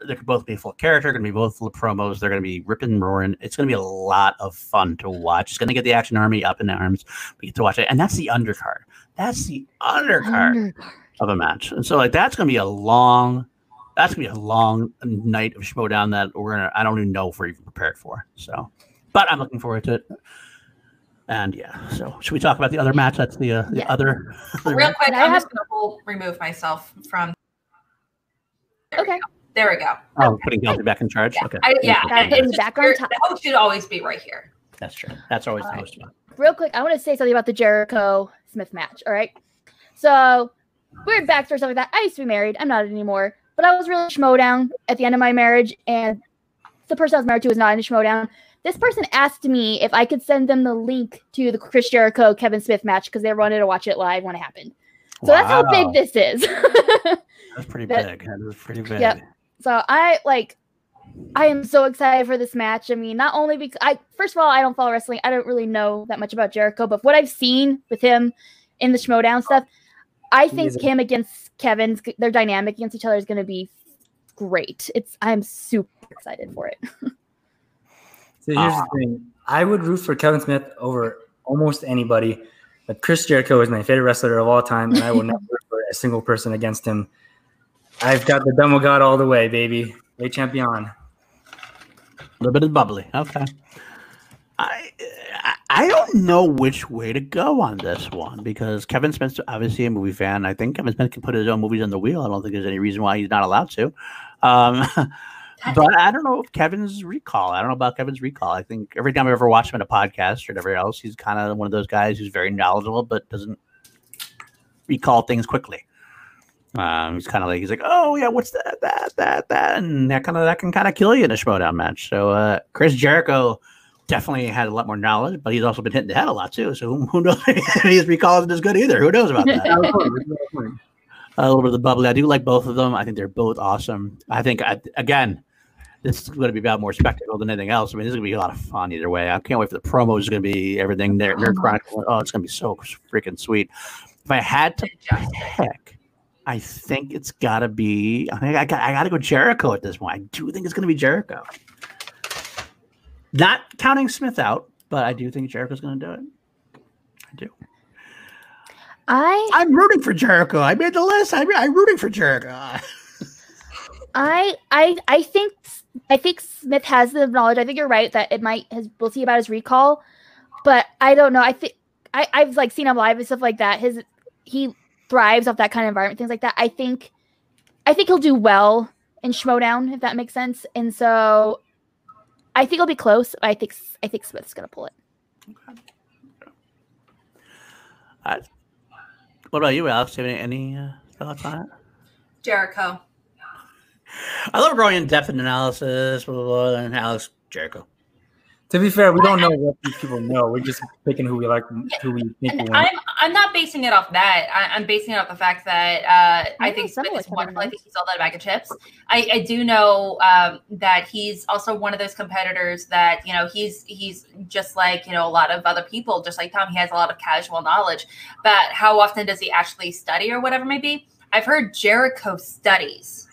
They could both be full character. Going to be both full of promos. They're going to be ripping and roaring. It's going to be a lot of fun to watch. It's going to get the Action Army up in arms. We get to watch it, and that's the undercard. That's the undercard Undercard. of a match. And so like that's gonna be a long that's gonna be a long night of Schmoedown that we're gonna I don't even know if we're even prepared for. So but I'm looking forward to it. And yeah, so should we talk about the other match? That's the uh, the Yeah. other, other Real match? quick, I I'm just gonna remove myself from. There we Okay. go. There we go. Oh, putting Kelsey back in charge. Yeah, Okay. I, yeah. Gotta I- put him it's back on top. The host should always be right here. That's true. That's always the Alright. most fun. Real quick, I want to say something about the Jericho Smith match. All right. So weird backstory stuff like that. I used to be married. I'm not anymore. But I was really Schmoedown at the end of my marriage, and the person I was married to was not in Schmoedown. This person asked me if I could send them the link to the Chris Jericho Kevin Smith match because they wanted to watch it live when it happened. So that's how big this is. That's pretty that- big. That was pretty big. Yep. so I like I am so excited for this match. I mean, not only because I first of all, I don't follow wrestling. I don't really know that much about Jericho, but what I've seen with him in the Schmoedown stuff, I think is him against Kevin's their dynamic against each other is going to be great. It's I'm super excited for it. So here's Ah. the thing: I would root for Kevin Smith over almost anybody, but Chris Jericho is my favorite wrestler of all time, and I will never root for a single person against him. I've got the demo god all the way, baby. Le champion. A little bit of bubbly. Okay. I I- I don't know which way to go on this one because Kevin Smith's obviously a movie fan. I think Kevin Smith can put his own movies on the wheel. I don't think there's any reason why he's not allowed to. Um, but I don't know if Kevin's recall. I don't know about Kevin's recall. I think every time I ever watch him in a podcast or whatever else, he's kind of one of those guys who's very knowledgeable but doesn't recall things quickly. Um, he's kind of like he's like, oh yeah, what's that, that, that, that, and that kind of that can kind of kill you in a showdown match. So uh, Chris Jericho definitely had a lot more knowledge, but he's also been hitting the head a lot too. So who, who knows? his recall isn't as good either. Who knows about that? a little bit of the bubbly. I do like both of them. I think they're both awesome. I think I, again, this is going to be about more spectacle than anything else. I mean, this is going to be a lot of fun either way. I can't wait for the promos. It's going to be everything there. Nerd oh Chronicle. Oh, it's going to be so freaking sweet. If I had to pick, I think it's got to be. I think I got. I got to go Jericho at this point. I do think it's going to be Jericho. Not counting Smith out, but I do think Jericho's going to do it. I do. I I'm rooting for Jericho. I made the list. I, I'm rooting for Jericho. I I I think I think Smith has the knowledge. I think you're right that it might has we'll see about his recall, but I don't know. I think I I've like seen him live and stuff like that. His he thrives off that kind of environment, things like that. I think I think he'll do well in Schmoedown if that makes sense. And so I think it'll be close. I think I think Smith's gonna pull it. I, what about you, Alex? Do you have any, any uh, thoughts on it? Jericho. I love going in depth analysis, blah, blah, blah, and Alex Jericho. To be fair, we don't know what these people know. We're just picking who we like, who we think will win. I'm I'm not basing it off that. I, am basing it off the fact that uh, I, I think know Smith is what wonderful. I think he's all that a bag of chips. I, I do know um, that he's also one of those competitors that you know he's he's just like you know a lot of other people, just like Tom. He has a lot of casual knowledge, but how often does he actually study or whatever may be? I've heard Jericho studies.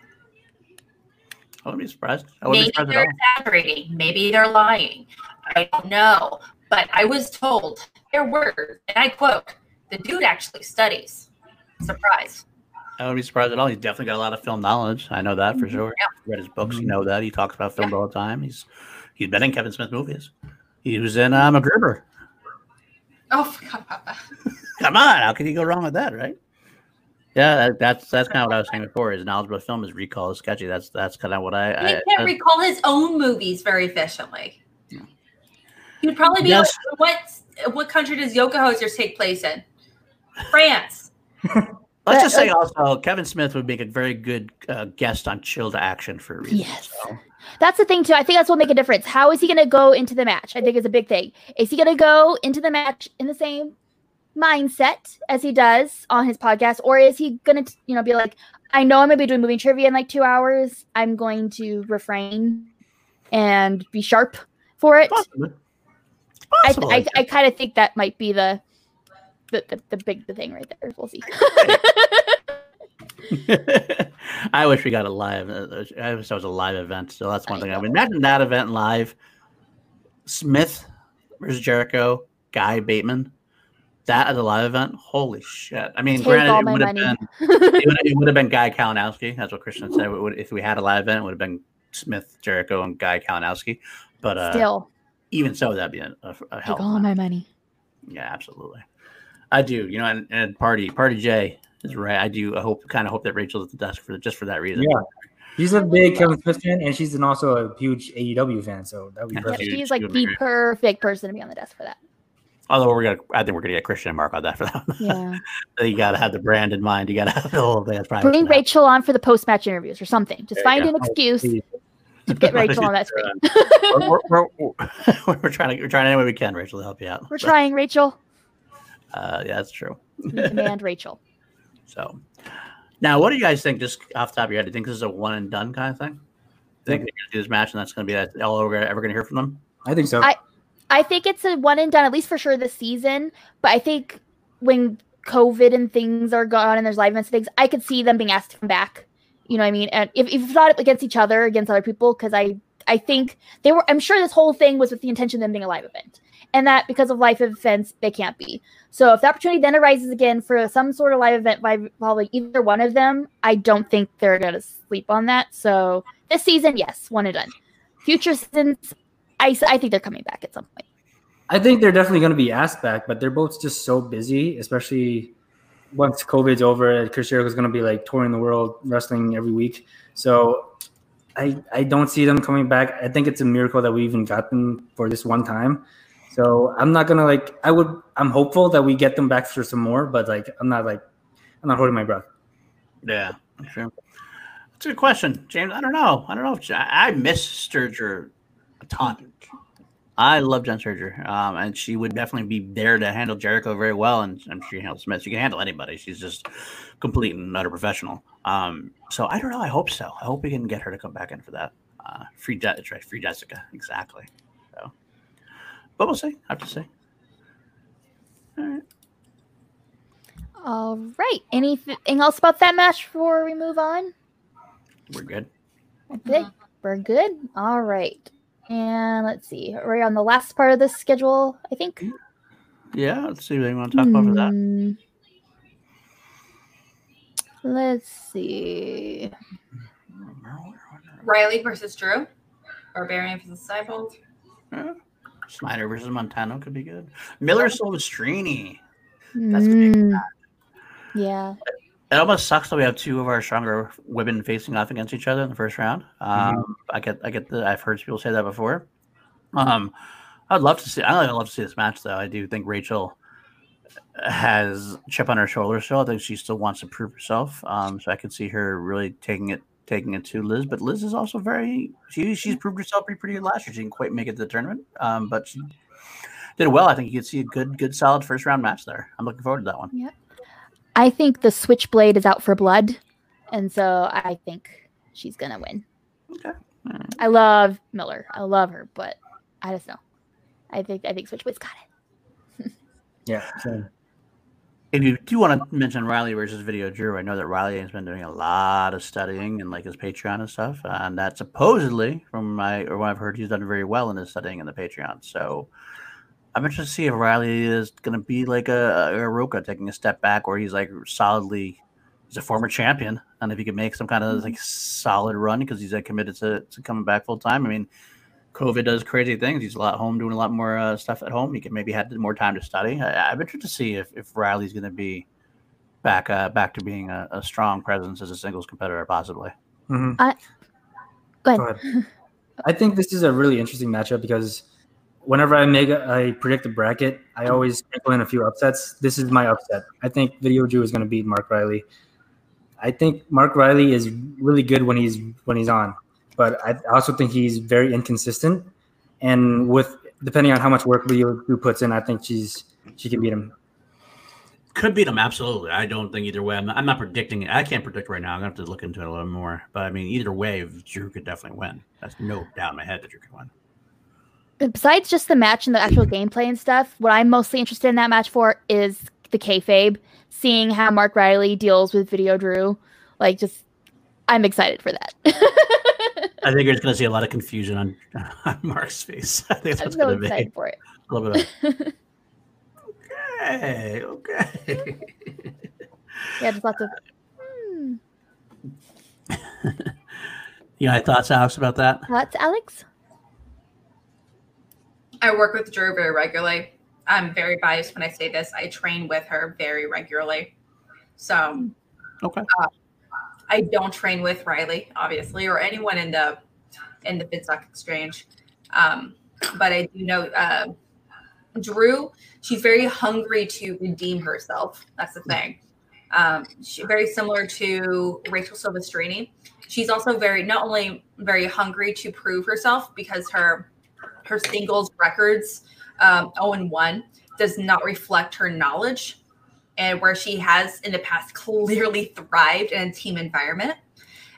I wouldn't be surprised. I wouldn't Maybe be surprised they're all. exaggerating. Maybe they're lying. I don't know. But I was told their words, and I quote, the dude actually studies. Surprise. I wouldn't be surprised at all. He's definitely got a lot of film knowledge. I know that for Mhm. sure. Yeah. Read his books. You Mhm. know that. He talks about film all the time. He's he's been in Kevin Smith movies. He was in uh, MacGruber. Oh, forgot about that. Come on, how can you go wrong with that, right? Yeah, that, that's that's kind of what I was saying before. His knowledge about film, is recall is sketchy. That's that's kind of what I. He I, can't I recall his own movies very efficiently. He would probably be Yes. like, what what country does Yoga Hosers take place in? France. let's just say also Kevin Smith would make a very good uh, guest on Chill to Action for a reason. Yes. so. That's the thing too. I think that's what make a difference. How is he going to go into the match? I think is a big thing. Is he going to go into the match in the same mindset as he does on his podcast, or is he to, you know, be like, I know I'm to be doing movie trivia in like two hours. I'm going to refrain and be sharp for it. Possibly. I, I, I kind of think that might be the the, the, the big the thing right there. We'll see. I wish we got a live. uh, I wish that was a live event. So that's one I thing. I know. mean, imagine that event live. Smith versus Jericho, Guy Bateman. That as a live event. Holy shit! I mean, Take granted, all it my would have been it would, it would have been Guy Kalinowski. That's what Christian said. Would, if we had a live event, it would have been Smith, Jericho, and Guy Kalinowski. But uh, Still, even so, that'd be a, a, a hell. take all my money. Yeah, absolutely. I do. You know, and, and party party J is right. I do. I hope kind of hope that Rachel's at the desk for just for that reason. Yeah. She's a big Kevin Smith fan, and she's an also a huge AEW fan. So that would be Yeah, Yep, perfect. huge, she's like the perfect person to be on the desk for that. Although we're gonna, I think we're gonna get Christian and Mark on that for that. one. Yeah. you gotta have the brand in mind. You gotta have the whole thing. That's Bring Rachel on for the post match interviews or something. Just There find you an excuse Please. to get Rachel on that screen. we're, we're, we're, we're trying to we're trying any way we can, Rachel, to help you out. We're So, trying, Rachel. Uh, yeah, that's true. We demand Rachel. So, now, what do you guys think? Just off the top of your head, do you think this is a one and done kind of thing? Think they're gonna do this match and that's gonna be that all we're ever gonna hear from them? I think so. I- I think it's a one and done, at least for sure this season. But I think when COVID and things are gone and there's live events and things, I could see them being asked to come back. You know what I mean? And if, if not against each other, against other people, because I I think they were I'm sure this whole thing was with the intention of them being a live event. And that because of life events, they can't be. So if the opportunity then arises again for some sort of live event by involving either one of them, I don't think they're gonna sleep on that. So this season, yes, one and done. Future seasons, I, s- I think they're coming back at some point. I think they're definitely going to be asked back, but they're both just so busy, especially once COVID's over. Chris Jericho's going to be like touring the world, wrestling every week. So I I don't see them coming back. I think it's a miracle that we even got them for this one time. So I'm not gonna like. I would. I'm hopeful that we get them back for some more, but like I'm not like I'm not holding my breath. Yeah, sure. That's a good question, James. I don't know. I don't know. If, I, I miss Sturger a ton. I love Jen Sturger, um, and she would definitely be there to handle Jericho very well. And I'm sure you handle Smith. She can handle anybody. She's just complete and utter professional. Um, so I don't know. I hope so. I hope we can get her to come back in for that. Uh, free, Je- that's right, free Jessica, exactly. So, but we'll see. I have to see. All right. All right. Anything else about that match before we move on? We're good. I think we're good. All right. And let's see. We're on the last part of the schedule, I think. Yeah. Let's see what you want to talk about for that. Hmm. Let's see. Riley versus Drew. Barbarian versus Seibold. Yeah. Snyder versus Montano could be good. Miller Silvestrini. That's gonna be a good Hmm. Yeah. It almost sucks that we have two of our stronger women facing off against each other in the first round. Um, I get, I get the. I've heard people say that before. Um, I'd love to see. I would love to see this match, though. I do think Rachel has chip on her shoulder still. I think she still wants to prove herself. Um, so I could see her really taking it taking it to Liz. But Liz is also very she she's proved herself pretty pretty good last year. She didn't quite make it to the tournament, um, but she did well. I think you could see a good good solid first round match there. I'm looking forward to that one. Yeah. I think the Switchblade is out for blood, and so I think she's gonna win. Okay. Right. I love Miller. I love her, but I just know. I think I think Switchblade's got it. yeah. Same. If you do want to mention Riley versus Video Drew, I know that Riley has been doing a lot of studying and like his Patreon and stuff, and that supposedly, from my or what I've heard, he's done very well in his studying in the Patreon. So I'm interested to see if Riley is going to be like a, a Rocha taking a step back, or he's like solidly. He's a former champion, and if he could make some kind of like solid run because he's like committed to, to coming back full time. I mean, COVID does crazy things. He's a lot home doing a lot more uh, stuff at home. He can maybe had more time to study. I, am interested to see if, if Riley's going to be back uh, back to being a, a, strong presence as a singles competitor, possibly. Mm-hmm. Uh, go, ahead. go ahead. I think this is a really interesting matchup because whenever I make a, I predict a bracket, I always sprinkle in a few upsets. This is my upset. I think Video Drew is going to beat Mark Riley. I think Mark Riley is really good when he's when he's on, but I also think he's very inconsistent. And with depending on how much work Video Drew puts in, I think she's she can beat him. Could beat him absolutely. I don't think either way. I'm not, I'm not predicting it. I can't predict right now. I'm gonna have to look into it a little more. But I mean, either way, Drew could definitely win. That's no doubt in my head that Drew could win besides just the match and the actual gameplay and stuff, what I'm mostly interested in that match for is the kayfabe, seeing how Mark Riley deals with Video Drew. Like, just I'm excited for that. I think you're just going to see a lot of confusion on, on Mark's face. I think that's I'm so going to excited be for it. a little bit. Of, okay, okay. yeah, just lots of. Hmm. you got any thoughts, Alex, about that? Thoughts, Alex? I work with Drew very regularly. I'm very biased when I say this. I train with her very regularly. So, okay. Uh, I don't train with Riley, obviously, or anyone in the in the Film Stock Exchange. Um, but I do know uh, Drew. She's very hungry to redeem herself. That's the thing. Um, she very similar to Rachel Silvestrini. She's also very not only very hungry to prove herself because her her singles records, um, 0 and 1, does not reflect her knowledge and where she has in the past clearly thrived in a team environment.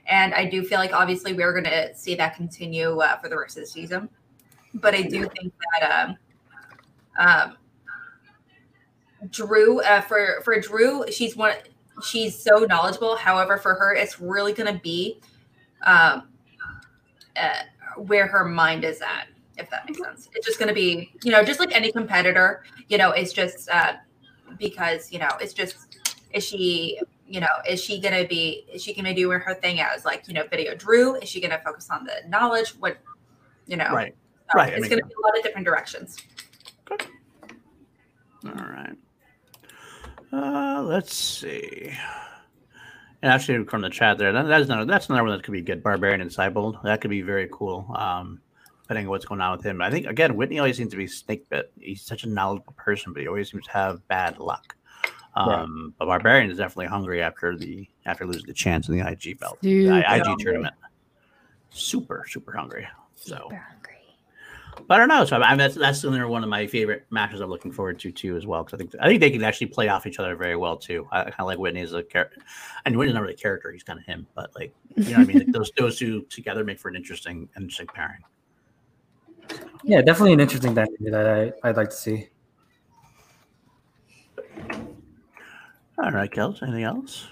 And I do feel like obviously we're going to see that continue uh, for the rest of the season. But I do think that um, um, Drew, uh, for for Drew, she's one. She's so knowledgeable. However, for her, it's really going to be um, uh, where her mind is at if that makes sense. It's just going to be, you know, just like any competitor, you know, it's just uh, because, you know, it's just, is she, you know, is she going to be, is she going to do her thing as like, you know, video Drew? Is she going to focus on the knowledge? What, you know, right. So right. It's going to be a lot of different directions. Okay. All right. Uh, let's see. And actually, from the chat there, that, that's another that's another one that could be good. Barbarian and Seibold. That could be very cool. Um, depending on what's going on with him. I think again, Witney always seems to be snake bit. He's such a knowledgeable person, but he always seems to have bad luck. Um, But Barbarian is definitely hungry after the after losing the chance in the IG belt, the IG hungry. tournament. Super, super hungry. So. Super hungry. But I don't know. So I mean, that's that's another one of my favorite matches I'm looking forward to too as well. Because I think I think they can actually play off each other very well too. I kind of like Witney as a character. And Witney's not really a character; he's kind of him. But like, you know, what I mean, like those those two together make for an interesting interesting pairing. Yeah, definitely an interesting dynamic that I, I'd like to see. All right, Kels, anything else?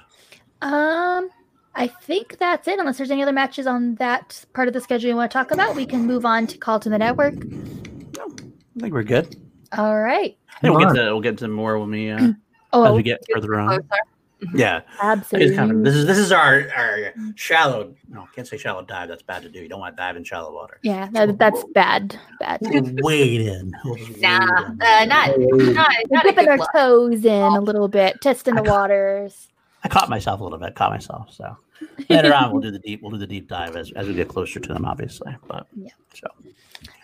Um, I think that's it. Unless there's any other matches on that part of the schedule you want to talk about, we can move on to Call to the Network. No, I think we're good. All right. we'll get to we'll get to more when we uh, oh, as we get further on. Yeah, absolutely. Kind of, this is this is our, our shallow. No, can't say shallow dive. That's bad to do. You don't want to dive in shallow water. Yeah, that, that's bad. Bad. wade in. Nah, uh, not not, not dipping our toes in a little bit, testing the waters. I caught myself a little bit. Caught myself. So later on, we'll do the deep. We'll do the deep dive as, as we get closer to them, obviously. But yeah. So.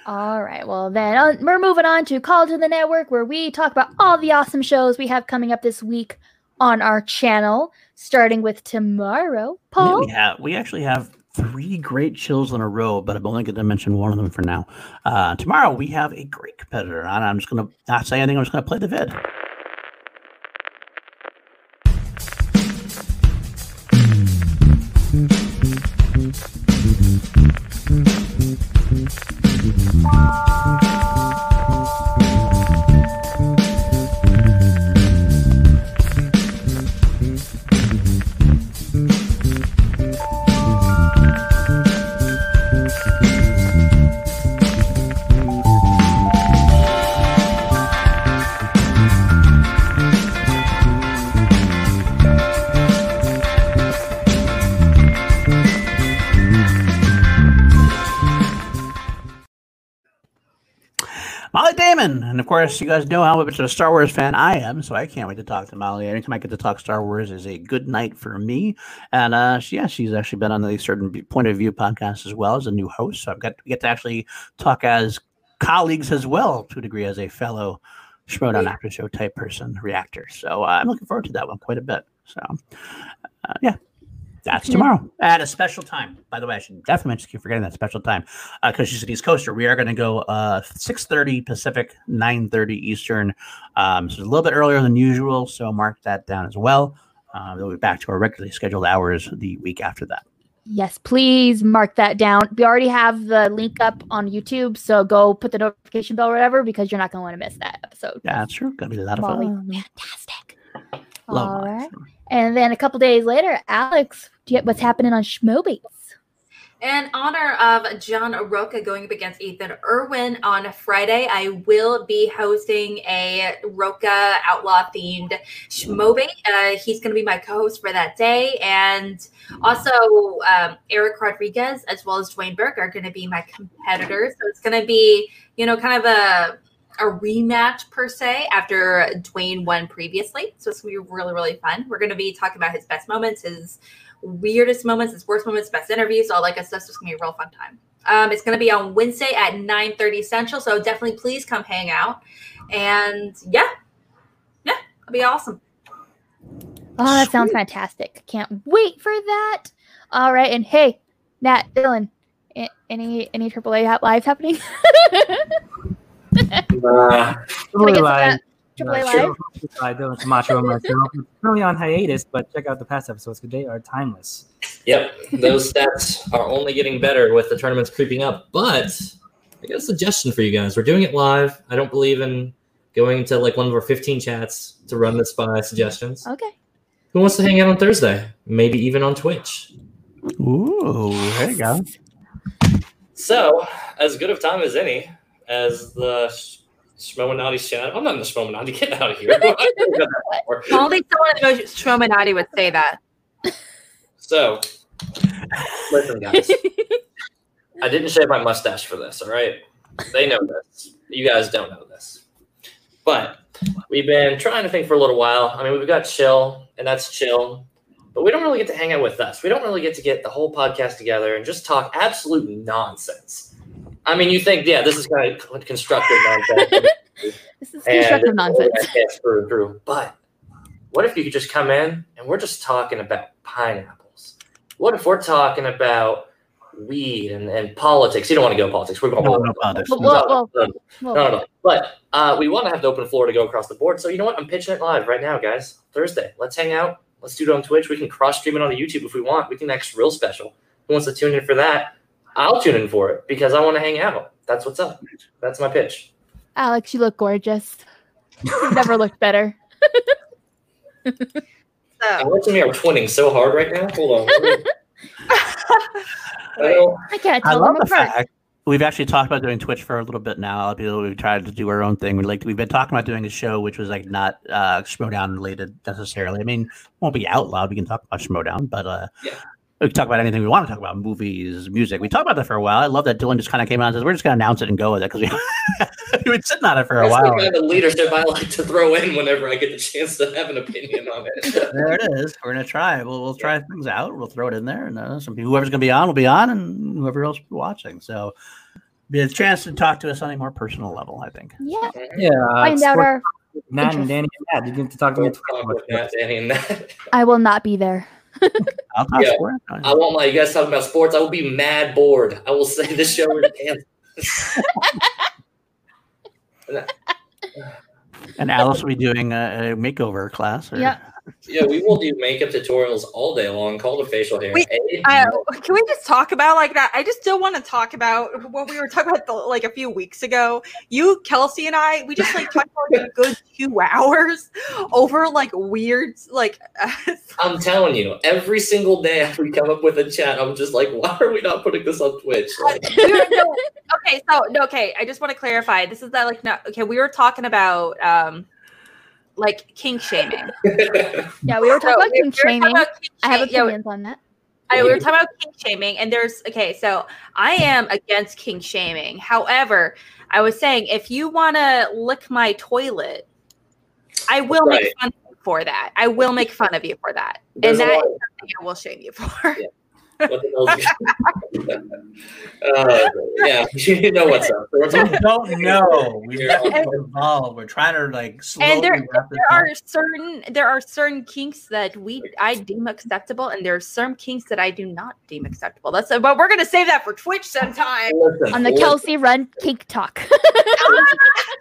All right. Well, then uh, we're moving on to Call to the Network, where we talk about all the awesome shows we have coming up this week on our channel, starting with tomorrow. Paul? Yeah, we, have, we actually have three great chills in a row, but I'm only going to mention one of them for now. Uh, tomorrow, we have a great competitor, and I'm just going to not say anything. I'm just going to play the vid. Course, you guys know how much of a Star Wars fan I am, so I can't wait to talk to Molly. Anytime I get to talk Star Wars is a good night for me. And uh, she, yeah, she's actually been on the certain point of view podcast as well as a new host. So I've got get to actually talk as colleagues as well to a degree as a fellow Schmoedown After Show type person reactor. So uh, I'm looking forward to that one quite a bit. So uh, yeah, that's tomorrow at a special time. By the way, I should definitely mention keep forgetting that special time because uh, she's an East Coaster. We are going to go uh, six thirty Pacific, nine thirty Eastern. Um, so a little bit earlier than usual. So mark that down as well. Uh, we'll be back to our regularly scheduled hours the week after that. Yes, please mark that down. We already have the link up on YouTube, so go put the notification bell or whatever because you're not going to want to miss that episode. Yeah, that's true. Gonna be a lot of fun. Fantastic. Love All right. And then a couple days later, Alex, what's happening on Schmobates? In honor of John Rocha going up against Ethan Irwin on Friday, I will be hosting a Rocha Outlaw themed Schmobate. Uh, he's going to be my co host for that day. And also, um, Eric Rodriguez as well as Dwayne Burke are going to be my competitors. So it's going to be, you know, kind of a a rematch per se after Dwayne won previously. So it's gonna be really, really fun. We're gonna be talking about his best moments, his weirdest moments, his worst moments, best interviews, all that good stuff. So it's gonna be a real fun time. Um, it's gonna be on Wednesday at 9 30 Central. So definitely please come hang out. And yeah, yeah, it'll be awesome. Oh, that sounds fantastic. Can't wait for that. All right. And hey, Nat, Dylan, any any AAA live happening? uh, totally live. Live. I don't macho myself. It's currently on hiatus, but check out the past episodes because they are timeless. Yep, those stats are only getting better with the tournaments creeping up. But I got a suggestion for you guys. We're doing it live. I don't believe in going into like one of our 15 chats to run this by suggestions. Okay. Who wants to hang out on Thursday? Maybe even on Twitch. Ooh, there you go. So, as good of time as any, as the Schmominati chat. I'm not in the Schmominati. Get out of here. Only someone in the Schmominati would say that. So, listen, guys. I didn't shave my mustache for this. All right, they know this. You guys don't know this, but we've been trying to think for a little while. I mean, we've got chill, and that's chill. But we don't really get to hang out with us. We don't really get to get the whole podcast together and just talk absolute nonsense. I mean, you think, yeah, this is kind of constructive nonsense. this is constructive nonsense. Through, through. But what if you could just come in and we're just talking about pineapples? What if we're talking about weed and, and politics? You don't want to go politics. We're going no, no, politics. No, no, no, no, no. But uh, we want to have the open floor to go across the board. So you know what? I'm pitching it live right now, guys. Thursday. Let's hang out. Let's do it on Twitch. We can cross stream it on the YouTube if we want. We can make real special. Who wants to tune in for that? I'll tune in for it because I want to hang out. That's what's up. That's my pitch. Alex, you look gorgeous. You've never looked better. so. I'm watching me are twinning so hard right now. Hold on. I, I can't tell I them apart. Fact, we've actually talked about doing Twitch for a little bit now. We've tried to do our own thing. We like we've been talking about doing a show which was like not uh Schmoedown related necessarily. I mean, won't be out loud. We can talk about Schmoedown, but uh yeah we can talk about anything we want to talk about movies music we talked about that for a while i love that dylan just kind of came out and says we're just going to announce it and go with it because we, we've been sitting on it for a That's while kind of leadership i like to throw in whenever i get the chance to have an opinion on it there it is we're going to try we'll, we'll try yeah. things out we'll throw it in there and uh, some people, whoever's going to be on will be on and whoever else will be watching so Be a chance to talk to us on a more personal level. I think. Yeah. Yeah. uh, Find out our. Matt and. Danny and Matt. You get to talk to me. Let's talk Matt, Danny, and that. I will not be there. I'll talk Yeah. sport. I won't lie. You guys talking about sports? I will be mad bored. I will say this show is canceled. And Alice will be doing a, a makeover class. Or, Yeah. Yeah, we will do makeup tutorials all day long. Call the facial hair. Wait, Uh, can we just talk about like that? I just still want to talk about what we were talking about the, like a few weeks ago. You, Kelsey, and I, we just like talked for like a good two hours over like weird, like I'm telling you, every single day after we come up with a chat, I'm just like, why are we not putting this on Twitch? Like, were- no, okay. So no, okay. I just want to clarify. This is that like not okay. We were talking about um like kink shaming. Yeah, we were talking So about we- kink we shaming. about kink I have shaming- yeah, opinions on that. I, we were talking about kink shaming, and there's okay. So I am against kink shaming. However, I was saying if you want to lick my toilet, I will Right. make fun of you for that. I will make fun of you for that, There's and a that something I will shame you for. What the hell's uh, yeah, you know what's up. We're We talking- don't know. We've Yeah. never been involved. We're trying to like slowly and there, wrap this there up. are certain there are certain kinks that we I deem acceptable, and there are some kinks that I do not deem acceptable. That's but we're gonna save that for Twitch sometime. Listen, On the listen, Kelsey Run Kink Talk.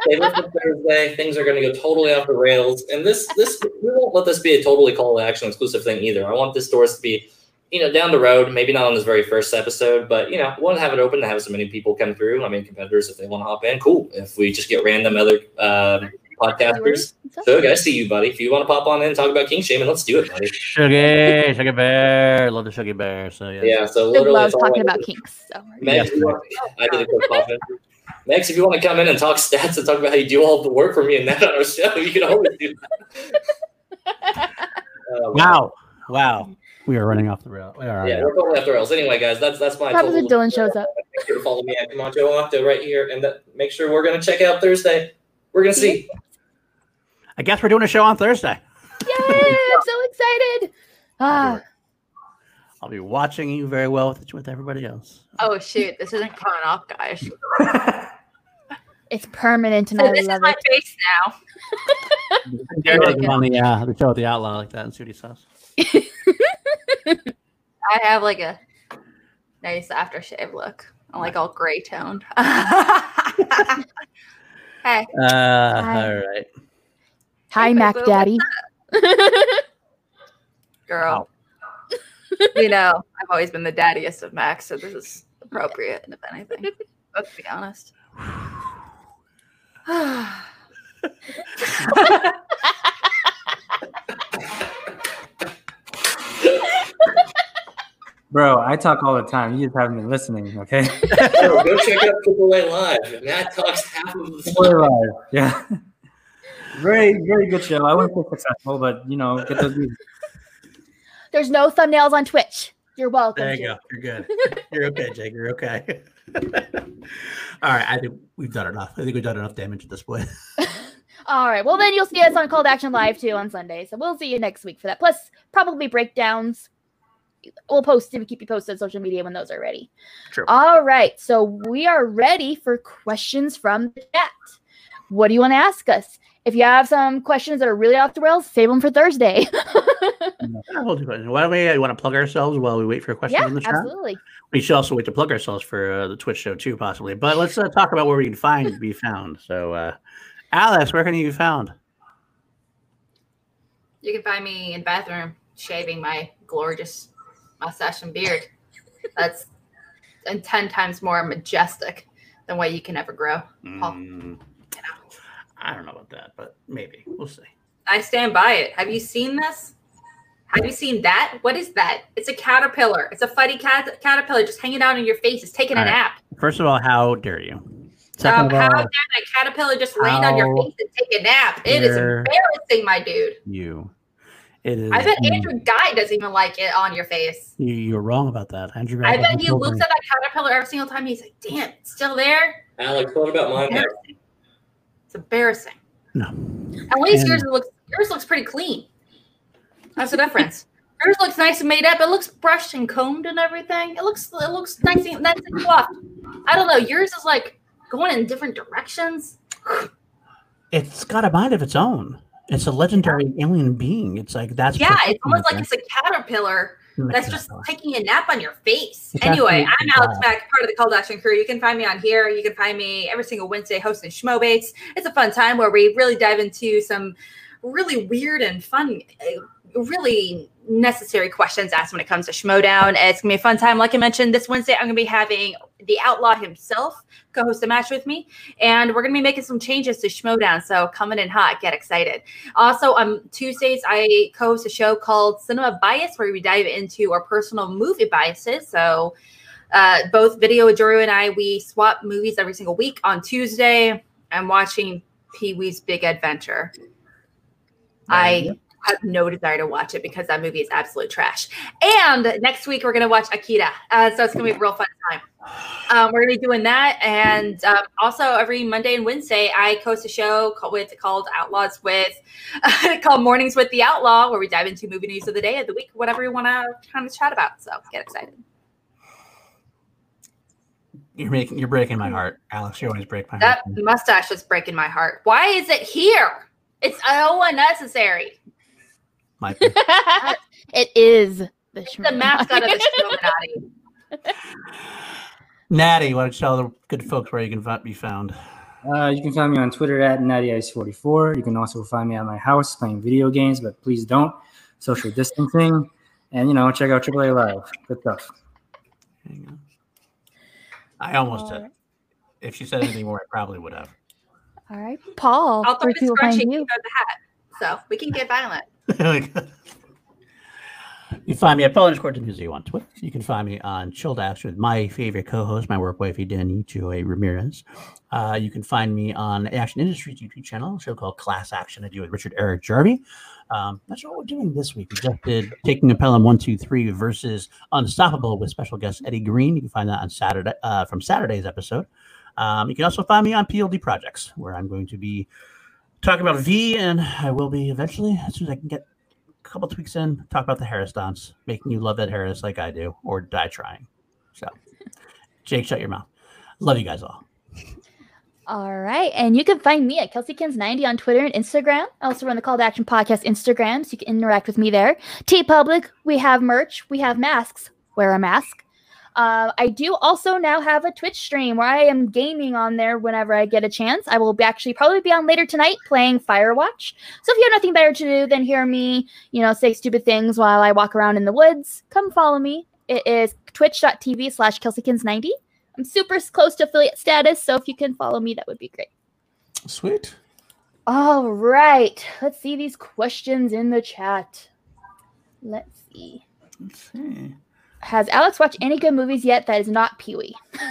Save it for Thursday. Things are going to go totally off the rails, and this this we won't let this be a totally call to action exclusive thing either. I want this doors to be, you know, down the road. Maybe not on this very first episode, but you know, we want to have it open to have so many people come through. I mean, competitors if they want to hop in, cool. If we just get random other um, podcasters, so I see you, buddy. If you want to pop on in and talk about king shaming, let's do it, buddy. Shuggy, Shuggy Bear. Love the Sugar Bear. So yeah. Yeah. So Big literally, loves talking about kinks. So. Max, if you want- I did a quick pop in. Max, if you want to come in and talk stats and talk about how you do all the work for me and that on our show, you can always do that. Uh, Wow. Wow. We are running off the rail. We are. Yeah, we're totally off the rails. Anyway, guys, that's that's my. What happens when total- Dylan shows up? Make sure to follow me at Camacho Octo right here, and that, make sure we're gonna check out Thursday. We're gonna see. I guess we're doing a show on Thursday. Yay! I'm so excited. Ah, I'll be watching you very well with with everybody else. Oh shoot, this isn't coming off, guys. it's permanent and So I this is my it. face now. Yeah, on the uh, the show with the outlaw like that and see what he says. I have like a nice aftershave look. I'm like all gray toned. hey, Uh, all right. Hi, Hey, Mac boo, Daddy. girl. you know, I've always been the daddiest of Max, so this is appropriate, if anything. Let's be honest. Bro, I talk all the time. You just haven't been listening, okay? Oh, go check out Triple A Live. Matt talks half of the We're time. live. Yeah. Very, very good show. I wouldn't say successful, but you know, get those views. There's no thumbnails on Twitch. You're welcome. There you Jake. go. You're good. You're okay, Jake. You're okay. All right. I think we've done enough. I think we've done enough damage at this point. All right. Well, then you'll see us on Called Action Live too on Sunday. So we'll see you next week for that. Plus, probably breakdowns. We'll post and keep you posted on social media when those are ready. True. All right. So we are ready for questions from the chat. What do you want to ask us? If you have some questions that are really off the rails, save them for Thursday. We'll do it. Why don't we? You want to plug ourselves while we wait for a question yeah, in the chat? absolutely. We should also wait to plug ourselves for uh, the Twitch show too, possibly. But let's uh, talk about where we can find be found. So, uh, Alex, where can you be found? You can find me in the bathroom shaving my gorgeous mustache and beard. That's and ten times more majestic than what you can ever grow. Mm, I don't know about that, but maybe we'll see. I stand by it. Have you seen this? Have you seen that? What is that? It's a caterpillar. It's a fighty cat- caterpillar just hanging out in your face. It's taking a All right. nap. First of all, how dare you? Um, Second how of dare all, that caterpillar just land on your face and take a nap? It is embarrassing, my dude. you. It is. I bet you- Andrew Guy doesn't even like it on your face. You, you're wrong about that, Andrew. Guy. I bet he looks at that caterpillar every single time. He's like, "Damn, it's still there." Alex, what about mine? Embarrassing. It's embarrassing. No. At least And- yours looks yours looks pretty clean. That's the difference. yours looks nice and made up. It looks brushed and combed and everything. It looks it looks nice and nice and soft. I don't know. Yours is like going in different directions. It's got a mind of its own. It's a legendary alien being. It's like that's Yeah, it's almost like it's a caterpillar that's just taking a nap on your face. It's Anyway, I'm Alex Mack, part of the Cold Action crew. You can find me on here. You can find me every single Wednesday hosting Schmobates. It's a fun time where we really dive into some really weird and fun, uh, really necessary questions asked when it comes to Schmoedown. It's gonna be a fun time. Like I mentioned, this Wednesday I'm gonna be having the Outlaw himself co-host a match with me, and we're gonna be making some changes to Schmoedown. So coming in hot, get excited. Also, on Tuesdays, I co-host a show called Cinema Bias, where we dive into our personal movie biases. So, uh, both Video Drew and I, we swap movies every single week. On Tuesday, I'm watching Pee Wee's Big Adventure. I have no desire to watch it because that movie is absolute trash. And next week, we're going to watch Akira. Uh, so it's going to be a real fun time. Um, we're going to be doing that. And um, also, every Monday and Wednesday, I host a show called, with, called Outlaws with, called Mornings with the Outlaw, where we dive into movie news of the day, of the week, whatever you want to kind of chat about. So get excited. You're making you're breaking my heart, Alex. You always break my That heart. mustache is breaking my heart. Why is it here? It's so unnecessary. My, it is the, The mascot of the Illuminati. Natty, why don't you tell the good folks where you can be found? Uh, you can find me on Twitter at nattyIce44. You can also find me at my house playing video games, but please don't. Social distancing. And, you know, check out AAA Live. Good stuff. There you go. I almost did. If she said anything more, I probably would have. All right, Paul. I'll throw where the can scrunchie you? out the hat. So we can get violent. you can find me at Paul underscore Denuzio on Twitter. You can find me on Chilled Action with my favorite co-host, my work wifey Danny Joy Ramirez. Uh, you can find me on Action Industries YouTube channel, a show called Class Action. I do with Richard Eric Jarvie. Um, that's what we're doing this week. We just did Taking a Pelham One Two Three versus Unstoppable with special guest Eddie Green. You can find that on Saturday uh, from Saturday's episode. Um, you can also find me on PLD Projects, where I'm going to be talking about V, and I will be eventually as soon as I can get couple tweaks in. Talk about the Harris dance, making you love that Harris like I do, or die trying. So, Jake, shut your mouth. Love you guys all. All right. And you can find me at KelseyKins90 on Twitter and Instagram. I also run the Call to Action Podcast Instagram, so you can interact with me there. TeePublic, we have merch, we have masks. Wear a mask. Uh, I do also now have a Twitch stream where I am gaming on there whenever I get a chance. I will be actually probably be on later tonight playing Firewatch. So if you have nothing better to do than hear me, you know, say stupid things while I walk around in the woods, come follow me. It is twitch.tv slash KelseyKins90. I'm super close to affiliate status, so if you can follow me, that would be great. Sweet. All right, let's see these questions in the chat. Let's see. Let's see. Has Alex watched any good movies yet that is not Pee Wee?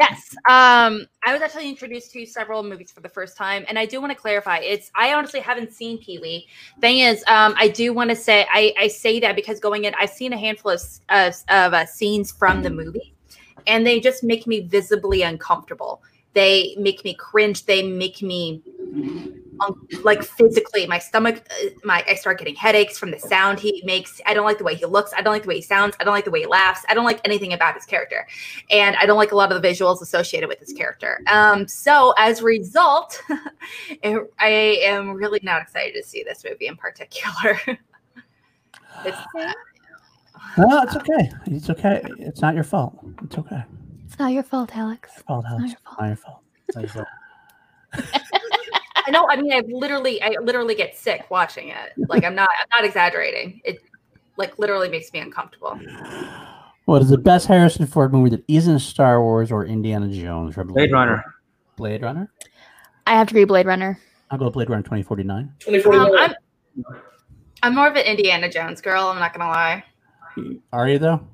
Yes. Um, I was actually introduced to several movies for the first time, and I do want to clarify. It's I honestly haven't seen Pee Wee. Thing is, um, I do want to say I, I say that because going in, I've seen a handful of of, of uh, scenes from the movie, and they just make me visibly uncomfortable. They make me cringe. They make me like physically, my stomach, uh, my I start getting headaches from the sound he makes. I don't like the way he looks. I don't like the way he sounds. I don't like the way he laughs. I don't like anything about his character, and I don't like a lot of the visuals associated with his character. Um, so as a result, I am really not excited to see this movie in particular. it's No, it's okay. It's okay. It's not your fault. It's okay. It's not your fault, Alex. It's fault, not Alex. your fault. Not your fault. It's not your fault. I know. I mean, I literally, I literally get sick watching it. Like I'm not, I'm not exaggerating. It like literally makes me uncomfortable. What is the best Harrison Ford movie that isn't Star Wars or Indiana Jones? Blade Runner. Blade Runner. I have to read Blade Runner. I'll go Blade Runner 2049. 2041. Um, I'm, I'm more of an Indiana Jones girl. I'm not gonna lie. Are you though?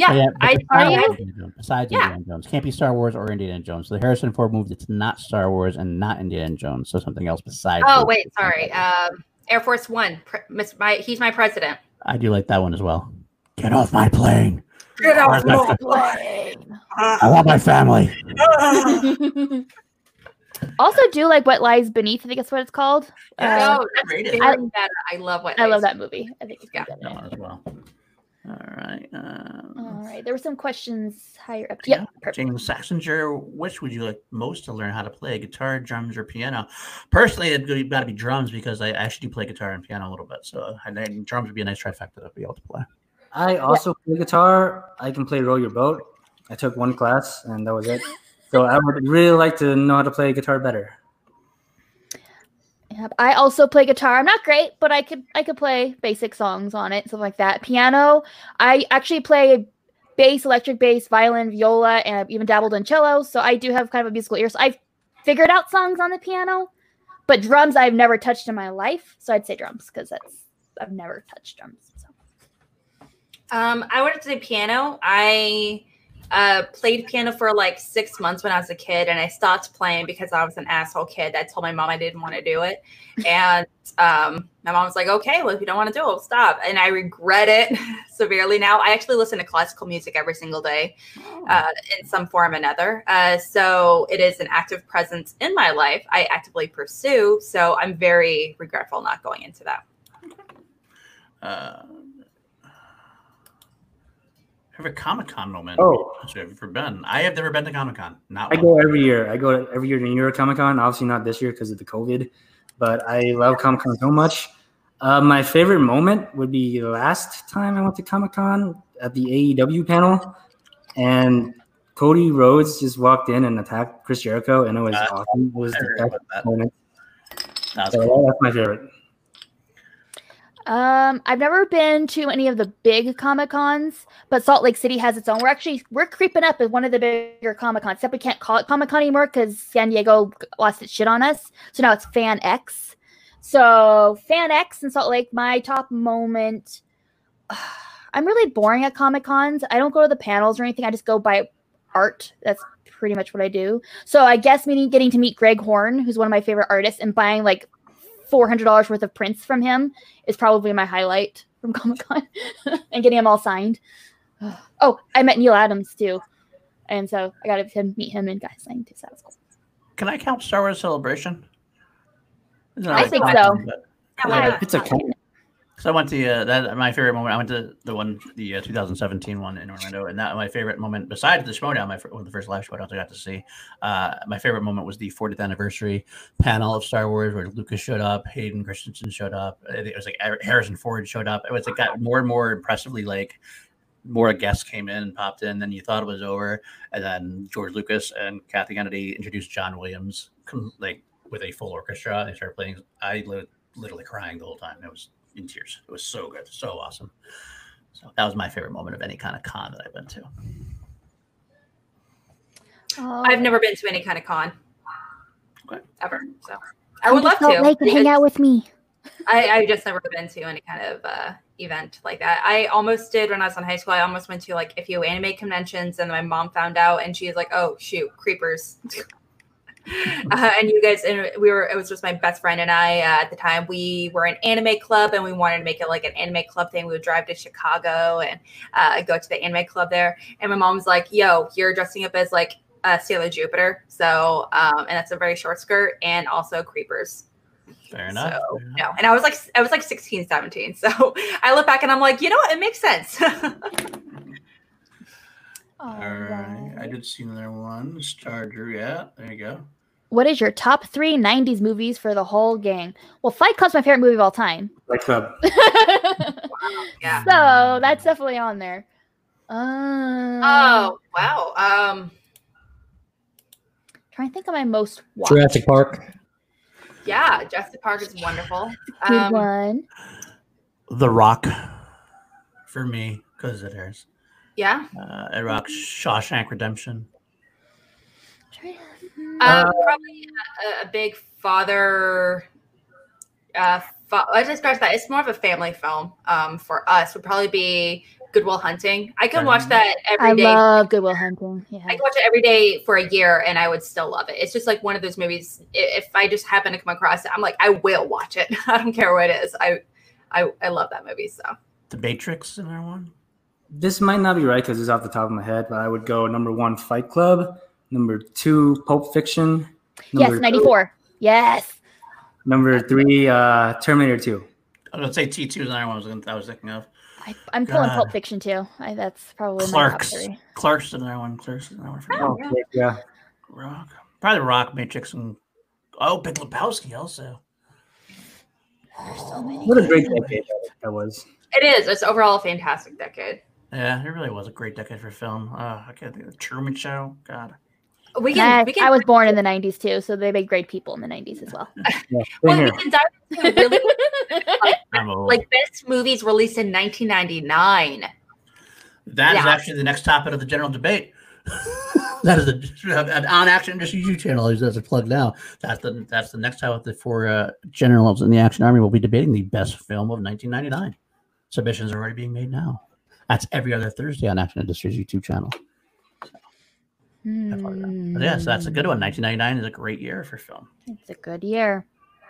Yeah, Oh, but I, besides I, Indiana Jones- Besides Yeah. Indiana Jones, can't be Star Wars or Indiana Jones. So the Harrison Ford movie that's not Star Wars and not Indiana Jones, so something else besides. oh those wait, two. sorry. Um, Air Force One. Pre- Miss, my, he's my president. I do like that one as well. Get off my plane. Get off my Plane. I want my family. also, do like what lies beneath. I think that's what it's called. Uh, no, that's Rated. I love what I love that movie. I think it's Yeah. good. That one as well. All right. All Um, right. There were some questions higher up. Yeah, Yep. Perfect. James Saxinger, which would you like most to learn how to play? Guitar, drums, or piano? Personally, it'd got to be drums because I actually do play guitar and piano a little bit. So I think drums would be a nice trifecta to be able to play. I also play guitar. I can play Row Your Boat. I took one class and that was it. So I would really like to know how to play guitar better. Yep. I also play guitar. I'm not great, but I could I could play basic songs on it, stuff like that. Piano, I actually play bass, electric bass, violin, viola, and I've even dabbled in cello. So I do have kind of a musical ear. So I've figured out songs on the piano, but drums I've never touched in my life. So I'd say drums because that's I've never touched drums. So. Um, I to say piano. I uh, played piano for like six months when I was a kid, and I stopped playing because I was an asshole kid that told my mom I didn't want to do it. And um, my mom was like, "Okay, well, if you don't want to do it, we'll stop." And I regret it severely now. I actually listen to classical music every single day, uh, in some form or another. Uh, so it is an active presence in my life. I actively pursue. So I'm very regretful not going into that. Uh, favorite Comic Con moment? Oh. Have you ever been? I have never been to Comic Con. Not I one. go every year. I go every year to New York Comic Con. Obviously not this year because of the COVID, but I love Comic Con so much. Uh, my favorite moment would be last time I went to Comic Con at the AEW panel, and Cody Rhodes just walked in and attacked Chris Jericho, and it was Uh, awesome. It was the best moment. That was So cool. that's my favorite. Um, I've never been to any of the big Comic Cons, but Salt Lake City has its own. We're actually we're creeping up as one of the bigger Comic Cons. Except we can't call it Comic Con anymore because San Diego lost its shit on us. So now it's Fan X. So Fan X in Salt Lake, my top moment. I'm really boring at Comic Cons. I don't go to the panels or anything. I just go by art. That's pretty much what I do. So I guess meeting getting to meet Greg Horn, who's one of my favorite artists, and buying like four hundred dollars worth of prints from him is probably my highlight from Comic Con, and getting them all signed. Oh, I met Neal Adams too, and so I got to meet him and got his signed too. So that was cool. Can I count Star Wars Celebration? I really think so. but- Yeah, It's a count. So I went to uh, that my favorite moment. I went to the one, the uh, 2017 one in Orlando, and that my favorite moment, besides the showdown, my one of the first live showdowns I got to see. Uh, my favorite moment was the 40th anniversary panel of Star Wars, where Lucas showed up, Hayden Christensen showed up. It was like Harrison Ford showed up. It was like got more and more impressively like more guests came in and popped in than you thought it was over, and then George Lucas and Kathy Kennedy introduced John Williams like with a full orchestra. They started playing. I li- literally crying the whole time. It was in tears. It was so good, so awesome. So that was my favorite moment of any kind of con that I've been to. Oh, I've never been to any kind of con Okay. ever. So I would love to. Lake and hang out with me. I, I've just never been to any kind of uh, event like that. I almost did when I was in high school. I almost went to like a few anime conventions, and my mom found out, and she's like, "Oh shoot, creepers." uh, and you guys, and we were. It was just my best friend and I uh, at the time. We were an anime club, and we wanted to make it like an anime club thing. We would drive to Chicago and uh, go to the anime club there. And my mom's like, "Yo, you're dressing up as like uh, Sailor Jupiter, so um, and that's a very short skirt, and also creepers." Fair enough. So, fair enough. no. And I was like, I was like 16, 17. So I look back and I'm like, you know what? It makes sense. All right. I did see another one. Star Drew. Yeah, there you go. What is your top three '90s movies for the whole gang? Well, Fight Club's my favorite movie of all time. Fight Club. yeah. So that's definitely on there. Um, Oh, wow. Um, trying to think of my most watched. Jurassic Park. yeah, Jurassic Park is wonderful. Good Um, one. The Rock for me because it is. Yeah. Uh, it rocks Shawshank Redemption. Try- Um, probably a, a big father. Uh, fa- I just scratch that. It's more of a family film. Um, for us would probably be Good Will Hunting. I can watch that every day. I every day. love Good Will Hunting. Yeah. I can watch it every day for a year and I would still love it. It's just like one of those movies. If I just happen to come across it, I'm like, I will watch it. I don't care what it is. I, I, I love that movie. So The Matrix in there one. This might not be right because it's off the top of my head, but I would go number one, Fight Club. Number two, Pulp Fiction. yes, Number '94. Yes. Number three, uh, Terminator 2. I was gonna say T two is another one I was, gonna, I was thinking of. I I, I'm pulling God. Pulp Fiction too. I, that's probably Clerks. my top three. Clerks is another one. Clerks is another one. For me. Oh, yeah. Rock. Probably Rock, Matrix, and oh, Big Lebowski also. There's so many. What a great decade that was. It is. It's overall a fantastic decade. Yeah, it really was a great decade for film. Uh, I can't think of the Truman Show. God. We can. Yes, we can I was born in the 90s too, so they made great people in the 90s as well. Yeah, same well, here. we can dive into really I'm like best movies released in 1999. That is Yeah. actually the next topic of the general debate. that is the on Action just YouTube channel. That's a plug now. That's the that's the next topic the four uh, generals in the Action Army We'll be debating the best film of 1999. Submissions are already being made now. That's every other Thursday on Action Industries YouTube channel. That part. But yeah, so that's a good one. 1999 is a great year for film. It's a good year.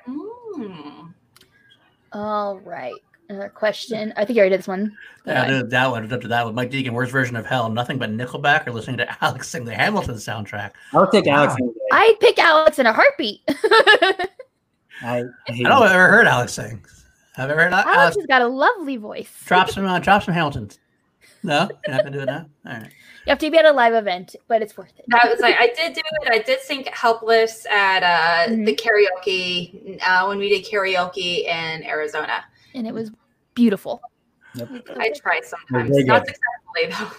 Mm. All right. Another question. I think you already did this one. Yeah, dude, that one. Up to that one. Mike Deacon, worst version of hell. Nothing but Nickelback or listening to Alex sing the Hamilton soundtrack. I'll take Alex. Wow. any day. I'd pick Alex in a heartbeat. I, I I don't know I've ever heard Alex sing. Have you ever heard Alex Alex? has got a lovely voice. Drop some, uh, drop some Hamilton. No, you're not gonna do it now. All right. You have to be at a live event, but it's worth it. That was like I did do it. I did sing "Helpless" at uh, Mhm. the karaoke uh, when we did karaoke in Arizona. and it was beautiful. I try sometimes, very not successfully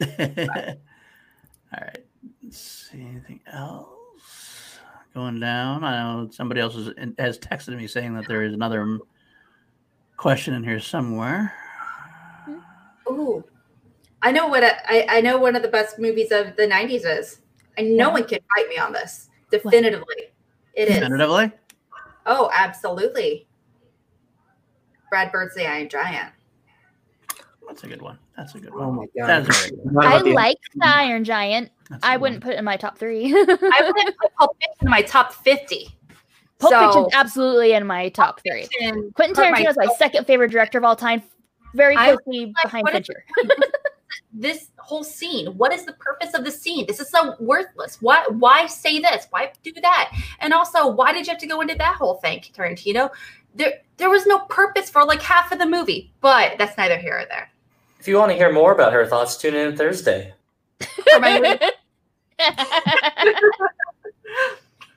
though. All right. Let's see anything else going down. I know somebody else is, has texted me saying that there is another question in here somewhere. Ooh, I know what I, I know. One of the best movies of the '90s is, and no one can fight me on this. Definitively, it is. Definitively. Oh, absolutely. Brad Bird's The Iron Giant. That's a good one. That's a good Oh one. my god. That's a very good one. I the- like the Iron Giant. That's a I good wouldn't one. put it in my top three. I wouldn't put Pulp Fiction in my top 50. Pulp so, Fiction's absolutely in my top three. Fiction Quentin Tarantino is my top- second favorite director of all time, very I- closely like, behind what is- Fincher. This whole scene. What is the purpose of the scene? This is so worthless. Why why say this? Why do that? And also, why did you have to go into that whole thing, Tarantino? There there was no purpose for like half of the movie, but that's neither here or there. If you want to hear more about her thoughts, tune in Thursday.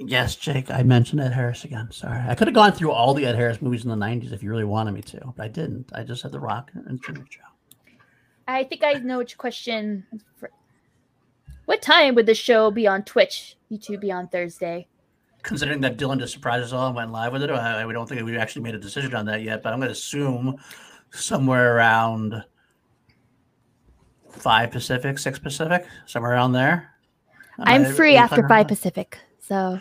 Yes, Jake, I mentioned Ed Harris again. Sorry. I could have gone through all the Ed Harris movies in the 90s if you really wanted me to, but I didn't. I just had The Rock and Truman Show. I think I know which question. For... What time would the show be on Twitch? YouTube be on Thursday. Considering that Dylan just surprised us all and went live with it, I, I don't think we actually made a decision on that yet, but I'm going to assume somewhere around 5 Pacific, 6 Pacific, somewhere around there. I'm Uh, free after five Pacific, so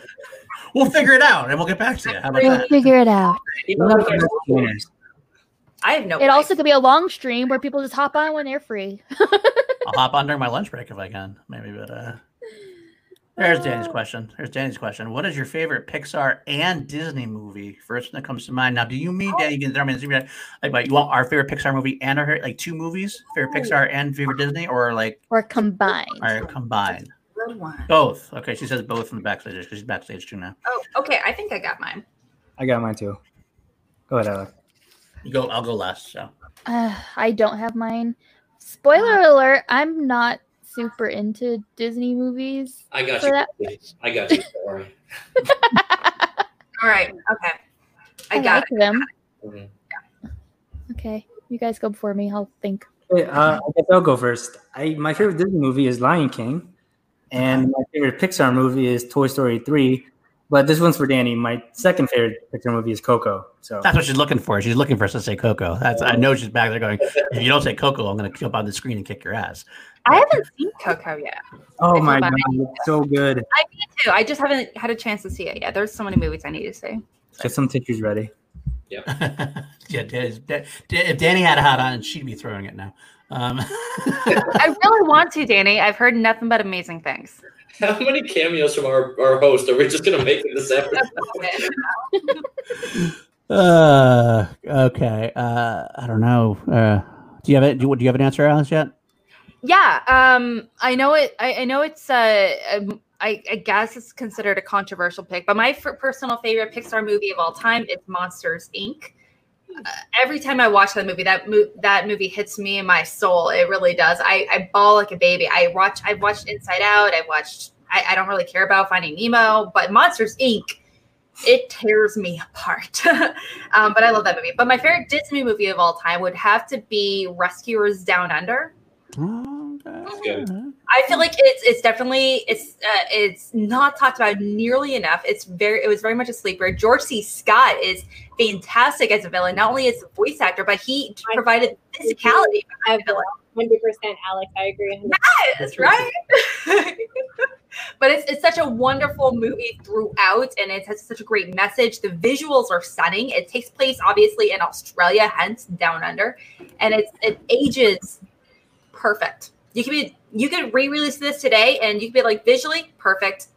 We'll figure it out and we'll get back to you. How about we'll that? figure it out. We're not the best gamers. I have no It also could be a long stream where people just hop on when they're free. I'll hop on during my lunch break if I can, maybe. But uh, there's Danny's Uh, question. There's Danny's question. What is your favorite Pixar and Disney movie? First one that comes to mind. Now, do you mean Danny? You can throw me in the like, like, what, you want our favorite Pixar movie and our like two movies, favorite Pixar and favorite Disney, or like or combined. are combined? good one. Both. Okay, she says both from the backstage because she's backstage too now. Oh, okay. I think I got mine. I got mine too. Go ahead, Alex. You go. I'll go last. So Uh, I don't have mine. Spoiler alert: I'm not super into Disney movies. I got you. that- I got you. Don't. All right. Okay. I, I, got like them. Mhm. Okay, you guys go before me. I'll think. Wait, uh, I guess I'll go first. I my favorite Disney movie is Lion King, and my favorite Pixar movie is Toy Story three. But this one's for Danny. My second favorite Pixar movie is Coco. So that's what she's looking for. She's looking for us to say Coco. That's I know she's back there going. If you don't say Coco, I'm going to jump on the screen and kick your ass. I haven't seen Coco yet. oh my god, bad. it's so good. I need to. I just haven't had a chance to see it yet. There's so many movies I need to see. Get some tissues ready. yeah, Danny's, Da- Da- if Danny had a hat on, she'd be throwing it now. Um, I really want to, Danny. I've heard nothing but amazing things. How many cameos from our, our host are we just going to make in this episode? uh, okay. Uh, I don't know. Uh, do you have it? Do you, do you have an answer, Alice? Yet? Yeah, um, I know it. I, I know it's. Uh, um, I, I guess it's considered a controversial pick, but my f- personal favorite Pixar movie of all time is Monsters Inc. every time I watch that movie, that that movie hits me in my soul. It really does. I, I bawl like a baby. I watch. I've watched Inside Out. I've watched. I, I don't really care about Finding Nemo, but Monsters Inc. It tears me apart. um, but I love that movie. But my favorite Disney movie of all time would have to be Rescuers Down Under. That's good. I feel like it's it's definitely it's uh, it's not talked about nearly enough. It's very it was very much a sleeper. George C. Scott is fantastic as a villain, not only as a voice actor, but he provided physicality. I hundred percent, Alex. I agree. Yes, right. but it's it's such a wonderful movie throughout, and it has such a great message. The visuals are stunning. It takes place obviously in Australia, hence Down Under, and it's it ages perfect. You could be you could re-release this today, and you could be like visually perfect.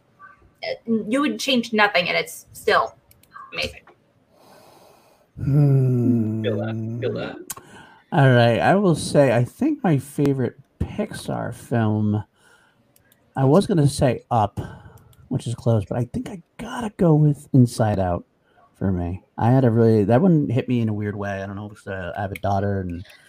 You would change nothing, and it's still amazing. Hmm. Feel that. Feel that. All right, I will say I think my favorite Pixar film. I was gonna say Up, which is close, but I think I gotta go with Inside Out for me. I had a really that one hit me in a weird way. I don't know. If uh, I have a daughter, and I think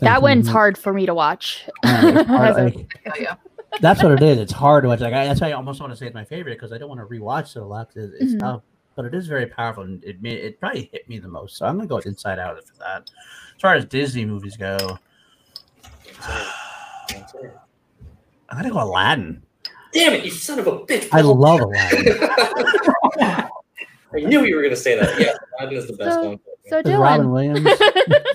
that one's we- hard for me to watch. it's hard, like, Oh, that's what it is. It's hard to watch. Like I, that's why I almost want to say it's my favorite because I don't want to rewatch it a lot. It's, it's Mhm. tough, but it is very powerful, and it made it probably hit me the most. So I'm gonna go with Inside Out for that. As far as Disney movies go, I'm gonna go Aladdin. Damn it, you son of a bitch. I love Aladdin. I knew you were going to say that. Yeah, Aladdin is the best So- one. So With Robin Dylan. Williams.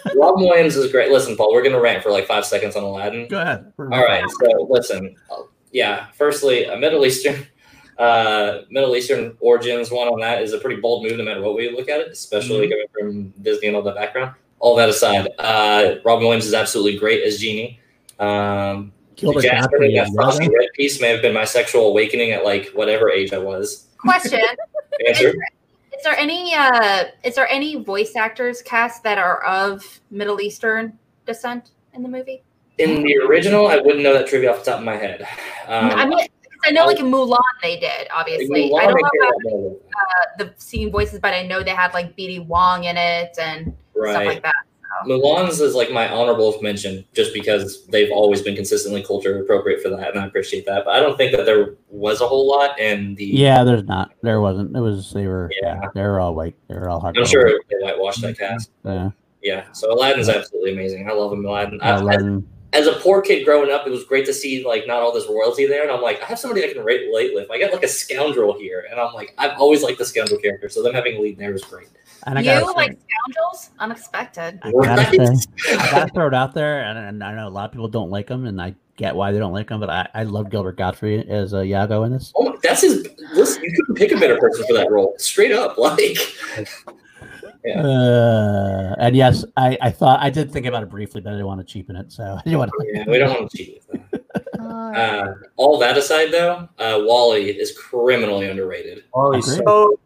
Robin Williams is great. Listen, Paul, we're going to rant for like five seconds on Aladdin. Go ahead. All right. So listen, uh, yeah. Firstly, a Middle Eastern, uh, Middle Eastern origins one on that is a pretty bold move, no matter what we look at it, especially coming from Disney and all that background. All that aside, uh, Robin Williams is absolutely great as genie. Um, Gilbert Jasper Gottfried in that as Frosty Red piece may have been my sexual awakening at like whatever age I was. Question: Answer. Is there any uh is there any voice actors cast that are of Middle Eastern descent in the movie? In the original, I wouldn't know that trivia off the top of my head. Um, I mean, I know like in Mulan they did, obviously. Mulan, I don't know about uh, the singing voices, but I know they had like BD Wong in it and stuff like that. Mulan's is like my honorable mention just because they've always been consistently culture appropriate for that, and I appreciate that. But I don't think that there was a whole lot in the. Yeah, there's not. There wasn't. It was. They were. Yeah. Yeah, they were all white. They were all hard. I'm sure they whitewashed that cast. Yeah. Yeah, so Aladdin's absolutely amazing. I love him, Aladdin. I- Aladdin. as a poor kid growing up, it was great to see like not all this royalty there, and I'm like, I have somebody I can relate with. I got like a scoundrel here, and I'm like, I've always liked the scoundrel character, so them having a lead there is great. And I you gotta, like scoundrels? Unexpected. I gotta say, I gotta throw it out there, and, and I know a lot of people don't like him, and I get why they don't like him, but I, I love Gilbert Gottfried as uh, Iago in this. Oh, that's his. Listen, you couldn't pick a better person for that role, straight up. Like, Yeah. Uh, and yes, I, I thought I did think about it briefly, but I didn't want to cheapen it, so I didn't want to. yeah, we don't want to cheat with that. All right. Uh, all that aside, though, uh, WALL-E is criminally underrated. WALL-E's so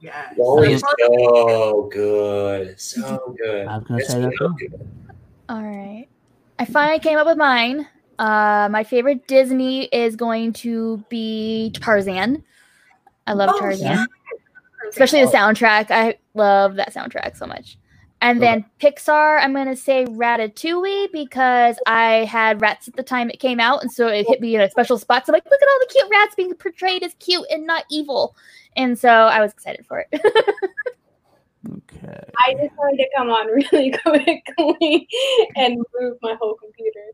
Yeah. WALL-E is so good, so good. I was gonna It's say that so too. All right. I finally came up with mine. Uh, my favorite Disney is going to be Tarzan. I love Oh, Tarzan, yeah. especially the soundtrack. I love that soundtrack so much. And then Pixar, I'm gonna say Ratatouille because I had rats at the time it came out, and so it hit me in a special spot. So I'm like, look at all the cute rats being portrayed as cute and not evil, and so I was excited for it. Okay. I just wanted to come on really quickly and move my whole computer.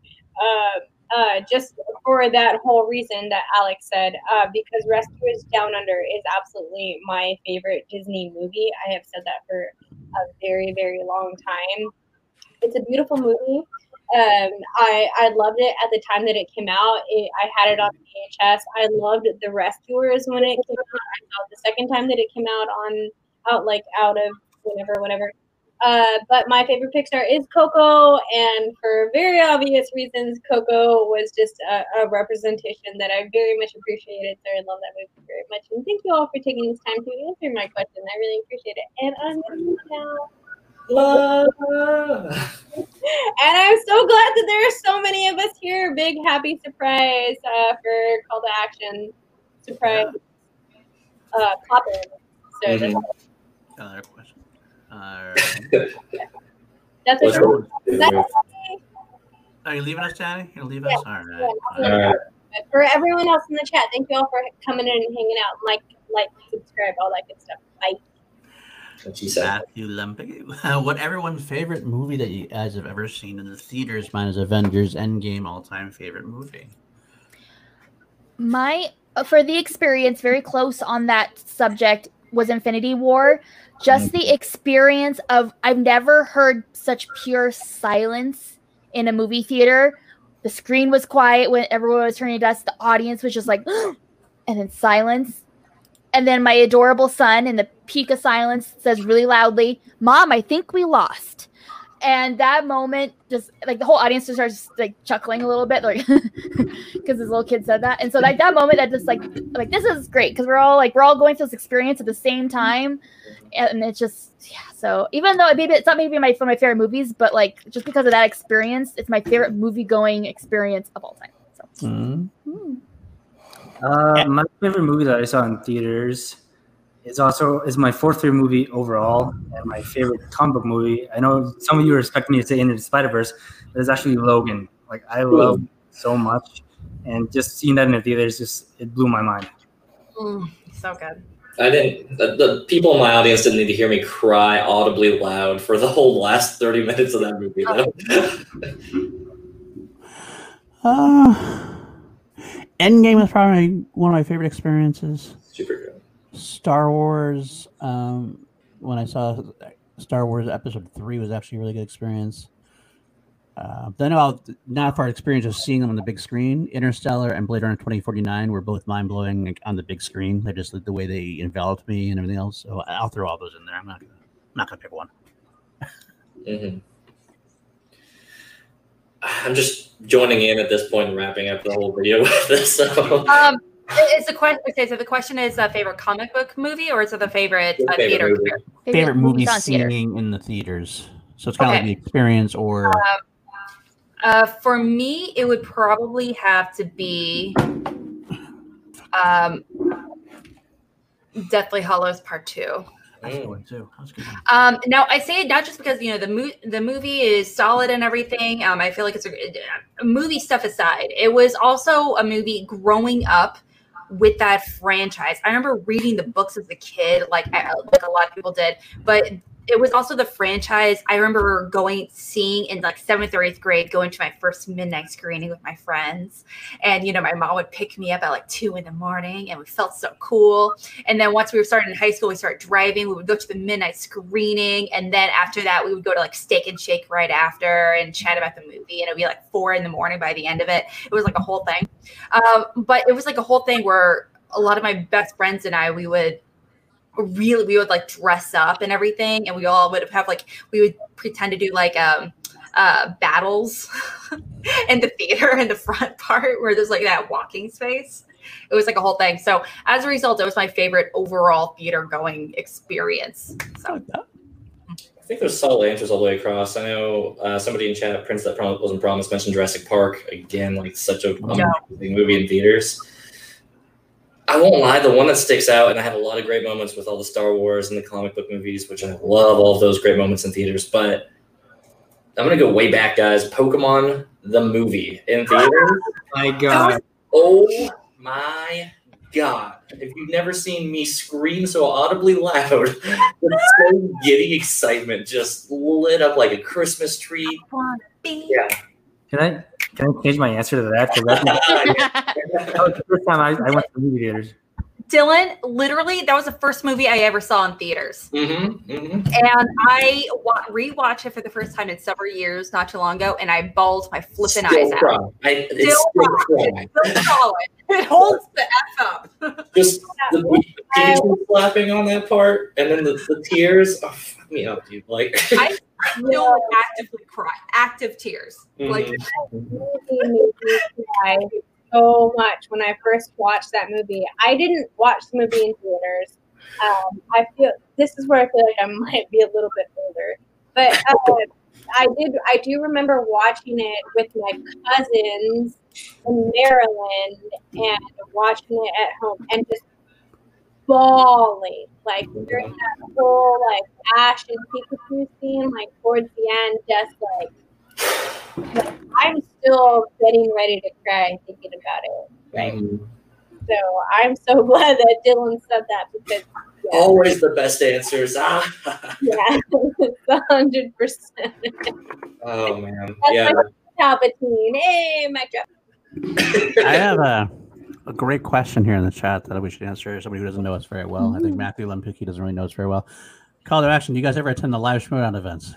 Uh, uh, just for that whole reason that Alex said, uh, because Rescuers Down Under is absolutely my favorite Disney movie. I have said that for a very, very long time. It's a beautiful movie. Um, I I loved it at the time that it came out. It, I had it on VHS. I loved The Rescuers when it came out. I the second time that it came out on out like out of whatever, whatever. Uh, but my favorite Pixar is Coco, and for very obvious reasons, Coco was just a, a representation that I very much appreciated. So I love that movie very much, and thank you all for taking this time to answer my question. I really appreciate it, and I'm now. Love. And I'm so glad that there are so many of us here. Big happy surprise uh, for call to action surprise uh, pop in. So Mhm. Another question. Uh, That's Let's what go. that's are you leaving us, Danny? You're leaving Yeah. us? All right. Yeah, All All right. right. for everyone else in the chat. Thank you all for coming in and hanging out. Like, like, subscribe, all that good stuff. Bye. What she said. Matthew Lempick. what everyone's favorite movie that you guys have ever seen in the theaters? Mine is Avengers Endgame, all time favorite movie. My uh, for the experience, very close on that subject was Infinity War. Just the experience of I've never heard such pure silence in a movie theater. The screen was quiet when everyone was turning to dust. The audience was just like, and then silence. And then my adorable son in the peak of silence says really loudly, Mom, I think we lost. And that moment, just like the whole audience just starts like chuckling a little bit, like because this little kid said that. And so like that moment, that just like like this is great because we're all like we're all going through this experience at the same time, and it's just yeah. So even though it maybe it's not maybe my one of my favorite movies, but like just because of that experience, it's my favorite movie going experience of all time. So Mm. Uh, my favorite movie that I saw in theaters is also is my fourth favorite movie overall, and my favorite comic book movie. I know some of you are expecting me to say Into the Spider Verse, but it's actually Logan. Like I love it so much, and just seeing that in the theaters just it blew my mind. Mm, so good. I didn't. The, the people in my audience didn't need to hear me cry audibly loud for the whole last thirty minutes of that movie. Though. Uh, Endgame is probably one of my favorite experiences. Super good. Star Wars. Um, when I saw Star Wars Episode Three was actually a really good experience. Uh, then about not far experience of seeing them on the big screen. Interstellar and Blade Runner 2049 were both mind blowing like, on the big screen. They just the way they enveloped me and everything else. So I'll throw all those in there. I'm not gonna, I'm not gonna pick one. hmm I'm just joining in at this point and wrapping up the whole video with this. So Um, is the question okay? So the question is a favorite comic book movie, or is it the favorite uh, Favorite theater? movie. experience? Favorite movie on theater. seeing in the theaters. So it's kind of like the experience or Uh, for me, it would probably have to be um, Deathly Hallows Part Two. That's a good too. That's good. Um, now I say it not just because you know the mo- the movie is solid and everything. Um, I feel like it's a, a movie stuff aside. It was also a movie growing up with that franchise. I remember reading the books as a kid, like I, like a lot of people did, but it was also the franchise. I remember going seeing in like seventh or eighth grade, going to my first midnight screening with my friends, and you know my mom would pick me up at like two in the morning, and we felt so cool. And then once we were starting in high school, we started driving. We would go to the midnight screening, and then after that, we would go to like Steak and Shake right after and chat about the movie. And it'd be like four in the morning by the end of it. It was like a whole thing. Um, but it was like a whole thing where a lot of my best friends and I, we would really, we would like dress up and everything, and we all would have like we would pretend to do like um uh battles in the theater in the front part where there's like that walking space it was like a whole thing. So as a result, it was my favorite overall theater going experience. So I think there's solid answers all the way across. I know uh, somebody in chat, Prince that Prom- wasn't promised, mentioned Jurassic Park again, like such a Yeah. amazing movie in theaters. I won't lie, the one that sticks out, and I have a lot of great moments with all the Star Wars and the comic book movies, which I love all of those great moments in theaters. But I'm gonna go way back, guys. Pokemon the movie in theaters. My God, Oh my god. If you've never seen me scream so audibly loud, with so giddy excitement just lit up like a Christmas tree. Yeah. can I can I change my answer to that? 'Cause that's that was the first time I, I went to movie theaters. Dylan, literally, that was the first movie I ever saw in theaters. Mm-hmm. mm-hmm. And I wa- rewatched it for the first time in several years, not too long ago, and I bawled my flipping eyes Still out. I, Still still cry. cry. Still solid. It holds the F up. Just the, the people slapping on that part, and then the, the tears. Oh, fuck me up, dude. Like, I still actively cry, active tears. Like, Mhm. movie made me cry so much when I first watched that movie. I didn't watch the movie in theaters. Um, I feel this is where I feel like I might be a little bit older, but uh, I did. I do remember watching it with my cousins in Maryland and watching it at home and just bawling Like during that whole like Ash and Pikachu scene, like towards the end, just like, like, I'm still getting ready to cry thinking about it. Right. Mhm. So I'm so glad that Dylan said that because yeah, Always the best answers. Ah. yeah a hundred percent. oh man. That's Yeah. Palpatine. Hey, mic drop. I have a, a great question here in the chat that we should answer. Somebody who doesn't know us very well. I think mm-hmm. Matthew Lempicki doesn't really know us very well. Call to action. Do you guys ever attend the live Schmoedown events?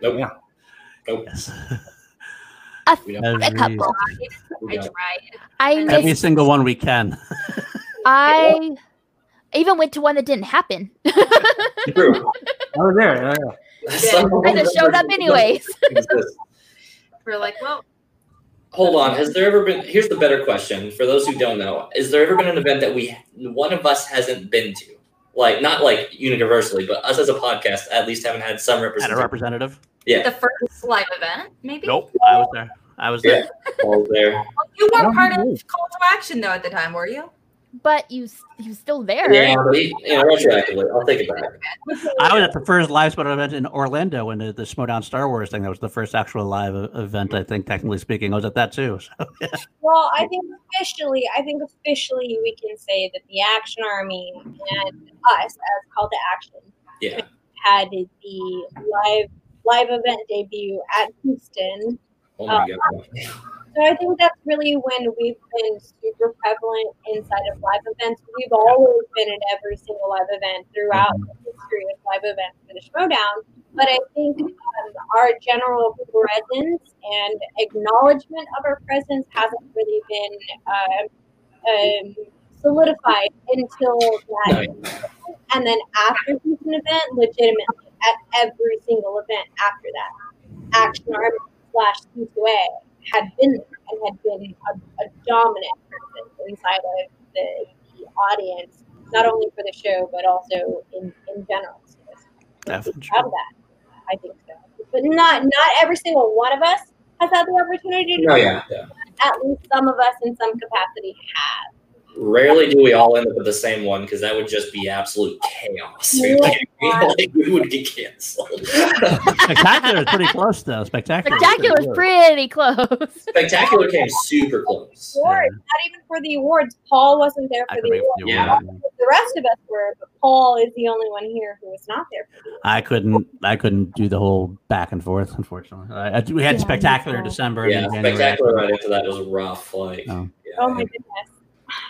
Nope. Yeah. Nope. Yes. A, We a. Every, couple. I tried. I every missed. single one we can. I even went to one that didn't happen. True. I was oh, there. yeah, yeah. Some I just showed up anyways. We're like, well, Hold on. Has there ever been? Here's the better question for those who don't know: Is there ever been an event that we one of us hasn't been to? Like not like universally, but us as a podcast at least haven't had some representative. Had a representative? Yeah, the first live event, maybe. Nope. I was there. I was there. all there. Well, you weren't don't part of. Call to Action though at the time, were you? But you s- you still there. Yeah, but he, you know, retroactively, I'll take it back. I was at the first live Schmoedown event in Orlando when the, the Schmoedown Star Wars thing. That was the first actual live event, I think, technically speaking. I was at that too. So, Well, I think officially, I think officially we can say that the Action Army and us as Call to Action Yeah. had the live live event debut at Houston. Oh my uh, god. So I think that's really when we've been super prevalent inside of live events. We've always been at every single live event throughout the history of live events for the Schmoedown. But I think um, our general presence and acknowledgement of our presence hasn't really been uh, um, solidified until that. And then after Houston event, legitimately at every single event after that, Action Army slash C2A had been there and had been a, a dominant person inside of the, the audience, not only for the show but also in, in general. So definitely. proud of that. I think so. But not not every single one of us has had the opportunity to Oh do yeah, yeah. At least some of us in some capacity have. Rarely do we all end up with the same one because that would just be absolute chaos. Are you? Like, we would get canceled. Spectacular is pretty close, though. Spectacular. is pretty Spectacular is close. pretty close. Spectacular came super close. Awards, not even for the awards. Paul wasn't there for the awards. the Yeah. award. The rest of us were, but Paul is the only one here who was not there for the. I couldn't. I couldn't do the whole back and forth. Unfortunately, I, I- we had Yeah, spectacular. December. Yeah, then spectacular right into that was rough. Like, Oh. yeah, Oh my goodness.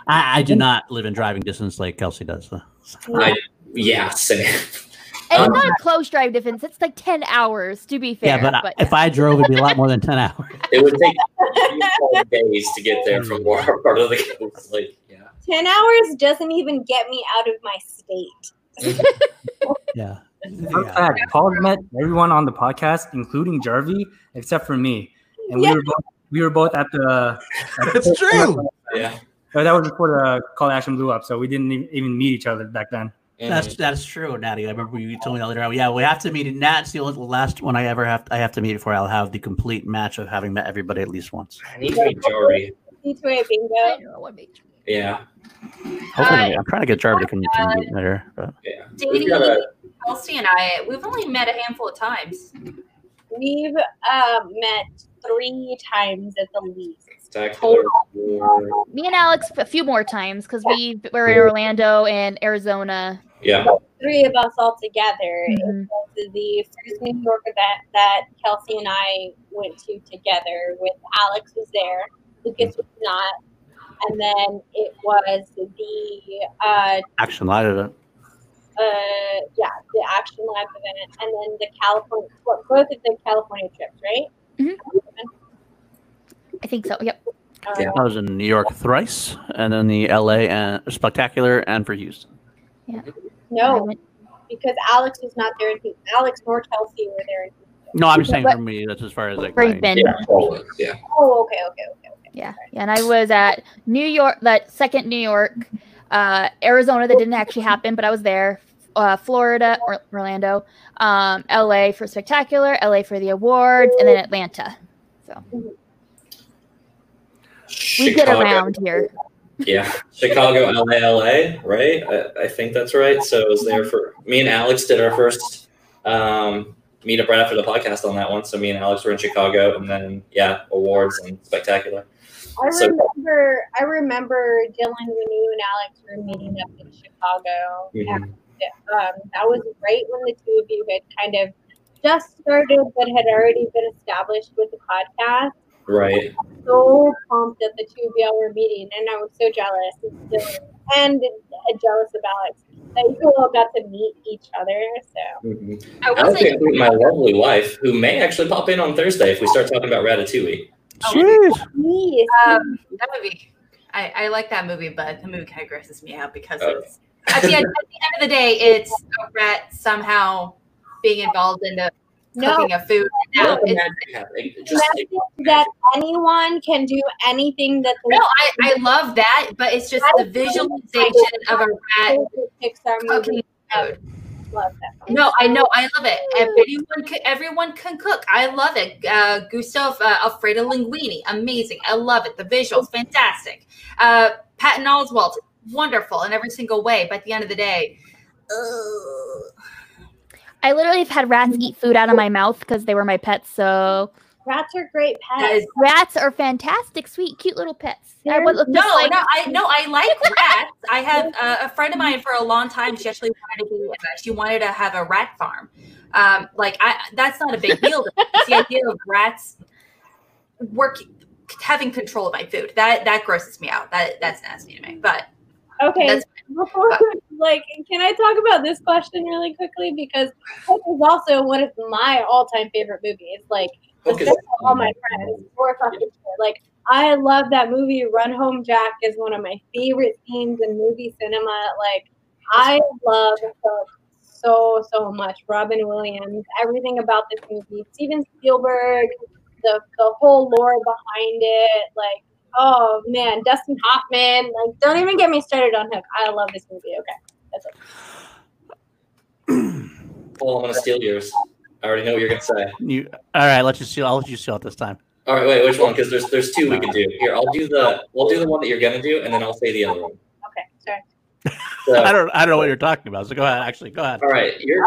I, I do not live in driving distance like Kelsey does. Though. I, yeah, same. And Um, it's not a close drive difference. It's like ten hours to be fair. yeah, but, I- if I drove, it'd be a lot more than ten hours. It would take days to get there from our part of the coast. Like, yeah. 10 hours doesn't even get me out of my state. Yeah. Fun Yeah. fact: Paul met everyone on the podcast, including Jarvie, except for me, and we were both we were both at the. at the- It's true. Yeah. But that was before the call to action blew up, so we didn't even- even meet each other back then. That's that's true, Natty. I remember you told me the other day. Yeah, we have to meet. Nat's the only the last one I ever have. I have to meet before I'll have the complete match of having met everybody at least once. I need to meet Jory. C2A I bingo. don't know Yeah. Hopefully, I'm trying to get Jarvis to come to meet there. But Yeah. Dating, We've got a, Kelsey and I, we've only met a handful of times. We've uh, met three times at the least. Spectacular. Me and Alex a few more times because we were in Orlando and Arizona. Yeah. Three of us all together. Mhm. It was the first New York event that Kelsey and I went to together with Alex was there, Lucas was not. And then it was the uh, action live event. uh, yeah, the Action Lab event, and then the California, both of the California trips, right? I think so. Yep. Yeah. I was in New York thrice, and then the LA and spectacular, and for Houston. Yeah. No, because Alex was not there. In Houston. Alex nor Kelsey were there. In Houston. No, I'm just saying But- for me. That's as far as like. Where you've been. Yeah. always, Yeah. Oh, okay, okay, okay, okay. Yeah. yeah. And I was at New York, that second New York, uh, Arizona, that didn't actually happen, but I was there. Uh, Florida, or Orlando, um, LA for spectacular, LA for the awards, and then Atlanta. So we get around here. Yeah, Chicago, LA, LA, right? I, I think that's right. So I was there for me and Alex did our first um, meetup right after the podcast on that one. So me and Alex were in Chicago, and then yeah, awards and spectacular. I So- remember, I remember Dylan when you and Alex were meeting up in Chicago. Mhm. And, um, that was right when the two of you had kind of just started, but had already been established with the podcast. Right. So pumped that the two of y'all were meeting, and I was so jealous of and jealous of Alex that you all got to meet each other. So Mhm. I Alex wasn't. included my lovely wife, who may actually pop in on Thursday if we start talking about Ratatouille. Jeez. me, Um, that movie. I, I like that movie, but the movie kind of grosses me out because Oh. it's at the, end, at the end of the day, it's a rat somehow being involved in the no, cooking of food. No, Let it's, magic happen. It Just that anyone can do anything that no, I, I love that, but it's just the visualization of a rat cooking food. Love that. No, I know, I love it. Everyone, can, everyone can cook. I love it. Uh, Gusteau uh, Alfredo Linguini, amazing. I love it. The visuals, fantastic. Uh, Patton Oswalt, wonderful in every single way. But at the end of the day, ugh. I literally have had rats eat food out of my mouth because they were my pets. So Rats are great pets. rats are fantastic, sweet, cute little pets. I would look No, like no, I no, I like rats. I have uh, a friend of mine for a long time. She actually wanted to be, uh, she wanted to have a rat farm. Um, like I, that's not a big deal. to me. It's the idea of rats work having control of my food. That that grosses me out. That that's nasty to me. But Okay, before like, can I talk about this question really quickly because this is also one of my all-time favorite movies. Like, especially all my friends, fucking. Like, I love that movie. Run Home Jack is one of my favorite scenes in movie cinema. Like, I love so so much. Robin Williams, everything about this movie. Steven Spielberg, the the whole lore behind it. Like, oh man, Dustin Hoffman. Like, don't even get me started on Hook. I love this movie. Okay, that's it. Paul, I'm gonna steal yours. I already know what you're gonna say. You all right? Let's just see. I'll let you see it this time. All right, wait, which one? Because there's there's two we can do. Here, I'll do the we'll do the one that you're gonna do, and then I'll say the other one. Okay, sorry. So, I don't. I don't know what you're talking about. So go ahead. Actually, go ahead. all right, you're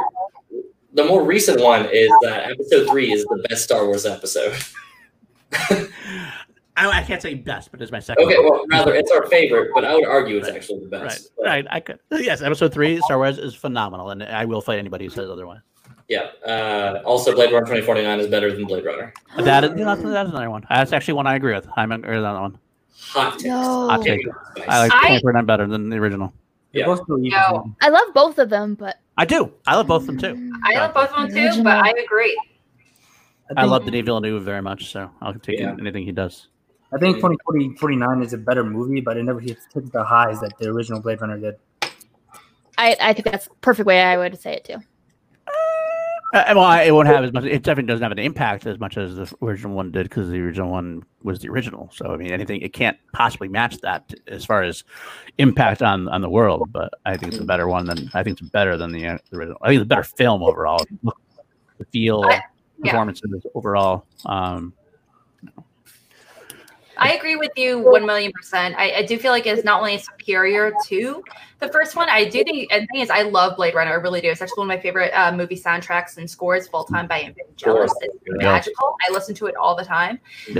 the more recent one is that episode three is the best Star Wars episode. I, I can't say best, but it's my second. Okay, well, rather it's our favorite, but I would argue it's actually the best. But, right. I could. Yes, episode three, Star Wars is phenomenal, and I will fight anybody who says otherwise. Yeah. Uh, also, Blade Runner 2049 is better than Blade Runner. That is, that's, that's another one. That's actually one I agree with. I'm agree with that one. Hot takes. No. Hot take. Spice. I like I- 2049 better than the original. Yeah. Both. No. I love both of them, but I do. I love both of them too. I love both of them too. But I agree. I think- love Denis Villeneuve very much, so I'll take Yeah. anything he does. I think 2040 49 is a better movie, but it never hits, hits the highs that the original Blade Runner did. I, I think that's the perfect way I would say it too. Uh, well, I, it won't have as much. It definitely doesn't have an impact as much as the original one did because the original one was the original. So I mean, anything it can't possibly match that as far as impact on on the world. But I think it's a better one than I think it's better than the, uh, the original. I think it's a better film overall. The feel, I- yeah. performances overall. Um, I agree with you one million percent. I, I do feel like it's not only superior to the first one. I do think, and the thing is, I love Blade Runner. I really do. It's actually one of my favorite uh, movie soundtracks and scores of all time by Vangelis. It's magical. I listen to it all the time.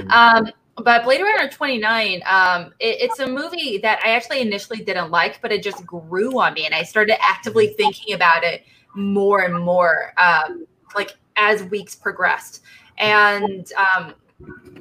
Um, but Blade Runner 29, um, it- it's a movie that I actually initially didn't like, but it just grew on me, and I started actively thinking about it more and more, um, like as weeks progressed. And um, and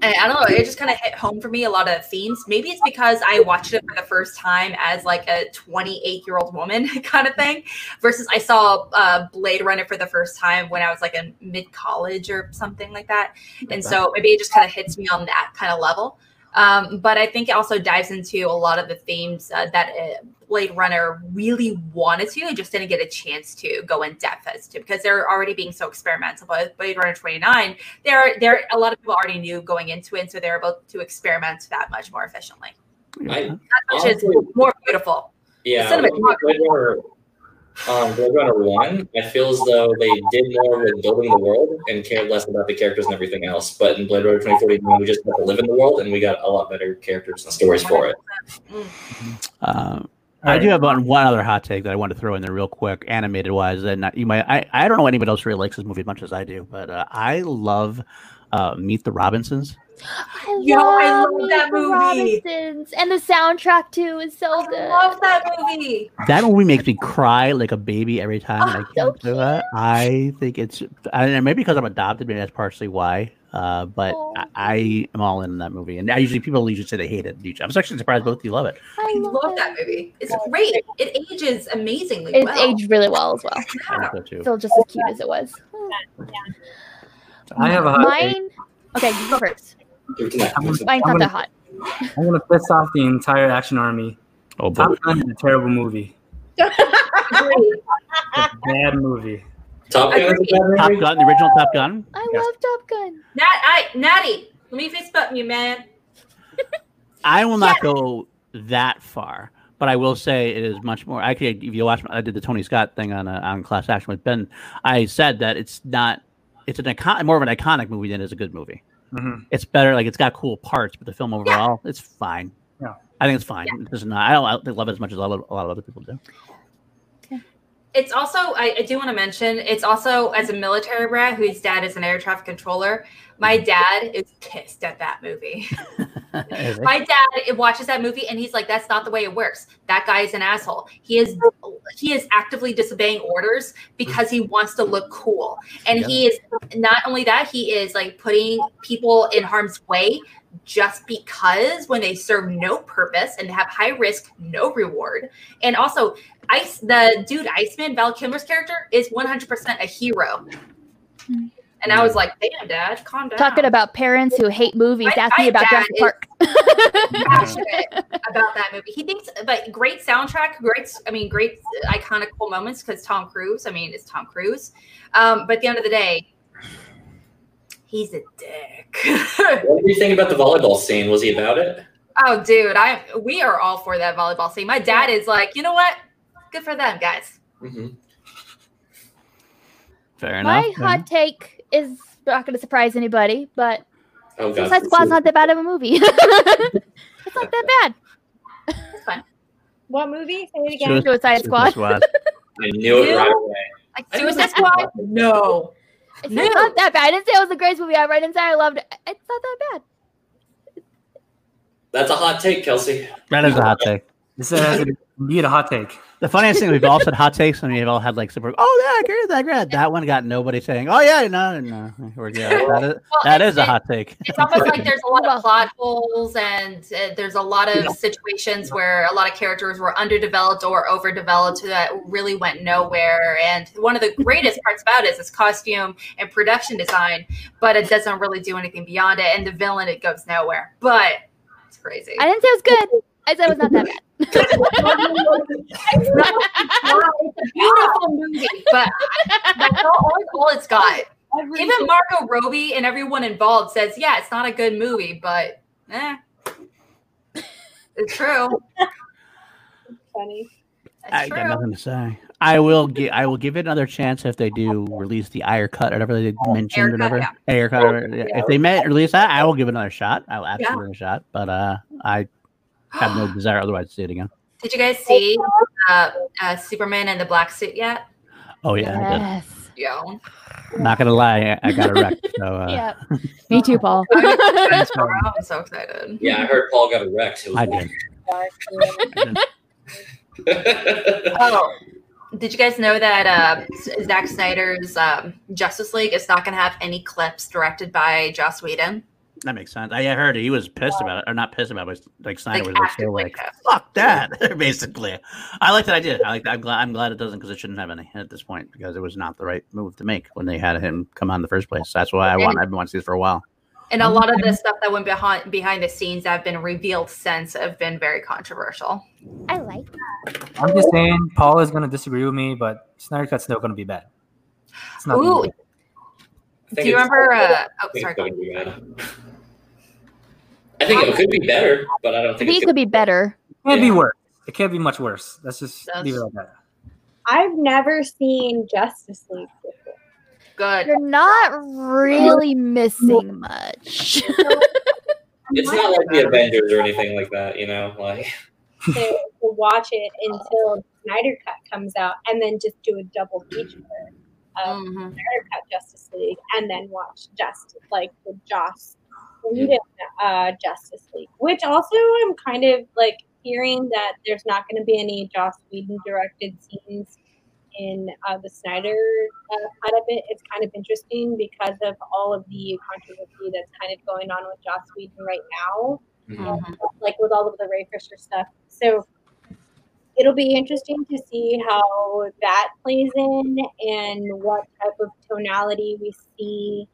I don't know, it just kind of hit home for me a lot of themes. Maybe it's because I watched it for the first time as like a 28 year old woman kind of thing, versus I saw uh, Blade Runner for the first time when I was like in mid college or something like that. And so maybe it just kind of hits me on that kind of level. Um, but I think it also dives into a lot of the themes uh, that uh, Blade Runner really wanted to and just didn't get a chance to go in depth as to because they're already being so experimental. But Blade Runner 29, there, there, a lot of people already knew going into it, so they're able to experiment that much more efficiently, I, which is honestly, more beautiful. yeah, Cinematography. Blade Runner, um, Blade Runner One, I feel as though they did more with building the world and cared less about the characters and everything else. But in Blade Runner 2049, we just got to live in the world, and we got a lot better characters and stories for it. Um, I do have one, one other hot take that I want to throw in there real quick, animated wise. And you might, I, I don't know anybody else really likes this movie as much as I do, but uh, I love uh, Meet the Robinsons. I Yo, I love Meet that the movie. Robinsons. And the soundtrack too is so I good. love that movie. That movie makes me cry like a baby every time. Oh, I so can't do that. I think it's, I don't know, maybe because I'm adopted, maybe that's partially why. Uh, but Oh. I, I am all in on that movie, and I usually people usually say they hate it. I was actually surprised both of you love it. I I love, love it. that movie. It's great. It ages amazingly It's well. aged really well as well. Yeah. love it too. Still just as cute as it was. I have a hot take. Mine. Okay, you go first. Give it to Matt. Mine's I'm not gonna- that hot. I'm gonna piss off the entire action army. Oh boy. Top Gun is a terrible movie. A bad movie. Top Gun is a bad Top? Gun, the original Top Gun. I Yes. love Top Gun. Nat, I, Natty, let me fist button you, man. I will not go that far, but I will say it is much more. Actually, if you watch, I did the Tony Scott thing on uh, on Class Action with Ben. I said that it's not. It's an icon, more of an iconic movie than it is a good movie. Mhm. It's better. Like it's got cool parts, but the film overall, it's fine. Yeah. I think it's fine. It's not. I don't, I don't love it as much as a lot, of, a lot of other people do. It's also, I, I do want to mention, it's also as a military brat whose dad is an air traffic controller. My dad is pissed at that movie. My dad watches that movie and he's like, "That's not the way it works. That guy is an asshole. He is he is actively disobeying orders because he wants to look cool, and he is not only that he is like putting people in harm's way just because when they serve no purpose and have high risk, no reward, and also Ice the dude Iceman Val Kilmer's character is one hundred percent a hero." And I was like, "Damn, Dad, calm down." Talking about parents who hate movies, My- ask me about dad Jurassic Park. passionate about that movie. He thinks, but great soundtrack, great. I mean, great iconic cool moments because Tom Cruise. I mean, it's Tom Cruise. Um, but at the end of the day, he's a dick. What do you think about the volleyball scene? Was he about it? oh, dude, I we are all for that volleyball scene. My dad is like, you know what? Good for them, guys. hmm Fair My enough. My hot take is not going to surprise anybody, but Oh, God. Suicide Squad's not that bad of a movie. it's not that bad. It's fine. What movie? Say it again. Suicide Squad. Squad. I knew it right away. Like Suicide Squad? No. It's, No. not that bad. I didn't say it was the greatest movie ever. I didn't say I loved it. It's not that bad. That's a hot take, Kelsey. That is a hot take. This is indeed a hot take. The funniest thing, we've all said hot takes, and we've all had like super. Oh yeah, I agree with that. I agree with that. That one got nobody saying. Oh yeah, no, no. We're good. That is, Well, that it's- a hot take. It's almost like there's a lot of plot holes and uh, there's a lot of situations where a lot of characters were underdeveloped or overdeveloped that really went nowhere. And one of the greatest parts about it is its costume and production design, but it doesn't really do anything beyond it. And the villain, it goes nowhere. But it's crazy. I didn't say it was good. I said it was not that bad. it's a beautiful movie, but that's all, all, all it's got. Every Even Margot Robbie and everyone involved says, yeah, it's not a good movie, but eh. It's true. funny. It's I true. got nothing to say. I will give. I will give it another chance if they do release the Ayer cut or whatever they mentioned or Ayer cut, whatever. yeah. Ayer cut. or- yeah. If they may release that, I will give it another shot. I will absolutely Yeah. give it a shot. But uh, I have no desire otherwise to see it again. Did you guys see uh, uh, Superman in the black suit yet? Oh yeah, I did. Yes. Yeah. not gonna lie, I, I got a wreck. So uh, Yeah. Me too, Paul. I'm so excited. Yeah, I heard Paul got wrecked. It was I did. Oh, did you guys know that uh, Zack Snyder's um, Justice League is not going to have any clips directed by Joss Whedon? That makes sense. I, I heard he was pissed about it, or not pissed about it, but like Snyder Like was like, so like fuck that, basically. I like that idea. I like. I'm glad. I'm glad it doesn't because it shouldn't have any at this point because it was not the right move to make when they had him come on in the first place. That's why I want. I've been wanting to see this for a while. And a lot of the stuff that went behind behind the scenes that have been revealed since have been very controversial. I like I'm just saying, Paul is going to disagree with me, but Snyder Cut's still going to be bad. It's not Ooh, do you remember? Uh, oh, sorry. it's going to be bad. I think it could be better, but I don't think think it could be better. It can't be worse. It can't be much worse. Let's just That's- leave it like that. I've never seen Justice League before. Good. You're not really missing much. It's not like the Avengers or anything like that, you know. Like to, to watch it until Snyder Cut comes out, and then just do a double feature of Mhm. Snyder Cut Justice League, and then watch just like the Joss Uh, Justice League. Which also I'm kind of like hearing that there's not going to be any Joss Whedon directed scenes in uh, the Snyder uh, cut of it. It's kind of interesting because of all of the controversy that's kind of going on with Joss Whedon right now Mhm. like with all of the Ray Fisher stuff. So it'll be interesting to see how that plays in and what type of tonality we see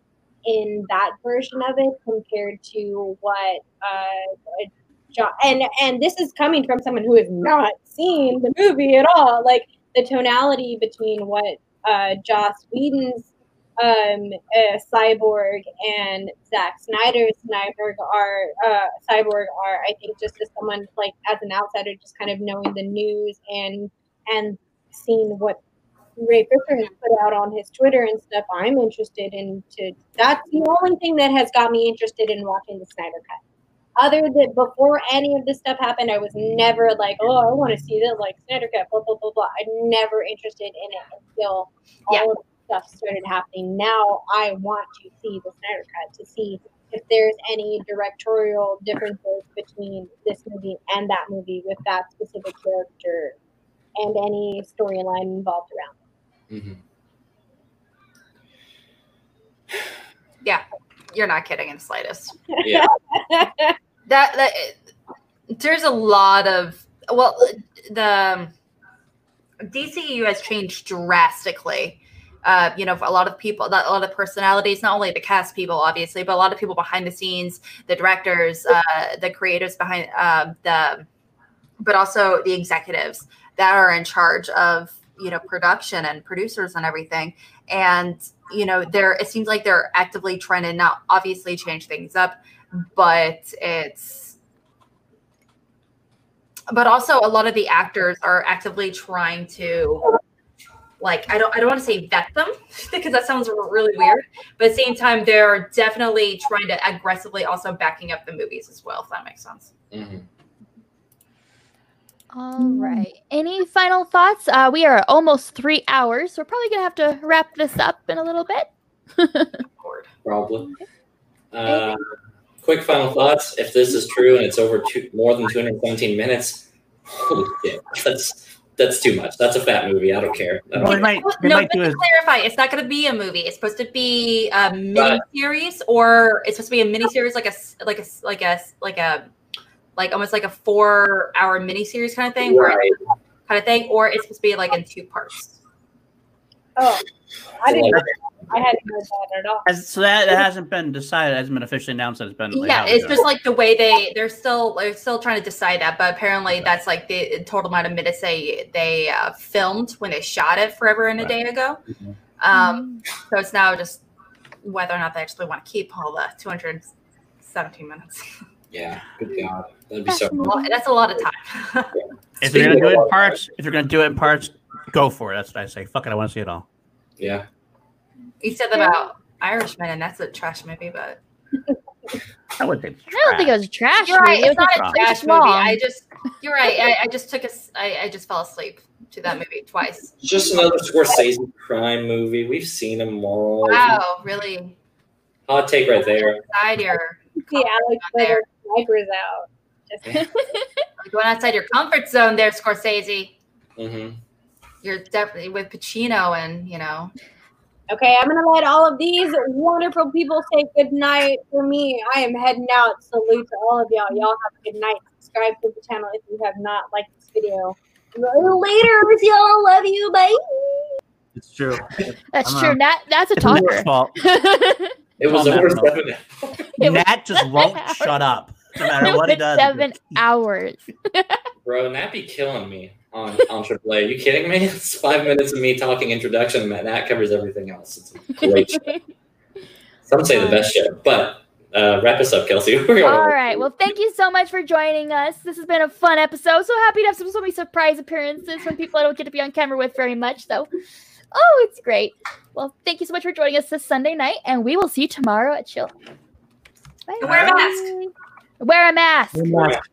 in that version of it compared to what uh jo- and and this is coming from someone who has not seen the movie at all. Like the tonality between what uh Joss Whedon's um, uh, Cyborg and Zack Snyder's Cyborg are uh, Cyborg are I think just as someone like as an outsider, just kind of knowing the news and and seeing what Ray Fisher has put out on his Twitter and stuff. I'm interested in to that's the only thing that has got me interested in watching the Snyder Cut. Other than before any of this stuff happened, I was never like, oh, I want to see the like Snyder Cut, blah blah blah blah. I'm never interested in it until all Yeah. of stuff started happening. Now I want to see the Snyder Cut to see if there's any directorial differences between this movie and that movie with that specific character and any storyline involved around. Mhm. Yeah, you're not kidding in the slightest. yeah. That that there's a lot of well, the DCU has changed drastically. Uh, you know, for a lot of people, a lot of personalities, not only the cast people, obviously, but a lot of people behind the scenes, the directors, uh, the creators behind uh, the, but also the executives that are in charge of you know production and producers and everything. And you know, they're it seems like they're actively trying to not obviously change things up, but it's but also a lot of the actors are actively trying to like I don't I don't want to say vet them because that sounds really weird, but at the same time they're definitely trying to aggressively also backing up the movies as well, if that makes sense. mhm. All right. Any final thoughts? Uh, we are almost three hours. So we're probably gonna have to wrap this up in a little bit. Lord. probably. Uh, quick final thoughts. If this is true and it's over two, more than 217 minutes, holy shit, that's that's too much. That's a fat movie. I don't care. I don't, they might, no, might but do to is clarify, it's not going to be a movie. It's supposed to be a mini series, or it's supposed to be a mini series, like a like a like a s- like a like almost like a four hour mini series kind of thing, where right. kind of thing, or it's supposed to be like in two parts. Oh, I didn't. I hadn't heard that at all. As- so that, that hasn't been decided. It hasn't been officially announced. That it's been like, yeah, it's done. just like the way they they're still they're still trying to decide that, but apparently that's like the total amount of minutes they they uh, filmed when they shot it forever and a Right. day ago. Mhm. Um, so it's now just whether or not they actually want to keep all the 217 minutes. Yeah. Good God. That'd be so. Well, That's a lot of time. if you're gonna do it in parts, if you're gonna do it in parts, go for it. That's what I say. Fuck it, I want to see it all. Yeah. you said that about Irishman, and that's a trash movie, but I would think. It's I don't think it was a trash you're right. movie. It It's was not a wrong. trash long. movie. I just you're right. I, I just took a s- I, I just fell asleep to that movie twice. Just another Scorsese crime movie. We've seen them all. Wow, really? Hot take right there. Outside your See Alex with her out. Just, you're going outside your comfort zone there, Scorsese. hmm You're definitely with Pacino and you know. okay, I'm gonna let all of these wonderful people say good night. For me, I am heading out. Salute to all of y'all. Y'all have a good night. Subscribe to the channel if you have not liked this video. Later, y'all. Love you. Bye. It's true. That's I'm true. out. Nat, that's a It's talker. fault. It was Calm down, over Mel. seven. It was Nat just won't hours. shut up, no matter what he does. Seven hours. Bro, Nat be killing me on on AAA. Are you kidding me? It's five minutes of me talking introduction, and that covers everything else. It's a great show. Some say the best show, but uh, wrap us up, Kelsey. All right. Well, thank you so much for joining us. This has been a fun episode. So happy to have some so many surprise appearances from people I don't get to be on camera with very much. So, oh, it's great. Well, thank you so much for joining us this Sunday night, and we will see you tomorrow at Chill. Bye. Wear a mask. Wear a mask. Wear a mask.